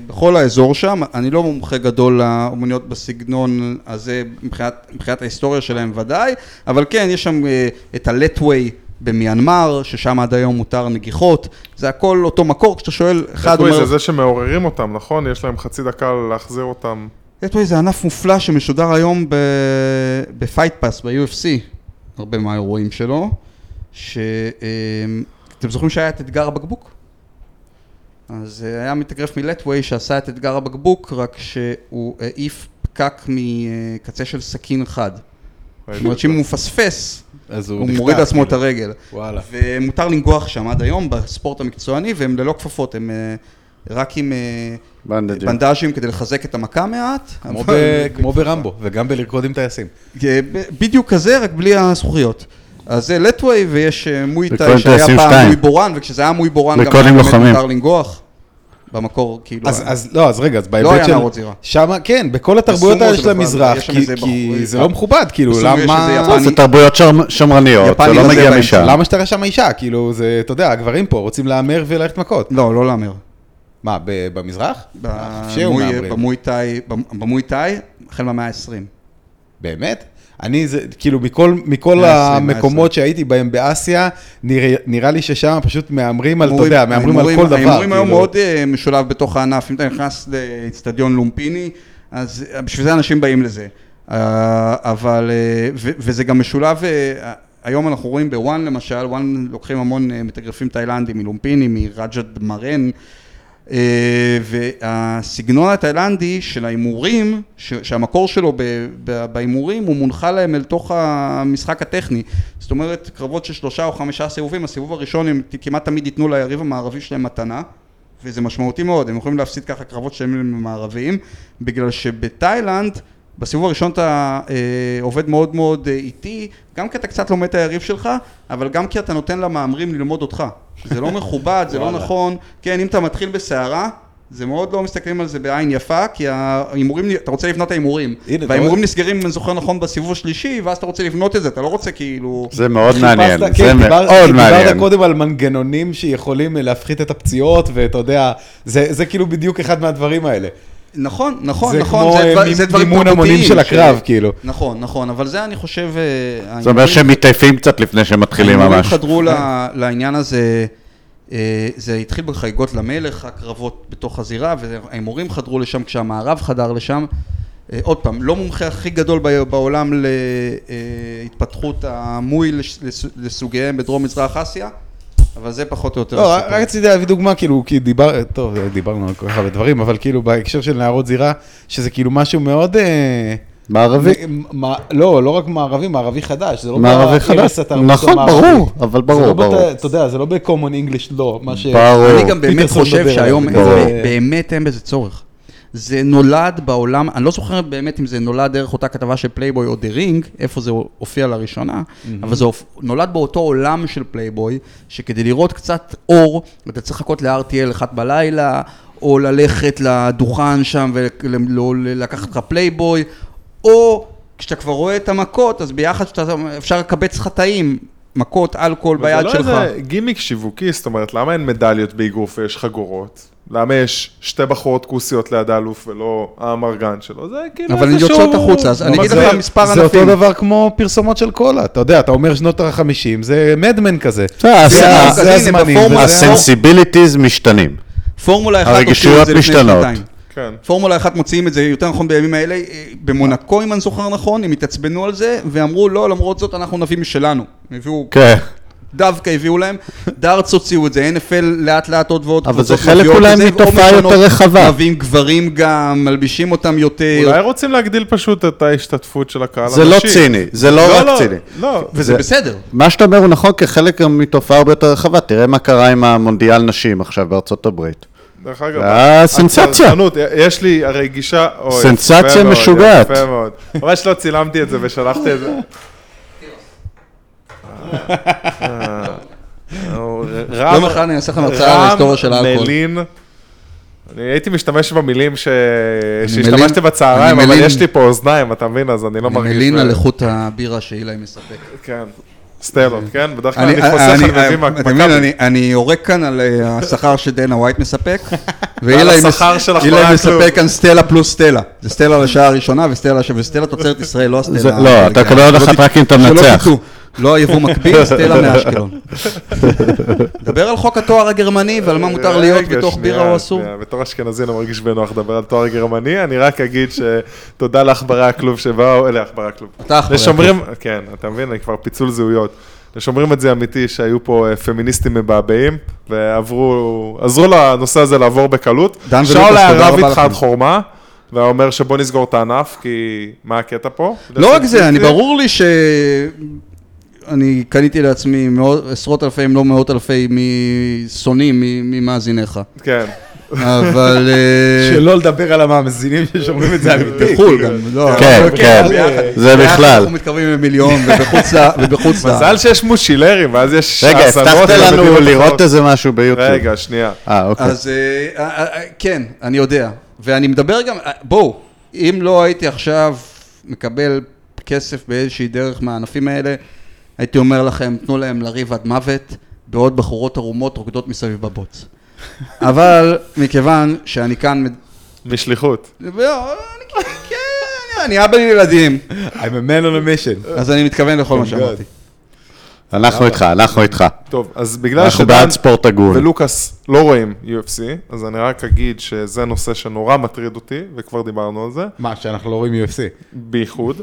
בכל האזור שם, אני לא מומחה גדול לאומניות בסגנון הזה מבחינת, מבחינת ההיסטוריה שלהם ודאי, אבל כן, יש שם אה, את הלטווי במיינמר, ששם עד היום מותר נגיחות, זה הכל אותו מקור, כשאתה שואל, אחד אחד זה אומר, זה שמעוררים אותם, נכון? יש להם חצי דקה להחזיר אותם. לטווי זה ענף מופלא שמשודר היום ב Fight Pass, ב-UFC, הרבה מהאירועים שלו, שאתם זוכרים שהיה את אתגר הבקבוק? אז אה, היה מתאגרף מלת'ווי שעשה את אתגר הבקבוק, רק שהוא העיף פקק מקצה של סכין חד. זאת אומרת שאם הוא מפספס, הוא מוריד לעצמו את כאילו. הרגל. וואלה. ומותר לנגוח שם עד היום בספורט המקצועני, והם ללא כפפות, הם אה, רק עם אה, בנדג'ים. בנדאז'ים כדי לחזק את המכה מעט. כמו אבל- ב- כמו ברמבו, וגם בלרקוד עם טייסים. אה, בדיוק כזה, רק בלי הזכוכיות. אז זה לטווי, ויש אה, מוי וכל תאי שהיה פעם שתיים. מוי בורן, וכשזה היה מוי בורן גם היה באמת. מותר לנגוח. במקור, כאילו... אז, אז לא, אז רגע, אז לא בהיבט היה של... נערות זירה. שמה, כן, בכל התרבויות האלה של המזרח, כי, כי בחור- זה לא מכובד, כאילו, למה... לא, זה תרבויות שמר- שמרניות, זה לא מגיע. משם. למה שתראה שם אישה? כאילו, זה, אתה יודע, הגברים פה רוצים להמר וללכת מכות. לא, לא להמר. מה, ב- במזרח? במוי- תאי, במוי תאי, החל מהמאה ה-20. באמת? אני, זה, כאילו, מכל, מכל 120, המקומות שהייתי בהם באסיה, נראה, נראה לי ששם פשוט מהמרים על, אתה יודע, מהמרים על כל דבר. ההימורים היום כאילו. מאוד אה, משולב בתוך הענף, אם אתה נכנס לאצטדיון לומפיני, אז אה, בשביל זה אנשים באים לזה. אה, אבל, אה, ו- וזה גם משולב, אה, היום אנחנו רואים בוואן למשל, וואן לוקחים המון אה, מתאגרפים תאילנדים מלומפיני, מרג'ת מרן, אה, והסגנון התאילנדי של ההימורים, שהמקור שלו בהימורים, הוא מונחה להם אל תוך המשחק הטכני. זאת אומרת, קרבות של שלושה או חמישה סיבובים, הסיבוב הראשון הם כמעט תמיד ייתנו ליריב המערבי שלהם מתנה, וזה משמעותי מאוד, הם יכולים להפסיד ככה קרבות שהם מערביים, בגלל שבתאילנד, בסיבוב הראשון אתה אה, עובד מאוד מאוד אה, איטי, גם כי אתה קצת לומד את היריב שלך, אבל גם כי אתה נותן למהמרים ללמוד אותך. זה לא מכובד, זה לא נכון. כן, אם אתה מתחיל בסערה, זה מאוד לא מסתכלים על זה בעין יפה, כי ההימורים, אתה רוצה לבנות את ההימורים. וההימורים? נסגרים, אם אני זוכר נכון, בסיבוב השלישי, ואז אתה רוצה לבנות את זה, אתה לא רוצה כאילו... זה מאוד מעניין, חיפשת- זה כן, דיבר- מאוד מעניין. דיברת קודם על מנגנונים שיכולים אה, להפחית את הפציעות, ואתה יודע, זה, זה כאילו בדיוק אחד מהדברים האלה. נכון, נכון, זה נכון, זה דבר- אה, זה מימ- דברים מימון המונים של ש- הקרב, כאילו. נכון, נכון, אבל זה אני חושב... אה, זה אומר שהם מתעייפים קצת לפני שהם מתחילים ממש. חדרו ל- לעניין הזה, אה, זה התחיל בחגיגות למלך, הקרבות בתוך הזירה, וההימורים חדרו לשם כשהמערב חדר לשם. עוד פעם, לא מומחה הכי גדול בעולם להתפתחות המוי לסוגיהם בדרום מזרח אסיה, אבל זה פחות או יותר לא, הסיפור. רק רציתי להביא דוגמה, כאילו, כי דיבר, טוב, דיברנו על כל כך הרבה דברים, אבל כאילו בהקשר של נערות זירה, שזה כאילו משהו מאוד... אה, מערבי. מ- מ- לא, לא רק מערבי, מערבי חדש, זה לא מערבי חדש. נכון. ברור, אבל ברור, זה לא ברור. בת- אתה יודע, זה לא ב-common English לא, מה ש... ברור. אני גם באמת חושב שהיום ברור. באמת אין בזה צורך. זה נולד בעולם, אני לא זוכר באמת אם זה נולד דרך אותה כתבה של פלייבוי או The Ring, איפה זה הופיע לראשונה, אבל זה נולד באותו עולם של פלייבוי, שכדי לראות קצת אור, אתה צריך לחכות ל-RTL אחת בלילה, או ללכת לדוכן שם ולקחת לך פלייבוי, או כשאתה כבר רואה את המכות, אז ביחד שאתה, אפשר לקבץ חטאים, מכות, אלכוהול ביד שלך. זה לא איזה גימיק שיווקי, זאת אומרת, למה אין מדליות באגרוף ויש חגורות? למה יש שתי בחורות כוסיות ליד האלוף ולא האמרגן שלו? זה כאילו אבל הן איזשהו- יוצאות החוצה, אז אני אגיד זה- לך מספר זה ענפים. אותו דבר כמו פרסומות של קולה, אתה יודע, אתה אומר שנות ה-50, זה Mad Men כזה. זה זה הזמנים. ה sensibilities משתנים. פורמולה 1 הרגישויות הוציאו את זה לפני משתנות. שנתיים. כן. פורמולה 1 מוציאים את זה יותר נכון בימים האלה, אה, במונקו אם אני זוכר נכון, הם התעצבנו על זה, ואמרו לא, למרות זאת אנחנו נביא משלנו. הם הביאו, כן. דווקא הביאו להם, דארטס הוציאו את זה, NFL לאט לאט עוד ועוד אבל זה חלק אולי מתופעה יותר רחבה. מביאים גברים גם, מלבישים אותם יותר, אולי רוצים להגדיל פשוט את ההשתתפות של הקהל זה לא. ציני, זה לא רק ציני. לא, וזה זה- בסדר. מה שאתה אומר הוא נכון כחלק מתופעה הרבה יותר רחבה, תראה מה קרה עם המונדיאל נשים עכשיו בארצות הברית. דרך אגב, היה סנסציה. הצרכנות, יש לי הרי גישה, אוי, סנסציה משוגעת. יפה מאוד. ממש לא צילמתי את זה ושלחתי את זה. אה, רם- יום אחד אני אעשה לכם הרצאה על ההיסטוריה של רם האלכוהול. מלין, אני הייתי משתמש במילים ש- מלין- שהשתמשתי בצהריים, אני אבל מלין- יש לי פה אוזניים, אתה מבין? אז אני לא אני מרגיש... מלין ב- על איכות הבירה שאילי מספק. כן. סטלות, כן? בדרך כלל אני, אני חוסך אני, על מביא אתה מכבי. מבין, אני, אני יורק כאן על אה, השכר שדנה ווייט מספק, ואילי מספק כאן סטלה פלוס סטלה. זה סטלה לשעה הראשונה וסטלה, תוצרת ישראל, לא הסטלה. לא, אתה קבל עוד אחת רק אם אתה שלא מנצח. לא היבוא מקביל, סטלה מאשקלון. דבר על חוק התואר הגרמני ועל מה מותר להיות בתוך בירה או אסור. בתור אשכנזי אני לא מרגיש בנוח לדבר על תואר גרמני, אני רק אגיד שתודה לעכברי הכלוב שבאו, אלה עכברי הכלוב. אתה עכברי לשומרים, כן, אתה מבין, אני כבר פיצול זהויות. לשומרים את זה אמיתי שהיו פה אה, פמיניסטים מבעבעים, ועברו, עזרו לנושא הזה לעבור בקלות. דן שאול היה רב איתך. עד חורמה, והיה אומר שבוא נסגור את הענף, כי מה הקטע פה? לא רק זה, אני ברור לי ש... אני קניתי לעצמי מאות, עשרות אלפי, אם לא מאות אלפי, משונאים ממאזיניך. כן. אבל... אה, שלא לדבר על המאזינים ששומרים את זה אמיתי. בחו"ל גם, לא. כן, כן. זה ביחד בכלל. אנחנו מתקרבים למיליון, ובחוץ לארץ. מזל שיש מושילרים, ואז יש רגע, האזנות הבטחת לנו לראות. איזה משהו ביוטיוב. רגע, שנייה. אה, אוקיי. אז אה, אה, כן, אני יודע. ואני מדבר גם, בואו, אם לא הייתי עכשיו מקבל כסף באיזושהי דרך מהענפים האלה, הייתי אומר לכם, תנו להם לריב עד מוות, בעוד בחורות ערומות רוקדות מסביב בבוץ. אבל מכיוון שאני כאן... משליחות. לא, אני- כן, אני- אני אבא לילדים, I'm a man on a mission. אז אני מתכוון לכל מה שאמרתי. אנחנו איתך, אנחנו איתך. טוב, אז בגלל אנחנו שדן. ולוקאס לא רואים UFC, אז אני רק אגיד שזה נושא שנורא מטריד אותי, וכבר דיברנו על זה, מה, שאנחנו לא רואים UFC. בייחוד.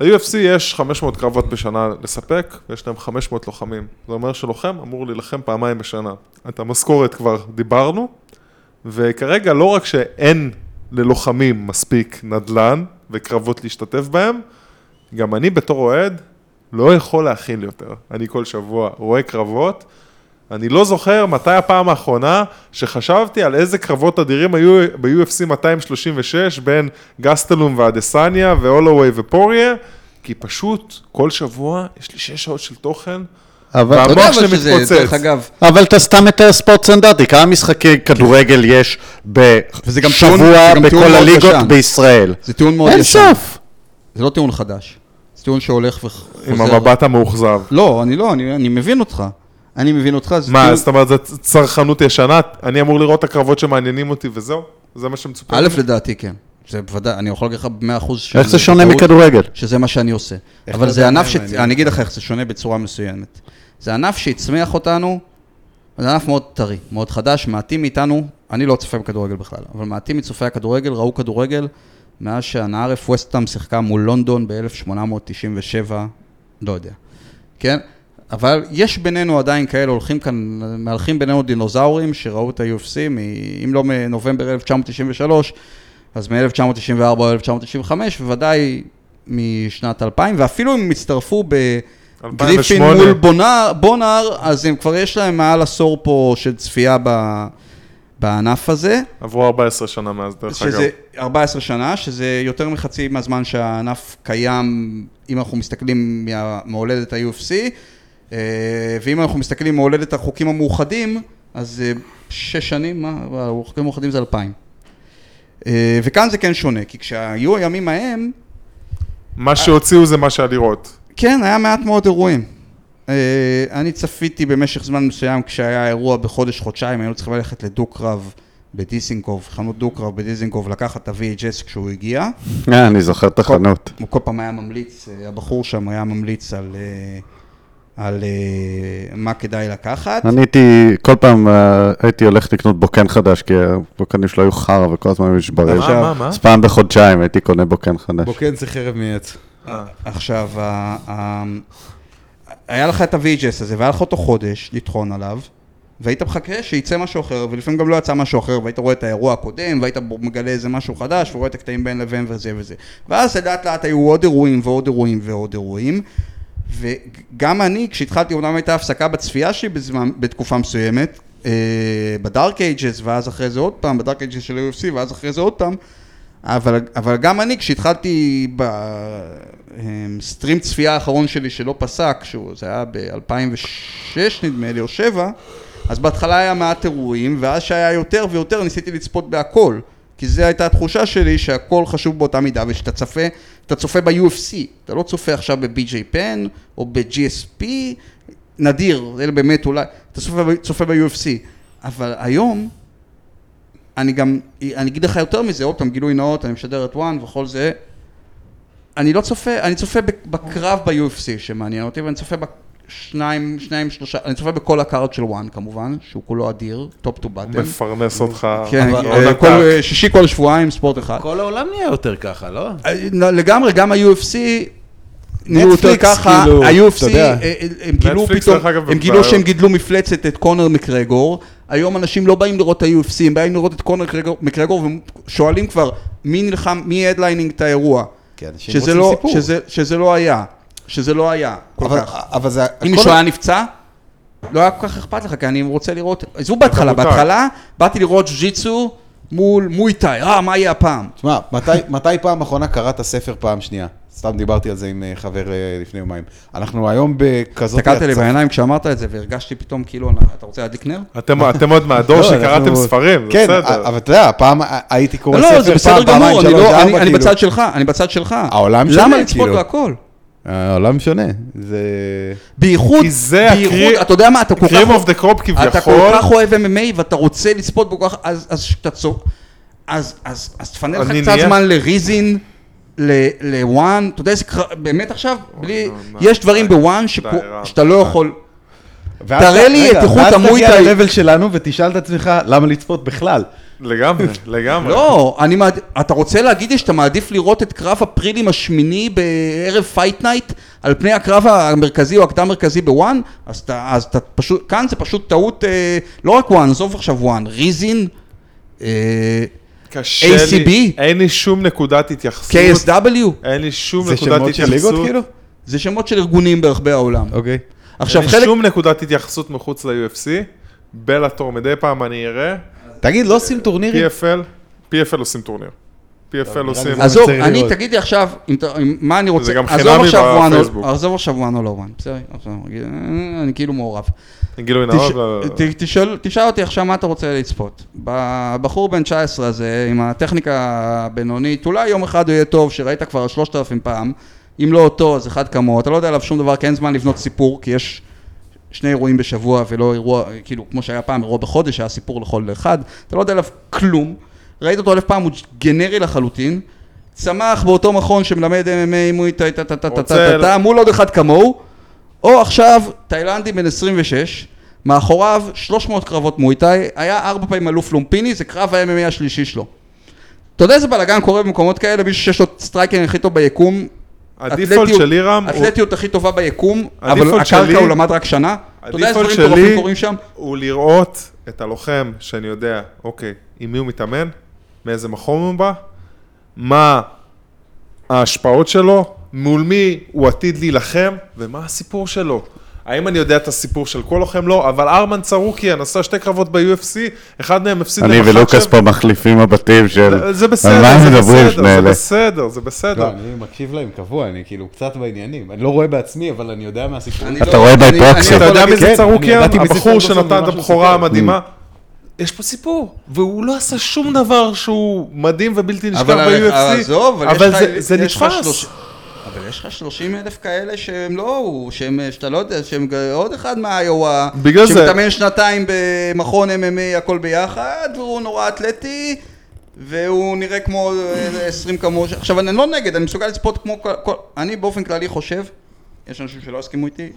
ל-UFC יש 500 קרבות בשנה לספק, ויש להם 500 לוחמים. זה אומר שלוחם אמור להילחם פעמיים בשנה. את המשכורת כבר דיברנו, וכרגע לא רק שאין ללוחמים מספיק נדל"ן וקרבות להשתתף בהם, גם אני בתור אוהד לא יכול להכיל יותר. אני כל שבוע רואה קרבות, אני לא זוכר מתי הפעם האחרונה שחשבתי על איזה קרבות אדירים היו ב-UFC 236 בין גסטלום ואדסניה והולווי ופוריה, כי פשוט כל שבוע יש לי שש שעות של תוכן, אבל אתה יודע אבל שזה. דרך אגב, אבל אתה סתם מתאר ספורט סטנדרטי, כמה משחקי כדורגל יש בשבוע בכל הליגות. בישראל? זה טיעון מאוד אין ישן. סוף. זה לא טיעון חדש. זה טיעון שהולך וחוזר. עם המבט המאוכזב. לא, אני לא, אני, אני מבין אותך. אני מבין אותך. מה, טיעון- זאת אומרת, זו צרכנות ישנה? אני אמור לראות את הקרבות שמעניינים אותי וזהו? זה מה שמצופה. א', לדעתי כן. זה בוודאי, אני יכול להגיד לך במאה אחוז ש... איך זה שונה מכדורגל? שזה מה שאני עושה. אבל זה ענף ש... אני אגיד לך איך זה שונה בצורה מסוימת. זה ענף שהצמיח אותנו, זה ענף מאוד טרי, מאוד חדש, מעטים מאיתנו, אני לא צופה בכדורגל בכלל, אבל מעטים מצופי הכדורגל ראו כדורגל מאז שהנערף וסטאם שיחקה מול לונדון ב-1897, לא יודע, כן? אבל יש בינינו עדיין כאלה, הולכים כאן, מהלכים בינינו דינוזאורים שראו את ה-UFC, מ- אם לא מנובמבר 1993, אז מ-1994 או 1995, בוודאי משנת 2000, ואפילו אם הם הצטרפו בגריפין 2008. מול בונר, בונר, אז הם כבר יש להם מעל עשור פה של צפייה ב, בענף הזה, עברו 14 שנה מאז, דרך אגב. שזה 14 שנה, שזה יותר מחצי מהזמן שהענף קיים, אם אנחנו מסתכלים מה- מהולדת ה-UFC, ואם אנחנו מסתכלים מהולדת החוקים המאוחדים, אז אה, שש שנים, מה? החוקים המאוחדים זה 2000. אה, וכאן זה כן שונה, כי כשהיו הימים ההם, מה שהוציאו זה מה שהיה לראות. כן, היה מעט מאוד אירועים. אה, אני צפיתי במשך זמן מסוים כשהיה אירוע בחודש, חודשיים, היינו צריכים ללכת לדו-קרב בדיזינגוף, חנות דו-קרב בדיזינגוף, לקחת את ה-VHS כשהוא הגיע. אה, אני זוכר את החנות. הוא כל פעם היה ממליץ, אה, הבחור שם היה ממליץ על, אה, על אה, מה כדאי לקחת. אני הייתי, כל פעם אה, הייתי הולך לקנות בוקן חדש, כי הבוקנים שלו היו חרא וכל הזמן היו נשברים. מה, מה, מה? אז פעם בחודשיים הייתי קונה בוקן חדש. בוקן זה חרב מעץ. אה. עכשיו, היה לך את ה-VHS הזה, והיה לך אותו חודש לטחון עליו, והיית מחכה שיצא משהו אחר, ולפעמים גם לא יצא משהו אחר, והיית רואה את האירוע הקודם, והיית מגלה איזה משהו חדש, ורואה את הקטעים בין לבין וזה וזה. ואז לאט לאט היו עוד אירועים ועוד אירועים ועוד אירועים, וגם אני, כשהתחלתי, אומנם הייתה הפסקה בצפייה שלי בזמן, בתקופה מסוימת, אה, בדארק אייג'ס, ואז אחרי זה עוד פעם, בדארק אייג'ס של ה-UFC, ואז אחרי זה עוד פעם, אבל, אבל גם אני, כשהתחלתי בסטרים צפייה האחרון שלי שלא פסק, שהוא, זה היה ב-2006 נדמה לי, או 7, אז בהתחלה היה מעט אירועים, ואז שהיה יותר ויותר ניסיתי לצפות בהכל. כי זו הייתה התחושה שלי שהכל חשוב באותה מידה, ושאתה צופה, אתה צופה ב-UFC, אתה לא צופה עכשיו ב-BJ פן או ב-GSP, נדיר, אלה באמת אולי, אתה צופה, צופה ב-UFC, אבל היום, אני גם, אני אגיד לך יותר מזה, עוד פעם, גילוי נאות, אני משדר את וואן וכל זה, אני לא צופה, אני צופה בק- בקרב ב-UFC שמעניין אותי, ואני צופה בשניים, שניים, שלושה, אני צופה בכל ה card של וואן כמובן, שהוא כולו אדיר, top to bottom. מפרנס אותך. כן, אה, כל. אה, שישי כל שבועיים ספורט אחד. כל העולם נהיה יותר ככה, לא? אה, לגמרי, גם ה-UFC נהיו יותר ככה, כאילו, ה-UFC, הם גילו פתאום, הם גילו שהם גידלו מפלצת את קונר מקרגור, היום אנשים לא באים לראות את ה-UFC, הם באים לראות את קונר מקרגור- ושואלים כבר מי נלחם, מי headlining את האירוע, אנשים שזה לא. שזה, שזה לא היה, שזה לא היה כל אבל- כך. אבל זה... אם מישהו היה נפצע, לא היה כל כך אכפת לך, כי אני רוצה לראות, עזבו בהתחלה. בהתחלה באתי לראות ג'יצו מול מויטאי, אה, מה יהיה הפעם? תשמע, מתי, מתי פעם אחרונה קראת ספר פעם שנייה? סתם דיברתי על זה עם אה, חבר אה, לפני יומיים. אנחנו היום בכזאת... הסתכלת לי בעיניים כשאמרת את זה, והרגשתי פתאום כאילו, אתה רוצה להדליק נר? אתם עוד מהדור לא, שקראתם ספרים, כן, בסדר. אבל אתה יודע, פעם הייתי קורא לא, ספר לא, פעם, פעמיים, שלוש, לא, ארבע, אני- אני כאילו. בצד שלך, אני בצד שלך. העולם שונה, למה לצפות כאילו. בהכל? העולם שונה. זה... בייחוד, כי זה בייחוד, הקרי- אתה יודע מה, אתה כל כך... cream of the crop אתה כל כביכול, כך אוהב MMA ואתה רוצה לצפות בו כל כך, אז אז שאתה צו... אז אז אז תפנה לך קצת נהיה- זמן ל Rizin, ל- ל ONE, אתה יודע איזה קרב, באמת עכשיו, בלי, יש דברים ב ONE שאתה לא די. יכול, ואז תראה לי את איכות ואז המויטאי. תגיע ל-level שלנו ותשאל את עצמך למה לצפות בכלל. לגמרי, לגמרי. לא, אני מעד... אתה רוצה להגיד לי שאתה מעדיף לראות את קרב ה prelims השמיני בערב Fight Night על פני הקרב המרכזי או הקדם מרכזי ב ONE? אז אתה, אז אתה פשוט, כאן זה פשוט טעות, אה, לא רק ONE, עזוב עכשיו ONE, Rizin, אה, קשה ACB? לי, אין לי שום נקודת התייחסות. KSW, אין לי שום זה נקודת שמות של ליגות התייחסות. כאילו? זה שמות של ארגונים ברחבי העולם. אוקיי. עכשיו אין לי חלק, שום נקודת התייחסות מחוץ ל-UFC. Bellator, מדי פעם אני אראה. תגיד, לא עושים טורנירים? PFL, PFL עושים טורניר. PFL עושים... זה- עזוב, אני, לראות. תגיד לי עכשיו, מה אני רוצה, גם עזוב חינמי בפייסבוק. עזוב עכשיו וואן או לא וואן, בסדר, אני כאילו מעורב. גילוי נאות. תשאל אותי עכשיו מה אתה רוצה לצפות. בחור בן 19 הזה, עם הטכניקה הבינונית, אולי יום אחד הוא יהיה טוב, שראית כבר 3,000 פעם, אם לא אותו, אז אחד כמוהו, אתה לא יודע עליו שום דבר, כי אין זמן לבנות סיפור, כי יש שני אירועים בשבוע ולא אירוע, כאילו, כמו שהיה פעם, אירוע בחודש, היה סיפור לכל אחד, אתה לא יודע עליו כלום, ראית אותו אלף פעם, הוא גנרי לחלוטין. צמח באותו מכון שמלמד MMA, מויטאי, טה טה טה טה טה ל- טה, מול עוד אחד כמוהו. או עכשיו, תאילנדי בן 26, מאחוריו 300 קרבות מויטאי, היה ארבע פעמים אלוף לומפיני, זה קרב ה-MMA השלישי שלו. אתה יודע איזה בלאגן קורה במקומות כאלה? מישהו שיש לו striking הכי טוב ביקום, ה default של אירם הוא- אתלטיות הכי טובה ביקום, אבל הקרקע שלי- הוא למד רק שנה. אתה יודע איזה דברים מטורפים קורים שם? הוא לראות את הלוחם שאני יודע, אוקיי, עם מי הוא מתאמן, מאיזה מכון הוא בא, מה ההשפעות שלו, מול מי הוא עתיד להילחם, ומה הסיפור שלו. האם אני יודע את הסיפור של כל לוחם? לא, אבל ארמן צרוקיאן עשה שתי קרבות ב-UFC, אחד מהם הפסיד אני. ולוקאס פה מחליפים מבטים של... זה- בסדר, זה מדברים בסדר, זה? בסדר, זה בסדר. לא, אני מקשיב להם קבוע, אני כאילו קצת בעניינים. אני לא רואה בעצמי, אבל אני יודע מהסיפור. אתה לא- רואה proxy. אני אתה יודע מי זה כן, מי זה הבחור שנתן את הבכורה. המדהימה. יש פה סיפור, והוא לא עשה שום דבר שהוא מדהים ובלתי נשכח אבל ב-UFC, עזוב, אבל, זה- נתפס. אבל יש לך 30 אלף כאלה שהם לא שהם, שאתה לא יודע, שהם עוד אחד מהיואה, שמתאמן שנתיים במכון MMA הכל ביחד, והוא נורא אתלטי, והוא נראה כמו אה, 20 כמוהו, עכשיו אני לא נגד, אני מסוגל לצפות כמו כל, אני באופן כללי חושב, יש אנשים שלא יסכימו איתי,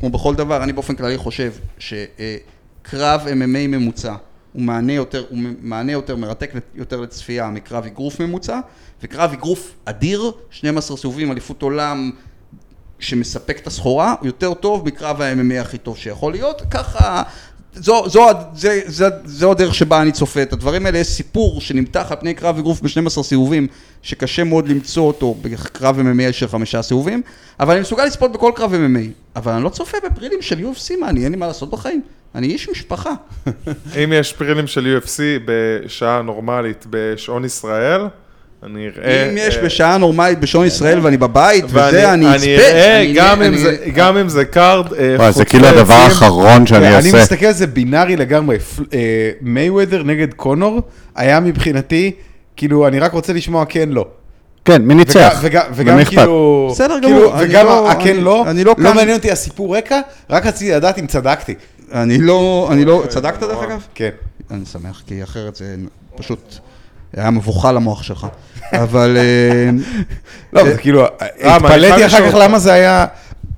כמו בכל דבר, אני באופן כללי חושב שקרב MMA ממוצע הוא מענה יותר, הוא מענה יותר מרתק יותר לצפייה מקרב אגרוף ממוצע, וקרב אגרוף אדיר, 12 סיבובים, אליפות עולם שמספק את הסחורה, הוא יותר טוב מקרב ה-MMA הכי טוב שיכול להיות, ככה, זו, זו, זה, זה, זו הדרך שבה אני צופה את הדברים האלה, יש סיפור שנמתח על פני קרב אגרוף ב-12 סיבובים, שקשה מאוד למצוא אותו בקרב MMA של חמישה סיבובים, אבל אני מסוגל לצפות בכל קרב MMA, אבל אני לא צופה בפרילים של UFC, מה, אני אין לי מה לעשות בחיים, אני איש משפחה. אם יש prelims של UFC בשעה נורמלית בשעון ישראל, אני אראה... אם יש אה, בשעה נורמלית בשעון ישראל ואני בבית, וזה, אני אצפה. אני אראה, אני- גם אם אני- זה- גם אם זה card... אה, וואי, זה כאילו הדבר. האחרון שאני אני אעשה. מסתכל על זה בינארי לגמרי. מייוודר נגד קונור היה מבחינתי, כאילו, אני רק רוצה לשמוע כן לא. כן, מי ניצח? וגם-? כאילו... בסדר כאילו, גמור, אני וגם לא- הכן אני- לא, אני לא לא כאן- מעניין אותי הסיפור רקע, רק רציתי לדעת אם צדקתי. אני לא, אני לא, אוקיי, צדקת דרך נורא. אגב? כן. אני שמח, כי אחרת זה פשוט היה מבוכה למוח שלך. אבל... אה, לא, זה כאילו, התפלאתי אחר כך. למה זה היה,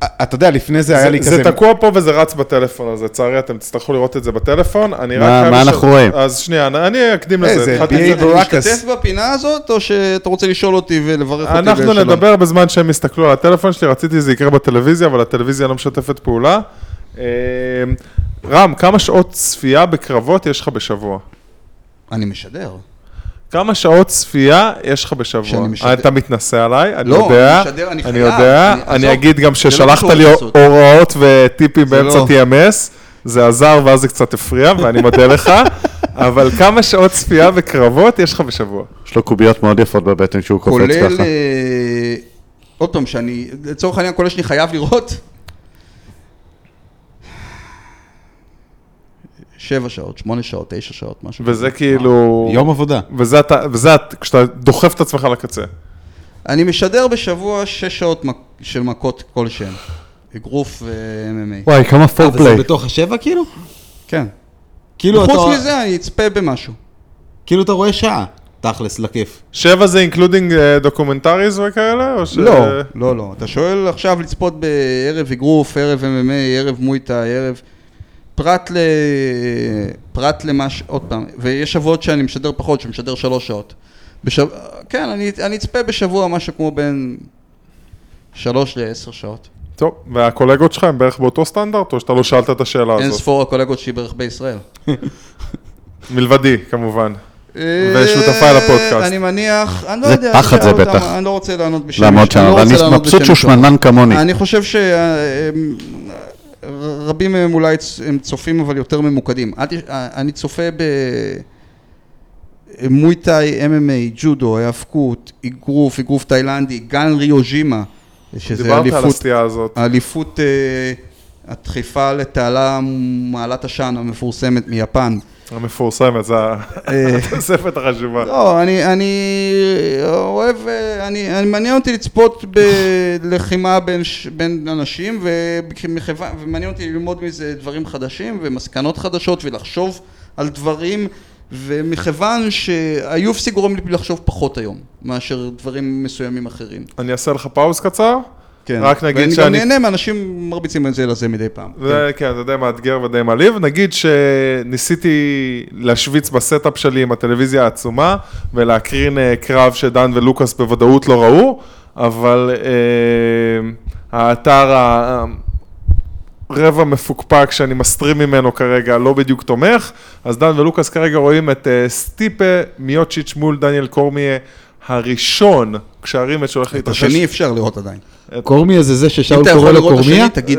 אתה יודע, לפני זה היה לי זה, כזה... זה תקוע פה וזה רץ בטלפון, אז לצערי אתם תצטרכו לראות את זה בטלפון. אני רק מה- חייב מה לשאול- אנחנו רואים? אז שנייה, אני- אני אקדים אה, לזה. זה התחלתי BA את זה- ברק. אני משתתף בפינה הזאת, או שאתה רוצה לשאול אותי ולברך אותי? אנחנו? נדבר בזמן שהם יסתכלו על הטלפון שלי, רציתי שזה יקרה בטלוויזיה, אבל הטלוויזיה לא משתפת פעולה. אה, רם, כמה שעות צפייה בקרבות יש לך בשבוע? אני משדר. כמה שעות צפייה יש לך בשבוע? שאני משדר. אתה מתנשא עליי, אני לא, יודע, אני משדר, אני אני חייב, יודע, אני- אני אגיד גם לא ששלחת קשור לי. הוראות וטיפים באמצע לא. TMS, זה עזר ואז זה קצת הפריע, ואני מודה לך, אבל כמה שעות צפייה בקרבות יש לך בשבוע? יש לו קוביות מאוד יפות בבטן שהוא קופץ כולל, ככה. אה, עוד פעם, שאני, לצורך העניין, כל שאני חייב לראות. שבע שעות, שמונה שעות, תשע שעות, משהו. וזה כזה. כאילו... יום עבודה. וזה אתה, וזה את- כשאתה דוחף את עצמך לקצה. אני משדר בשבוע שש שעות מק- של מכות כלשהן. אגרוף ו-MMA. וואי, כמה אה, וזה פורפליי. בתוך השבע כאילו? כן. כאילו אתה, מזה, אני אצפה במשהו. כאילו אתה רואה שעה, תכלס, לכיף. שבע זה including documentaries וכאלה? או ש... לא, לא, לא. אתה שואל עכשיו לצפות בערב אגרוף, ערב MMA, ערב מויטאי, ערב... פרט ל... פרט למה ש... עוד פעם, ויש שבועות שאני משדר פחות, שמשדר שלוש שעות. בשב... כן, אני, אני אצפה בשבוע משהו כמו בין שלוש לעשר שעות. טוב, והקולגות שלך הם בערך באותו סטנדרט, או שאתה לא שאלת את השאלה אין הזאת? ספור הקולגות שלי בערך בישראל. מלבדי, כמובן. ושותפיי לפודקאסט. אני מניח, אני לא זה יודע, פחד תשאל זה אותם, בטח. אני לא רוצה לענות בשם לעמוד שם, לא אבל אני מבסוט שהוא. שמנמן כמוני. אני חושב שרבים מהם אולי הם צופים אבל יותר ממוקדים. תש- אני צופה במויטאי, MMA, ג'ודו, היאבקות, אגרוף, אגרוף תאילנדי, גן ריוז'ימה, שזה דיברת על אליפות, הסטייה הזאת. האליפות, אה, הדחיפה לתעלה מעלת עשן המפורסמת מיפן. המפורסמת, זה אה, התוספת החשובה. לא, אני, אני אוהב, אה, אני, אני מעניין אותי לצפות בלחימה בין, בין אנשים ומכיוון- ומעניין אותי ללמוד מזה דברים חדשים ומסקנות חדשות ולחשוב על דברים ומכיוון שה-UFC גורם לי לחשוב פחות היום, מאשר דברים מסוימים אחרים. אני אעשה לך פאוז קצר. כן. רק נגיד ואני שאני- גם נהנה מאנשים מרביצים את זה לזה מדי פעם. זה, כן, זה די מאתגר ודי מעליב. נגיד שניסיתי להשוויץ ב setup שלי עם הטלוויזיה העצומה, ולהקרין אה, קרב שדן ולוקאס בוודאות לא ראו, אבל אה, האתר ה... רבע מפוקפק שאני מסטרים ממנו כרגע, לא בדיוק תומך, אז דן ולוקאס כרגע רואים את אה, סטיפה מיוצ'יץ' מול דניאל קורמיה הראשון, כשהרימץ' שהולך את להתרחש. השני אפשר לראות עדיין. קורמיה זה זה אם ששאול אתה קורא יכול לו לראות את קורמיה? השני, תגיד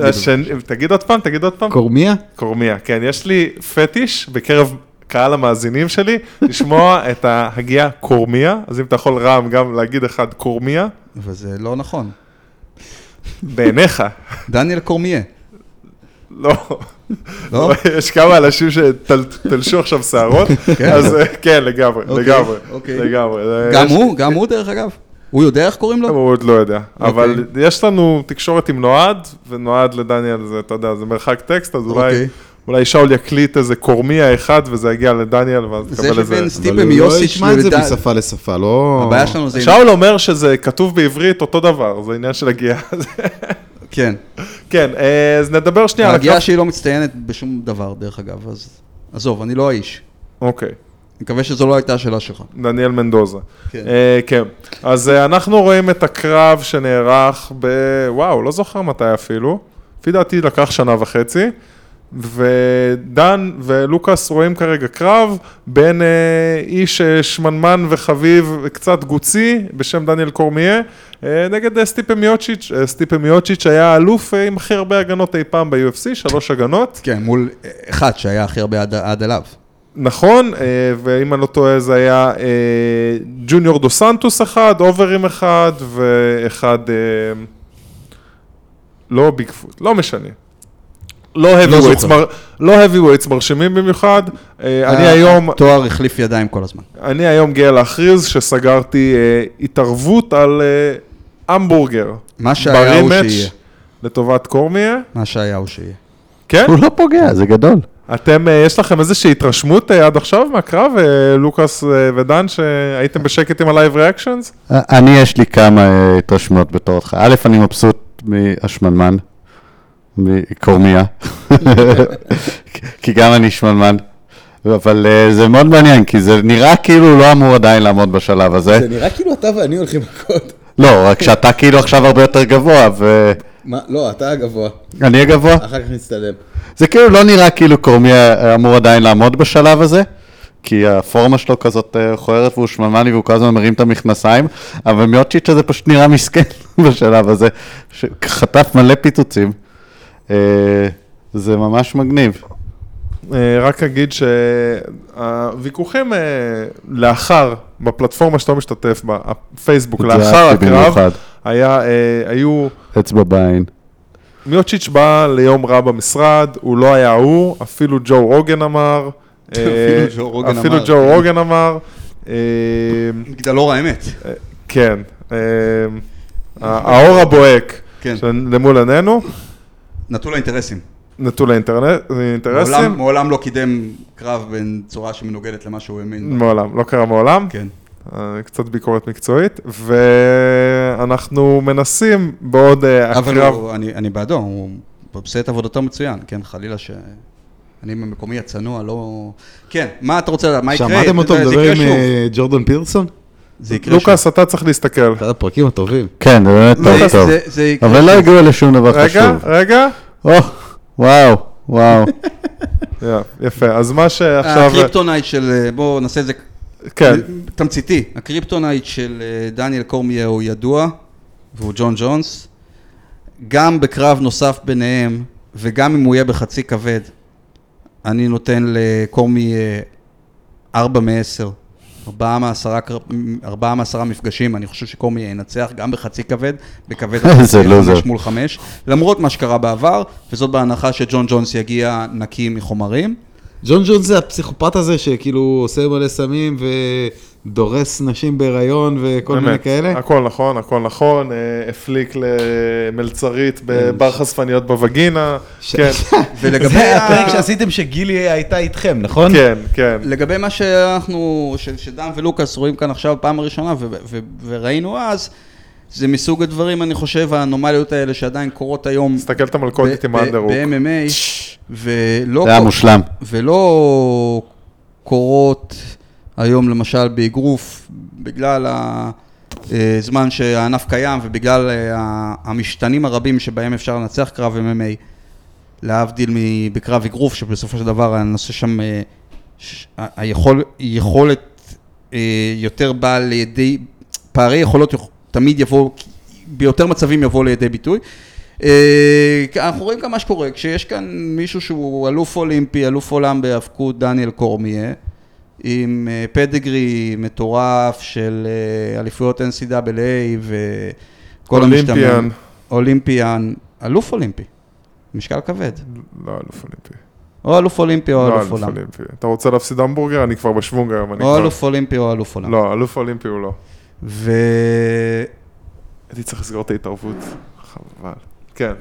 תגיד עוד פעם, תגיד עוד פעם. קורמיה? קורמיה, כן, יש לי פטיש בקרב קהל המאזינים שלי, לשמוע את ההגייה קורמיה, אז אם אתה יכול רם גם להגיד אחד קורמיה, וזה לא נכון. בעיניך, דניאל קורמיה. לא, לא? יש כמה אנשים שתלשו עכשיו שערות, אז אה, כן, לגמרי, אוקיי, לגמרי, אוקיי. לגמרי. אה, גם הוא? גם הוא דרך אגב? הוא יודע איך קוראים לו? הוא עוד לא יודע, אבל אוקיי. יש לנו תקשורת עם נועד, ונועד לדניאל זה, אתה יודע, זה מרחק טקסט, אז אולי... אולי שאול יקליט איזה קורמיה אחד וזה יגיע לדניאל ואז זה תקבל איזה... שבין סטיפה אבל הוא לא מיוסיץ' ישמע את זה משפה לשפה, לא... הבעיה שלנו זה... שאול אומר שזה כתוב בעברית אותו דבר, זה עניין של הגייה. כן. כן, אה, אז נדבר שנייה על הקרב. שלי לא מצטיינת בשום דבר, דרך אגב, אז עזוב, אני לא האיש. אוקיי, אני מקווה שזו לא הייתה השאלה שלך. דניאל מנדוזה. כן. אה, כן, אז אה, אנחנו רואים את הקרב שנערך ב... וואו, לא זוכר מתי אפילו. לפי דעתי לקח שנה וחצי. ודן ולוקאס רואים כרגע קרב בין אה, איש אה, שמנמן וחביב קצת גוצי בשם דניאל קורמיה אה, נגד אה, סטיפה מיוצ'יץ'. אה, סטיפה מיוצ'יץ' היה אלוף אה, עם הכי הרבה הגנות אי פעם ב-UFC, שלוש הגנות. כן, מול אחד שהיה הכי הרבה עד- עד אליו. נכון, ואם אני לא טועה זה היה ג'וניור דו סנטוס אחד, אוברים אחד ואחד, לא ביגפוט, לא משנה. לא heavyweights. מר- לא heavyweights מרשימים במיוחד. אה, אני היום, התואר החליף ידיים כל הזמן. אני היום גאה להכריז שסגרתי אה, התערבות על אה, המבורגר. מה שהיה הוא שיהיה. לטובת קורמיה. מה שהיה הוא שיהיה. כן? הוא לא פוגע, זה גדול. אתם, אה, יש לכם איזושהי התרשמות אה, עד עכשיו מהקרב, אה, לוקאס אה, ודן, שהייתם בשקט עם ה live reactions? אני, יש לי כמה אה, התרשמות בתור אותך. א', אני מבסוט מהשמנמן, מקורמיה, כי גם אני שמנמן. אבל אה, זה מאוד מעניין, כי זה נראה כאילו לא אמור עדיין לעמוד בשלב הזה. זה נראה כאילו אתה ואני הולכים מכות. לא, רק שאתה כאילו עכשיו הרבה יותר גבוה, ואני מה? לא, אתה הגבוה. הגבוה. אחר כך נצטלם. זה כאילו לא נראה כאילו קורמיה אמור עדיין לעמוד בשלב הזה, כי הפורמה שלו כזאת אה, מכוערת והוא שמנמני והוא כל הזמן מרים את המכנסיים, אבל מיוטשיץ' הזה פשוט נראה מסכן בשלב הזה, שחטף מלא פיצוצים. אה, זה ממש מגניב. אה, רק אגיד שהוויכוחים אה, לאחר, בפלטפורמה שאתה משתתף בה, הפייסבוק, לאחר הקרב. היה, היו, אצבע בעין. מיוצ'יץ' בא ליום רע במשרד, הוא לא היה הוא, אפילו ג'ו רוגן אמר. אפילו ג'ו רוגן אפילו אמר. ג'ו רוגן אמר. מגדלור האמת. כן, האור הבוהק כן. למול עינינו, נטול האינטרסים. נטול האינטרסים, מעולם- מעולם לא קידם קרב בצורה שמנוגדת למה שהוא האמין. מעולם, לא קרה מעולם, כן. אה, קצת ביקורת מקצועית, ואנחנו מנסים בעוד אה, אבל הקרב, הוא- אני אני בעדו, הוא עושה את עבודתו מצוין. כן, חלילה ש... אני ממקומי הצנוע, לא... כן, מה אתה רוצה לדעת? מה יקרה? שמעתם אותו מדבר עם. אה, ג'ורדן פירסון? זה יקרה. לוקאס, אתה צריך להסתכל. אחד הפרקים הטובים. כן, זה באמת טוב טוב. אבל לא. הגיעו לשום דבר רגע, חשוב. רגע, או, וואו, וואו. יפה, אז מה שעכשיו, הקריפטונייט של... בואו נעשה את זה כן, תמציתי. הקריפטונייט של אה, דניאל קורמיה הוא ידוע, והוא ג'ון ג'ונס. גם בקרב נוסף ביניהם, וגם אם הוא יהיה בחצי כבד, אני נותן לקורמי אה, ארבע מעשר. ארבעה מעשרה, ארבעה מעשרה מפגשים, אני חושב שקורמי ינצח גם בחצי כבד, בכבד לוזר. חמש מול חמש, למרות מה שקרה בעבר, וזאת בהנחה שג'ון ג'ונס יגיע נקי מחומרים. ג'ון ג'ונס זה הפסיכופת הזה שכאילו עושה מלא סמים ודורס נשים בהיריון וכל מיני באמת, כאלה? הכל נכון, הכל נכון, אה, הפליק למלצרית בבר חשפניות בווגינה, ש- כן, ולגבי זה הפרק שעשיתם שגילי הייתה איתכם, נכון? כן, כן. לגבי מה שאנחנו, ש- שדן ולוקאס רואים כאן עכשיו פעם ראשונה ו- ו- וראינו אז, זה מסוג הדברים, אני חושב, האנומליות האלה שעדיין קורות היום תסתכל את המלכודת עם האנדרוק. ב-MMA, ולא זה היה מושלם. ולא קורות היום למשל באגרוף, בגלל הזמן שהענף קיים ובגלל אה, המשתנים הרבים שבהם אפשר לנצח קרב MMA, להבדיל מבקרב אגרוף, שבסופו של דבר הנושא שם, אה, ש- ה- היכול, יכולת אה, יותר באה לידי, פערי יכולות יכ- תמיד יבואו, ביותר מצבים יבואו לידי ביטוי. אה, אנחנו רואים גם מה שקורה, כשיש כאן מישהו שהוא אלוף אולימפי, אלוף עולם בהאבקות, דניאל קורמיה, עם אה, פדגרי מטורף של אה, אליפויות NCAA וכל. המשתמע. אולימפיאן, אלוף אולימפי, משקל כבד. לא אלוף אולימפי. או אלוף אולימפי או לא אלוף אלוף עולם. אולימפי. אתה רוצה להפסיד המבורגר? אני כבר בשוונג היום. או אלוף אולימפי או אלוף עולם. לא, אלוף אולימפי הוא לא. ו... הייתי צריך לסגור את ההתערבות. חבל. כן.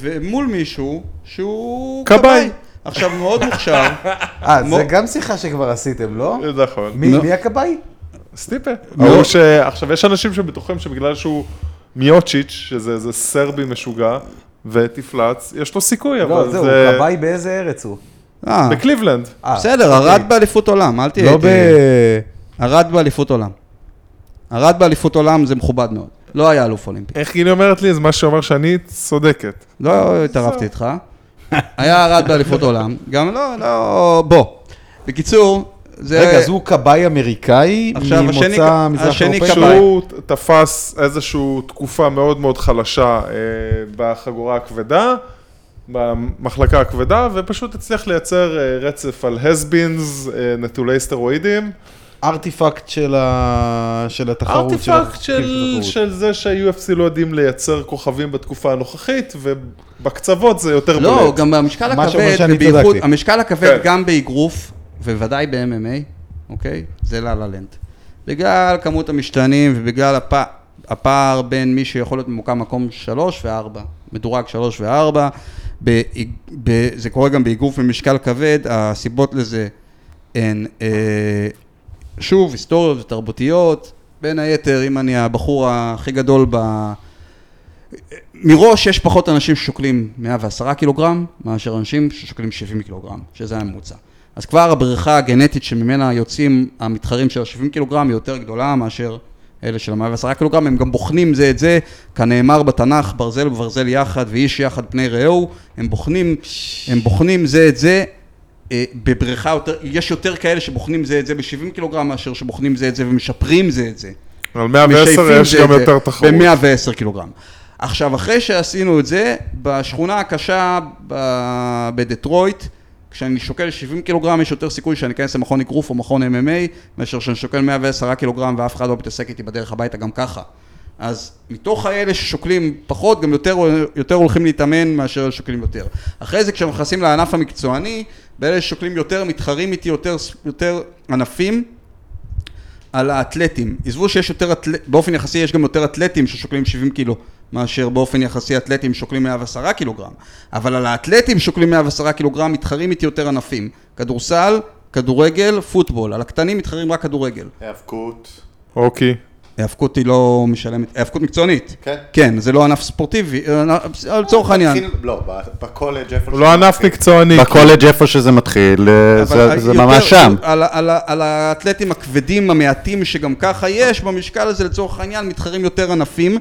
ומול מישהו שהוא כבאי. עכשיו מאוד מוכשר. אה, זה גם שיחה שכבר עשיתם, לא? נכון. מי לא. מי הכבאי? סטיפה. לא. עכשיו, יש אנשים שבטוחים שבגלל שהוא מיוצ'יץ', שזה איזה סרבי משוגע, ותפלץ, יש לו סיכוי, לא, אבל זהו, זה... כבאי באיזה ארץ הוא? אה, בקליבלנד. אה, בסדר, אוקיי. ארד באליפות עולם, אל תהיה לא. ב... ארד באליפות עולם. ארד באליפות עולם זה מכובד מאוד. לא היה אלוף אולימפי. איך גילי אומרת לי? זה מה שאומר שאני צודקת. לא התערבתי איתך. היה ארד באליפות עולם. גם לא, לא... בוא. בקיצור, זה... רגע, אז הוא כבאי אמריקאי ממוצא מזרח השני אירופאי? כבאי. שהוא תפס איזושהי תקופה מאוד מאוד חלשה אה, בחגורה הכבדה, במחלקה הכבדה, ופשוט הצליח לייצר אה, רצף על הסבינס, נטולי סטרואידים. ארטיפקט של ה- של התחרות. של ארטיפקט של, התחרות. של זה שה-UFC לא יודעים לייצר כוכבים בתקופה הנוכחית, ובקצוות זה יותר לא, בולט. גם במשקל מה שאומר הכבד, צדקתי. המשקל הכבד כן. גם באגרוף, ובוודאי ב-MMA, אוקיי? זה לה לה לנד. בגלל כמות המשתנים ובגלל הפ... הפער בין מי שיכול להיות ממוקם מקום 3 ו-4, מדורג 3 ו-4, ב... ב... זה קורה גם באגרוף במשקל כבד, הסיבות לזה הן, אה, שוב, היסטוריות ותרבותיות, בין היתר, אם אני הבחור הכי גדול ב... מראש יש פחות אנשים ששוקלים 110 קילוגרם, מאשר אנשים ששוקלים 70 קילוגרם, שזה הממוצע. אז כבר הבריכה הגנטית שממנה יוצאים המתחרים של ה-70 קילוגרם היא יותר גדולה מאשר אלה של ה-110 קילוגרם, הם גם בוחנים זה את זה, כנאמר בתנ"ך, ברזל וברזל יחד ואיש יחד פני רעהו, הם בוחנים, הם בוחנים זה את זה. אה, בבריכה יותר, יש יותר כאלה שבוחנים זה את זה ב-70 קילוגרם מאשר שבוחנים זה את זה ומשפרים זה את זה. על 110 משייפים יש גם יותר תחרות. ב-110 קילוגרם. עכשיו, אחרי שעשינו את זה, בשכונה הקשה ב- בדטרויט, כשאני שוקל 70 קילוגרם, יש יותר סיכוי שאני אכנס למכון אגרוף או מכון MMA, מאשר שאני שוקל 110 קילוגרם ואף אחד לא מתעסק איתי בדרך הביתה גם ככה. אז מתוך האלה ששוקלים פחות, גם יותר, יותר הולכים להתאמן מאשר אלה ששוקלים יותר. אחרי זה, כשהם נכנסים לענף המקצועני, באלה ששוקלים יותר, מתחרים איתי יותר, יותר ענפים, על האתלטים. עזבו שיש יותר, אתל... באופן יחסי יש גם יותר אתלטים ששוקלים 70 קילו, מאשר באופן יחסי אתלטים שוקלים 110 קילוגרם. אבל על האתלטים שוקלים 110 קילוגרם מתחרים איתי יותר ענפים. כדורסל, כדורגל, פוטבול. על הקטנים מתחרים רק כדורגל. היאבקות. אוקיי. היאבקות היא לא משלמת, היאבקות מקצוענית. כן. כן, זה לא ענף ספורטיבי, אה, לצורך העניין. מתחיל- לא, בקולג' איפה שזה לא ענף מתחיל. מקצועני. בקולג' איפה שזה מתחיל, אה, זה- ממש שם. על, האתלטים הכבדים המעטים שגם ככה יש, במשקל הזה לצורך העניין מתחרים יותר ענפים,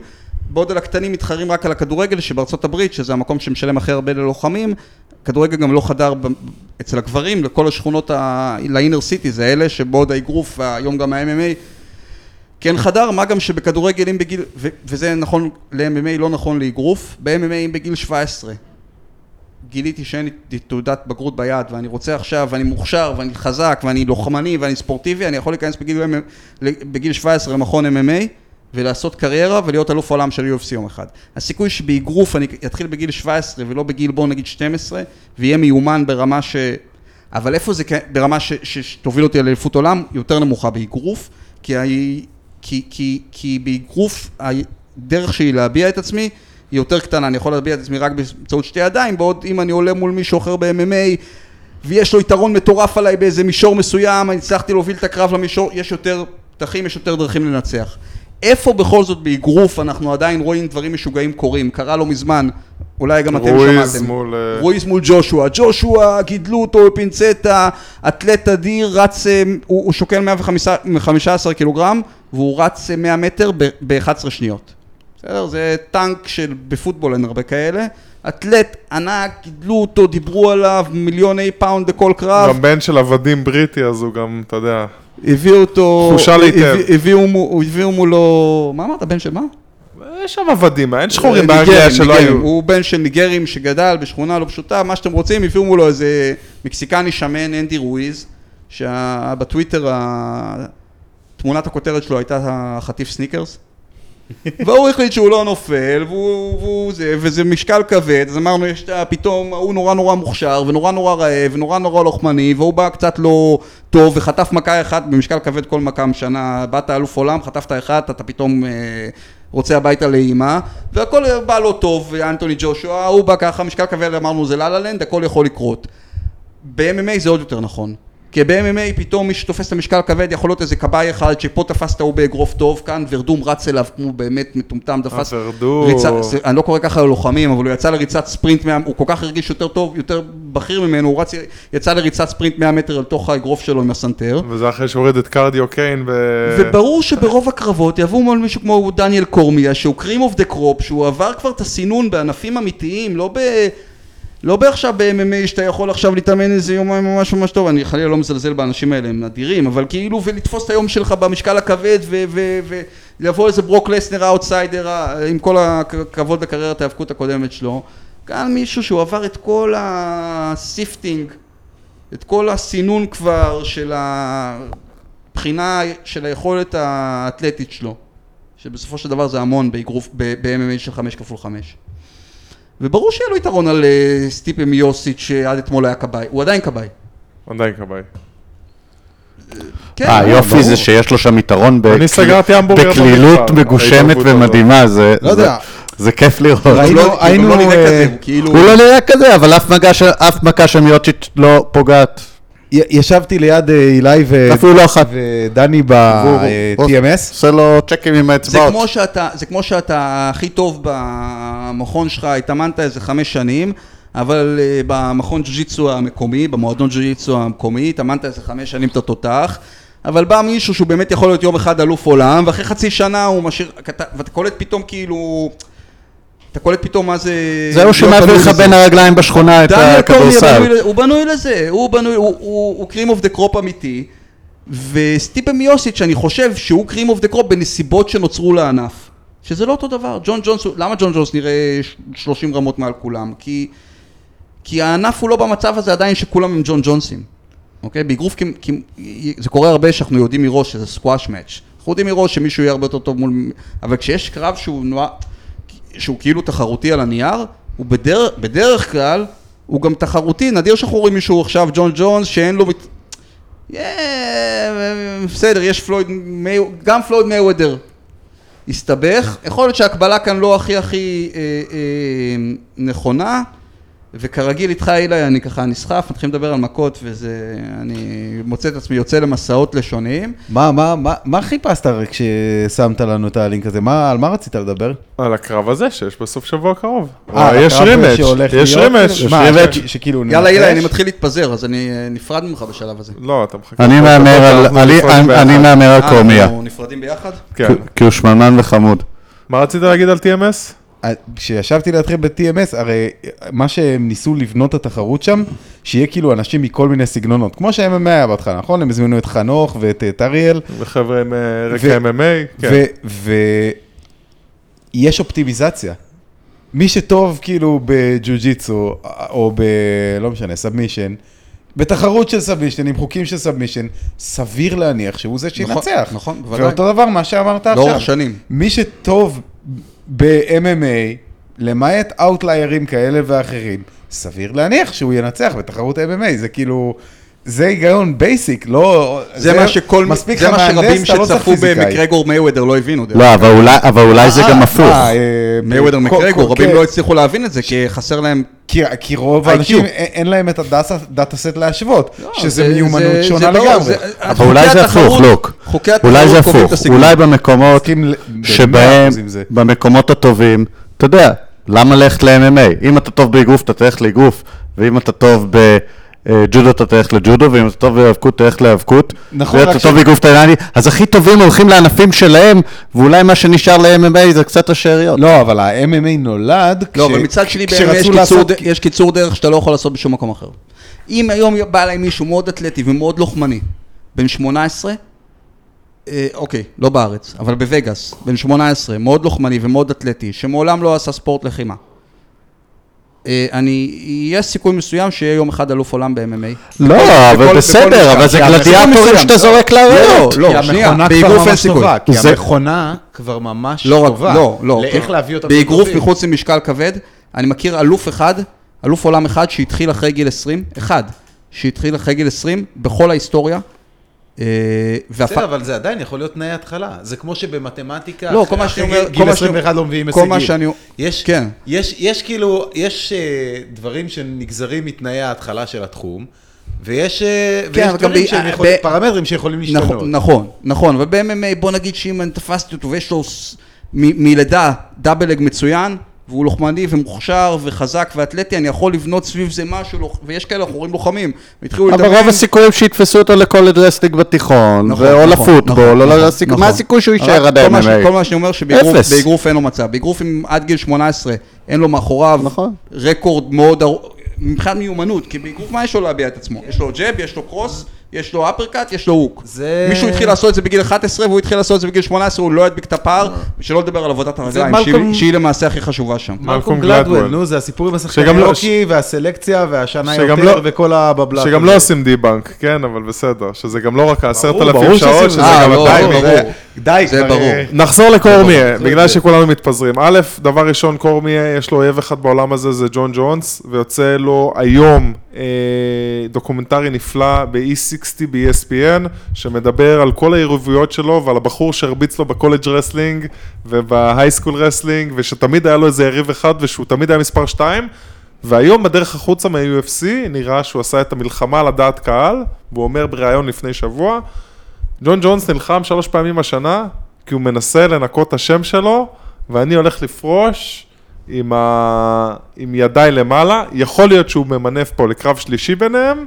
בעוד על הקטנים מתחרים רק על הכדורגל, שבארצות הברית, שזה המקום שמשלם הכי הרבה ללוחמים, כדורגל גם לא חדר ב- אצל הגברים לכל השכונות, ה- לאינר סיטי, זה אלה שבעוד האגרוף, והיום גם ה-MMA, כן חדר, מה גם שבכדורגל אם בגיל, ו- וזה נכון ל-MMA, לא נכון לאגרוף, ב-MMA אם בגיל 17. גיליתי שאין לי תעודת בגרות ביד ואני רוצה עכשיו ואני מוכשר ואני חזק ואני לוחמני ואני ספורטיבי, אני יכול להיכנס בגיל, בגיל 17 למכון MMA ולעשות קריירה ולהיות אלוף עולם של UFC יום אחד. הסיכוי שבאגרוף אני אתחיל בגיל 17 ולא בגיל בוא נגיד 12 ויהיה מיומן ברמה ש... אבל איפה זה כן- ברמה ש- שתוביל אותי לאליפות עולם, יותר נמוכה באגרוף, כי, כי, כי, כי באגרוף הדרך שלי להביע את עצמי היא יותר קטנה, אני יכול להביע את עצמי רק באמצעות שתי ידיים, בעוד אם אני עולה מול מישהו אחר ב-MMA ויש לו יתרון מטורף עליי באיזה מישור מסוים, אני הצלחתי להוביל את הקרב למישור, יש יותר פתחים, יש יותר דרכים לנצח. איפה בכל זאת באגרוף אנחנו עדיין רואים דברים משוגעים קורים? קרה לא מזמן, אולי גם אתם רואיז שמעתם. מול, אה, רואיז מול ג'ושוע. ג'ושוע, גידלו אותו בפינצטה, אתלט אדיר, רץ, אה, הוא, הוא שוקל 115 קילוגרם, והוא רץ אה, 100 מטר ב-11 שניות. בסדר? זה טנק של, בפוטבול אין הרבה כאלה. אתלט ענק, גידלו אותו, דיברו עליו, מיליוני פאונד בכל קרב. גם בן של עבדים בריטי, אז הוא גם, אתה יודע, הביאו אותו, חושה להיטב. הביא- הביאו, מו- הביאו מולו, מה אמרת, בן של מה? יש שם עבדים, אין שחורים ניגרים, באנגליה שלא. היו. הוא בן של ניגרים שגדל בשכונה לא פשוטה, מה שאתם רוצים, הביאו מולו איזה מקסיקני שמן, אנדי רואיז, שבטוויטר תמונת הכותרת שלו הייתה החטיף Snickers. והוא החליט שהוא לא נופל, והוא, והוא זה, וזה משקל כבד, אז אמרנו, יש את ה- פתאום, הוא נורא נורא מוכשר, ונורא נורא רעב, ונורא נורא לוחמני, והוא בא קצת לא טוב, וחטף מכה אחת, במשקל כבד כל מכה משנה, באת אלוף עולם, חטפת אחת, אתה פתאום אה, רוצה הביתה לאימא, והכל בא לא טוב, ואנטוני ג'ושוע, הוא בא ככה, משקל כבד, אמרנו, זה לה לה לנד, הכל יכול לקרות. ב-MMA זה עוד יותר נכון. כי ב-MMA פתאום מי שתופס את המשקל הכבד יכול להיות איזה כבאי אחד שפה תפס את ההוא באגרוף טוב, כאן ורדום רץ אליו כמו באמת מטומטם, תפס... אה, ורדום. ריצה- זה- אני לא קורא ככה ללוחמים, אבל הוא יצא לריצת ספרינט, 100 הוא כל כך הרגיש יותר טוב, יותר בכיר ממנו, הוא רץ, יצא לריצת ספרינט 100 מטר אל תוך האגרוף שלו עם הסנטר. וזה אחרי שהוריד את קרדיו קיין ו... וברור שברוב הקרבות יבואו מול מישהו כמו דניאל קורמיה, שהוא cream of the crop, שהוא עבר כבר את הסינון בענפים אמיתיים, לא ב... לא בעכשיו ב-MMA שאתה יכול עכשיו להתאמן איזה יומיים ממש ממש טוב, אני חלילה לא מזלזל באנשים האלה, הם נדירים, אבל כאילו ולתפוס את היום שלך במשקל הכבד ולבוא איזה ברוק לסנר האוטסיידר, ה- עם כל הכבוד לקריירת ההיאבקות הקודמת שלו, כאן מישהו שהוא עבר את כל ה sifting, את כל הסינון כבר של הבחינה של היכולת האתלטית שלו, שבסופו של דבר זה המון ב-MMA של 5 כפול 5. וברור שיהיה לו יתרון על אה, סטיפה מיוסיץ' שעד אתמול היה כבאי, הוא עדיין כבאי. עדיין כבאי. כן, אה. יופי זה שיש לו שם יתרון בקלילות מגושמת. ומדהימה, זה לא יודע. זה- זה כיף לראות. ראינו- הוא לא- הוא לא נראה אה, כזה, הוא כאילו... הוא לא נראה כזה, אבל אף מכה של מיוטשיץ' לא פוגעת. ישבתי ליד אה, אילי לא. ודני ב-TMS. עושה לו צ'קים עם זה האצבעות. זה כמו שאתה הכי טוב במכון שלך, התאמנת איזה חמש שנים, אבל אה, במכון ג'ו-ג'יצו המקומי, במועדון ג'ו-ג'יצו המקומי, התאמנת איזה חמש שנים את התותח, אבל בא מישהו שהוא באמת יכול להיות יום אחד אלוף עולם, ואחרי חצי שנה הוא משאיר, אתה- ואתה קולט פתאום כאילו, אתה קולט פתאום מה זה... זהו להיות שמעביר לך. בין הרגליים בשכונה את הכדורסל. הוא בנוי לזה, הוא בנוי, הוא- הוא הוא cream of the crop אמיתי, וסטיפן מיוסיץ', אני חושב שהוא cream of the crop בנסיבות שנוצרו לענף. שזה לא אותו דבר, ג'ון ג'ונס, הוא- למה ג'ון ג'ונס נראה ש- 30 רמות מעל כולם? כי, כי הענף הוא לא במצב הזה עדיין שכולם הם ג'ון ג'ונסים, אוקיי? באגרוף, זה קורה הרבה שאנחנו יודעים מראש שזה squash match. אנחנו יודעים מראש שמישהו יהיה הרבה יותר טוב מול... אבל כשיש קרב שהוא נועד... שהוא כאילו תחרותי על הנייר, הוא בדרך, בדרך כלל, הוא גם תחרותי, נדיר שאנחנו רואים מישהו עכשיו, ג'ון ג'ונס, שאין לו... בסדר, יש פלויד, גם פלויד מייוודר הסתבך, יכול להיות שההקבלה כאן לא הכי הכי אה, אה, נכונה, וכרגיל איתך אילי אני ככה נסחף, מתחילים לדבר על מכות וזה, אני מוצא את עצמי יוצא למסעות לשוניים. מה, מה, מה, מה חיפשת כששמת לנו את הלינק הזה? מה, על מה רצית לדבר? על הקרב הזה שיש בסוף שבוע קרוב. אה, יש רימץ', יש? רימץ'. מה, שכאילו יאללה אילי, אני? מתחיל להתפזר, אז אני נפרד ממך בשלב הזה. לא, אתה מחכה. אני מהמר על- אה, קורמיה. אנחנו נפרדים ביחד? כן. כי- כי הוא שמנמן וחמוד. מה רצית להגיד על TMS? אה, כשישבתי לידכם ב-TMS, הרי מה שהם ניסו לבנות את התחרות שם, שיהיה כאילו אנשים מכל מיני סגנונות, כמו שה-MMA היה בהתחלה, נכון? הם הזמינו את חנוך ואת את אריאל, וחבר'ה עם אה, רקע MMA, כן. ויש אופטימיזציה. מי שטוב כאילו בג'ו-ג'יצו, או ב... לא משנה, submission, בתחרות של submission, עם חוקים של submission, סביר להניח שהוא זה שינצח. נכון, בוודאי. ואותו דבר מה שאמרת עכשיו. לאורך שנים. מי שטוב ב-MMA, למעט אאוטליירים כאלה ואחרים, סביר להניח שהוא ינצח בתחרות MMA, זה כאילו, זה היגיון בייסיק, לא... זה מה שכל, מספיק זה לך מה מהנדס, שרבים אתה לא צריך שצפו. במקרגור מייוודר לא הבינו. לא, אבל אולי- אבל אולי זה אה, גם מה, הפוך. אה, מייוודר כל- מקרגור, רבים. לא הצליחו להבין את זה, כי חסר להם... כי, כי רוב. האנשים אין אין להם את הדאטה סט להשוות, שזה לא, זה- מיומנות זה- שונה זה לגמרי. זה- אבל אולי זה הפוך, לוק. חוקי אולי זה הפוך. אולי במקומות ב- שבהם, 100% עם זה. במקומות הטובים, אתה יודע, למה ללכת ל-MMA? אם אתה טוב באגרוף, אתה תלך לאגרוף, ואם אתה טוב בג'ודו, אתה תלך לג'ודו, ואם אתה טוב בהיאבקות, תלך להיאבקות. נכון, ואם רק אתה ש- טוב באגרוף תאילנדי, אז הכי טובים הולכים לענפים שלהם, ואולי מה שנשאר ל-MMA זה קצת השאריות. לא, אבל ה-MMA נולד לא, כש- אבל מצד שני קיצור, יש קיצור דרך שאתה לא יכול לעשות בשום מקום אחר. אם היום בא אליי מישהו מאוד אתלטי ומאוד לוחמני, בן 18, אה, אוקיי, לא בארץ, אבל בווגאס, בן 18, מאוד לוחמני ומאוד אתלטי, שמעולם לא עשה ספורט לחימה. אה, אני, יש סיכוי מסוים שיהיה יום אחד אלוף עולם ב-MMA. לא, אבל בסדר. אבל זה גלדיאטורים. שאתה זורק לאריות. לא, כי שנייה, כבר באגרוף אין סיכוי. כי המכונה כבר ממש לא טובה. לא, לא. לאיך להביא אותם באגרוף. מחוץ למשקל כבד, אני מכיר אלוף אחד, אלוף עולם אחד שהתחיל אחרי גיל 20, אחד, שהתחיל אחרי גיל 20 בכל ההיסטוריה. אה, בסדר, אבל זה עדיין יכול להיות תנאי התחלה. זה כמו שבמתמטיקה, לא, כל מה שאני אומר- גיל כל מה שאני- 21 לא מביאים הישגים. כן. יש, כאילו, יש אה, דברים שנגזרים מתנאי ההתחלה של התחום, ויש, אה, כן, ויש אבל דברים שהם יכולים, פרמטרים שיכולים להשתנות. נכון, נכון, נכון, וב-MMA בוא נגיד שאם אני תפסתי אותו ויש לו מלידה דאבל אג מצוין, והוא לוחמני ומוכשר וחזק ואתלטי, אני יכול לבנות סביב זה משהו, ויש כאלה אנחנו רואים לוחמים, והתחילו אבל רוב הסיכויים שיתפסו אותו ל college wrestling בתיכון, נכון, או נכון, לפוטבול, נכון, או נכון, לסיכוי, נכון. מה הסיכוי שהוא יישאר עד ה-MMA? כל מה שאני אומר שבאגרוף אין לו מצב. באגרוף עד גיל 18 אין לו מאחוריו נכון. רקורד מאוד מבחינת מיומנות, כי באגרוף מה יש לו להביע את עצמו? יש לו jab, יש לו cross, יש לו uppercut, יש לו hook. זה- מישהו התחיל לעשות את זה בגיל 11 והוא התחיל לעשות את זה בגיל 18, הוא לא ידביק את הפער, ושלא לדבר על עבודת הרגליים, שהיא- מלקום- שהיא למעשה הכי חשובה שם. מלקום גלדוול. נו, זה הסיפור עם השחקני שגם לא- הוקי והסלקציה והשנה יותר לא- וכל הבבלת. שגם הזה. לא עושים debunk, כן, אבל בסדר, שזה גם לא רק העשרת ברור, אלפים ברור שעות, שעושים שזה. גם אה, לא, עדיין... ברור. די, זה כבר, ברור. אה, נחזור לקורמיה, בגלל שכולנו מתפזרים. א', דבר ראשון, קורמיה, יש לו אויב אחד בעולם הזה, זה ג'ון ג'ונס, ויוצא לו היום אה, דוקומנטרי נפלא ב-E60 ב-ESPN, שמדבר על כל היריבויות שלו ועל הבחור שהרביץ לו ב college wrestling וב high school wrestling, ושתמיד היה לו איזה יריב אחד ושהוא תמיד היה מספר 2. והיום בדרך החוצה מה-UFC נראה שהוא עשה את המלחמה על הדעת קהל, והוא אומר בריאיון לפני שבוע, ג'ון ג'ונס נלחם שלוש פעמים השנה, כי הוא מנסה לנקות את השם שלו, ואני הולך לפרוש עם, ה... עם ידיי למעלה. יכול להיות שהוא ממנף פה לקרב שלישי ביניהם,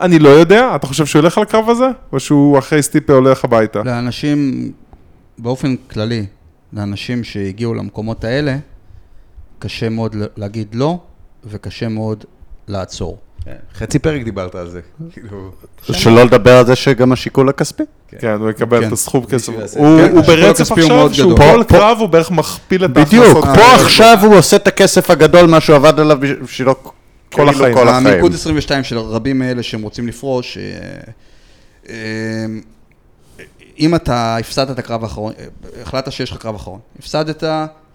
אני לא יודע. אתה חושב שהוא ילך לקרב הזה? או שהוא אחרי סטיפה הולך הביתה? לאנשים, באופן כללי, לאנשים שהגיעו למקומות האלה, קשה מאוד להגיד לא, וקשה מאוד לעצור. כן, חצי פרק דיברת על זה. כאילו, שלא לדבר על זה שגם השיקול הכספי. כן, הוא יקבל כן. את הסכום כסף. הוא כן, ברצף עכשיו, שהוא. כל קרב הוא בערך מכפיל את בדיוק, ההכנסות. פה שלו. עכשיו הוא עושה את הכסף הגדול, מה שהוא עבד עליו בשבילו כל כאילו החיים. כל החיים. המלכוד 22 של רבים מאלה שהם רוצים לפרוש, אה, אה, אם אתה הפסדת את הקרב האחרון, אה, החלטת שיש לך קרב אחרון, הפסדת,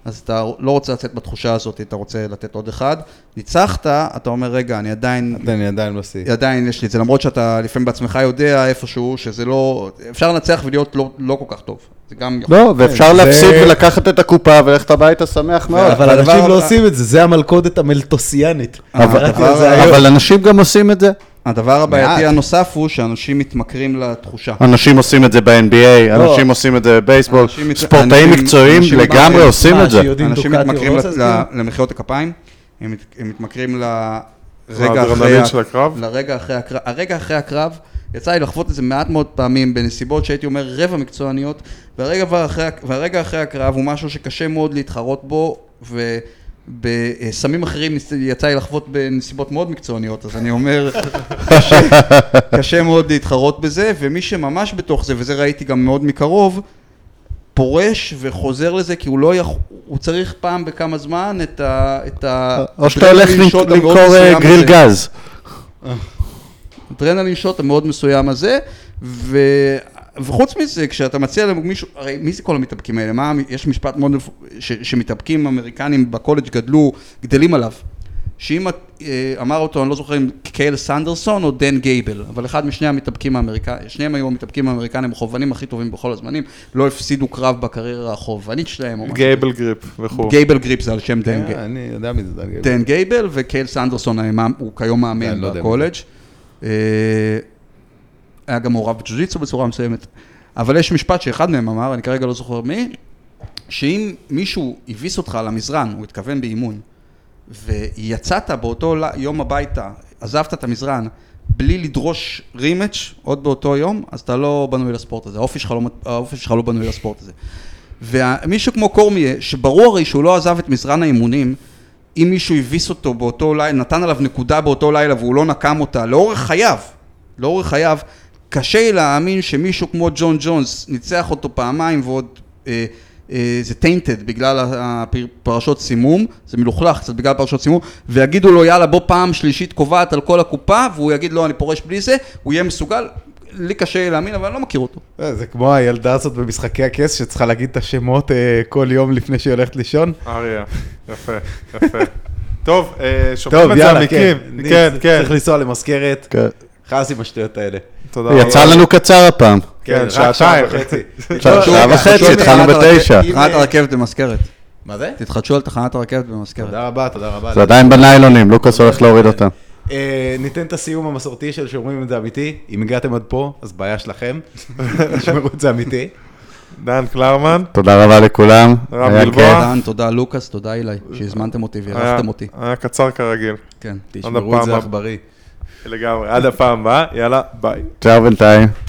אז אתה לא רוצה לצאת בתחושה הזאת, אתה רוצה לתת עוד אחד, ניצחת, אתה אומר, רגע, אני עדיין, אני עדיין בשיא. עדיין יש לי את זה, למרות שאתה לפעמים בעצמך יודע איפשהו שזה לא, אפשר לנצח ולהיות לא, לא כל כך טוב, זה גם יכול. לא, ואפשר זה- להפסיד ולקחת את הקופה וללכת הביתה שמח מאוד. אבל אנשים לא עושים את זה, זה המלכודת המלטוסיאנית. אבל אנשים גם עושים את זה. הדבר הבעייתי. הנוסף הוא שאנשים מתמכרים לתחושה. אנשים עושים את זה ב-NBA, אנשים עושים את זה בבייסבול, אנשים ספורטאים אנשים- מקצועיים אנשים לגמרי. עושים מה, את זה. אנשים מתמכרים למחיאות הכפיים, הם מת- הם מתמכרים לרגע אחרי, הקרב? לרגע אחרי הקרב, הרגע אחרי הקרב, יצא לי לחוות את זה מעט מאוד פעמים בנסיבות שהייתי אומר רבע מקצועניות, והרגע, והרגע אחרי הקרב הוא משהו שקשה מאוד להתחרות בו, ובסמים אחרים יצא לי לחוות בנסיבות מאוד מקצועניות, אז אני אומר, קשה, קשה מאוד להתחרות בזה, ומי שממש בתוך זה, וזה ראיתי גם מאוד מקרוב, פורש וחוזר לזה כי הוא לא יכול, הוא צריך פעם בכמה זמן את ה... את ה או שאתה הולך למכור אה, גריל הזה. גז. אדרנלין שוט המאוד מסוים הזה, ו... וחוץ מזה, כשאתה מציע למישהו, הרי מי זה כל המתאבקים האלה? מה, יש משפט מאוד, ש, שמתאבקים אמריקנים בקולג' גדלו, גדלים עליו, שאם אה, אמר אותו, אני לא זוכר אם קייל סנדרסון או דן גייבל, אבל אחד משני המתאבקים האמריקאים, שניהם היו המתאבקים האמריקאים החובבנים הכי טובים בכל הזמנים, לא הפסידו קרב בקריירה החובבנית שלהם. Gable grip וכו'. Gable grip זה על שם דן גייבל. אה, אני יודע מי זה דן גייבל. דן גייבל וקייל סנדרסון המאמ- הוא כיום מאמן לא בקולג'. היה גם מעורב בג'ו-ג'יצו בצורה מסוימת. אבל יש משפט שאחד מהם אמר, אני כרגע לא זוכר מי, שאם מישהו הביס אותך על המזרן, הוא התכוון באימון, ויצאת באותו יום הביתה, עזבת את המזרן, בלי לדרוש רימץ' עוד באותו יום, אז אתה לא בנוי לספורט הזה, האופי שלך לא, שלך לא בנוי לספורט הזה. ומישהו כמו קורמיה, שברור הרי שהוא לא עזב את מזרן האימונים, אם מישהו הביס אותו באותו לילה, נתן עליו נקודה באותו לילה והוא לא נקם אותה, לאורך חייו, לאורך חייו, קשה לי להאמין שמישהו כמו ג'ון ג'ונס ניצח אותו פעמיים ועוד אה, אה, זה טיינטד בגלל הפרשות סימום, זה מלוכלך קצת בגלל פרשות סימום, ויגידו לו יאללה בוא פעם שלישית קובעת על כל הקופה, והוא יגיד לא אני פורש בלי זה, הוא יהיה מסוגל, לי קשה לי להאמין אבל אני לא מכיר אותו. אה, זה כמו הילדה הזאת במשחקי הכס שצריכה להגיד את השמות אה, כל יום לפני שהיא הולכת לישון. אריה, יפה, יפה. טוב, אה, שומעים טוב, את זה עמיקים. כן. כן, כן. צריך לנסוע למזכרת. כן. חס עם השטויות האלה. תודה רבה. יצא לנו קצר הפעם. כן, רק שעתיים. שעה וחצי. שעה שעה וחצי, התחלנו בתשע. תחנת הרכבת במזכרת. מה זה? תתחדשו על תחנת הרכבת במזכרת. תודה רבה, תודה רבה. זה עדיין בניילונים, לוקאס הולך להוריד אותם. אה, ניתן את הסיום המסורתי של שאומרים את זה אמיתי. אם הגעתם עד פה, אז בעיה שלכם. תשמרו את זה אמיתי. דן קלרמן. תודה רבה לכולם. רב גלבוע. כיף. דן, תודה לוקאס, תודה אילי, שהזמנתם אותי ואירחתם אותי. היה קצר כרגיל. כן. תשמרו את זה. עכברי. לגמרי. עד הפעם הבאה, יאללה, ביי. צ'או בינתיים.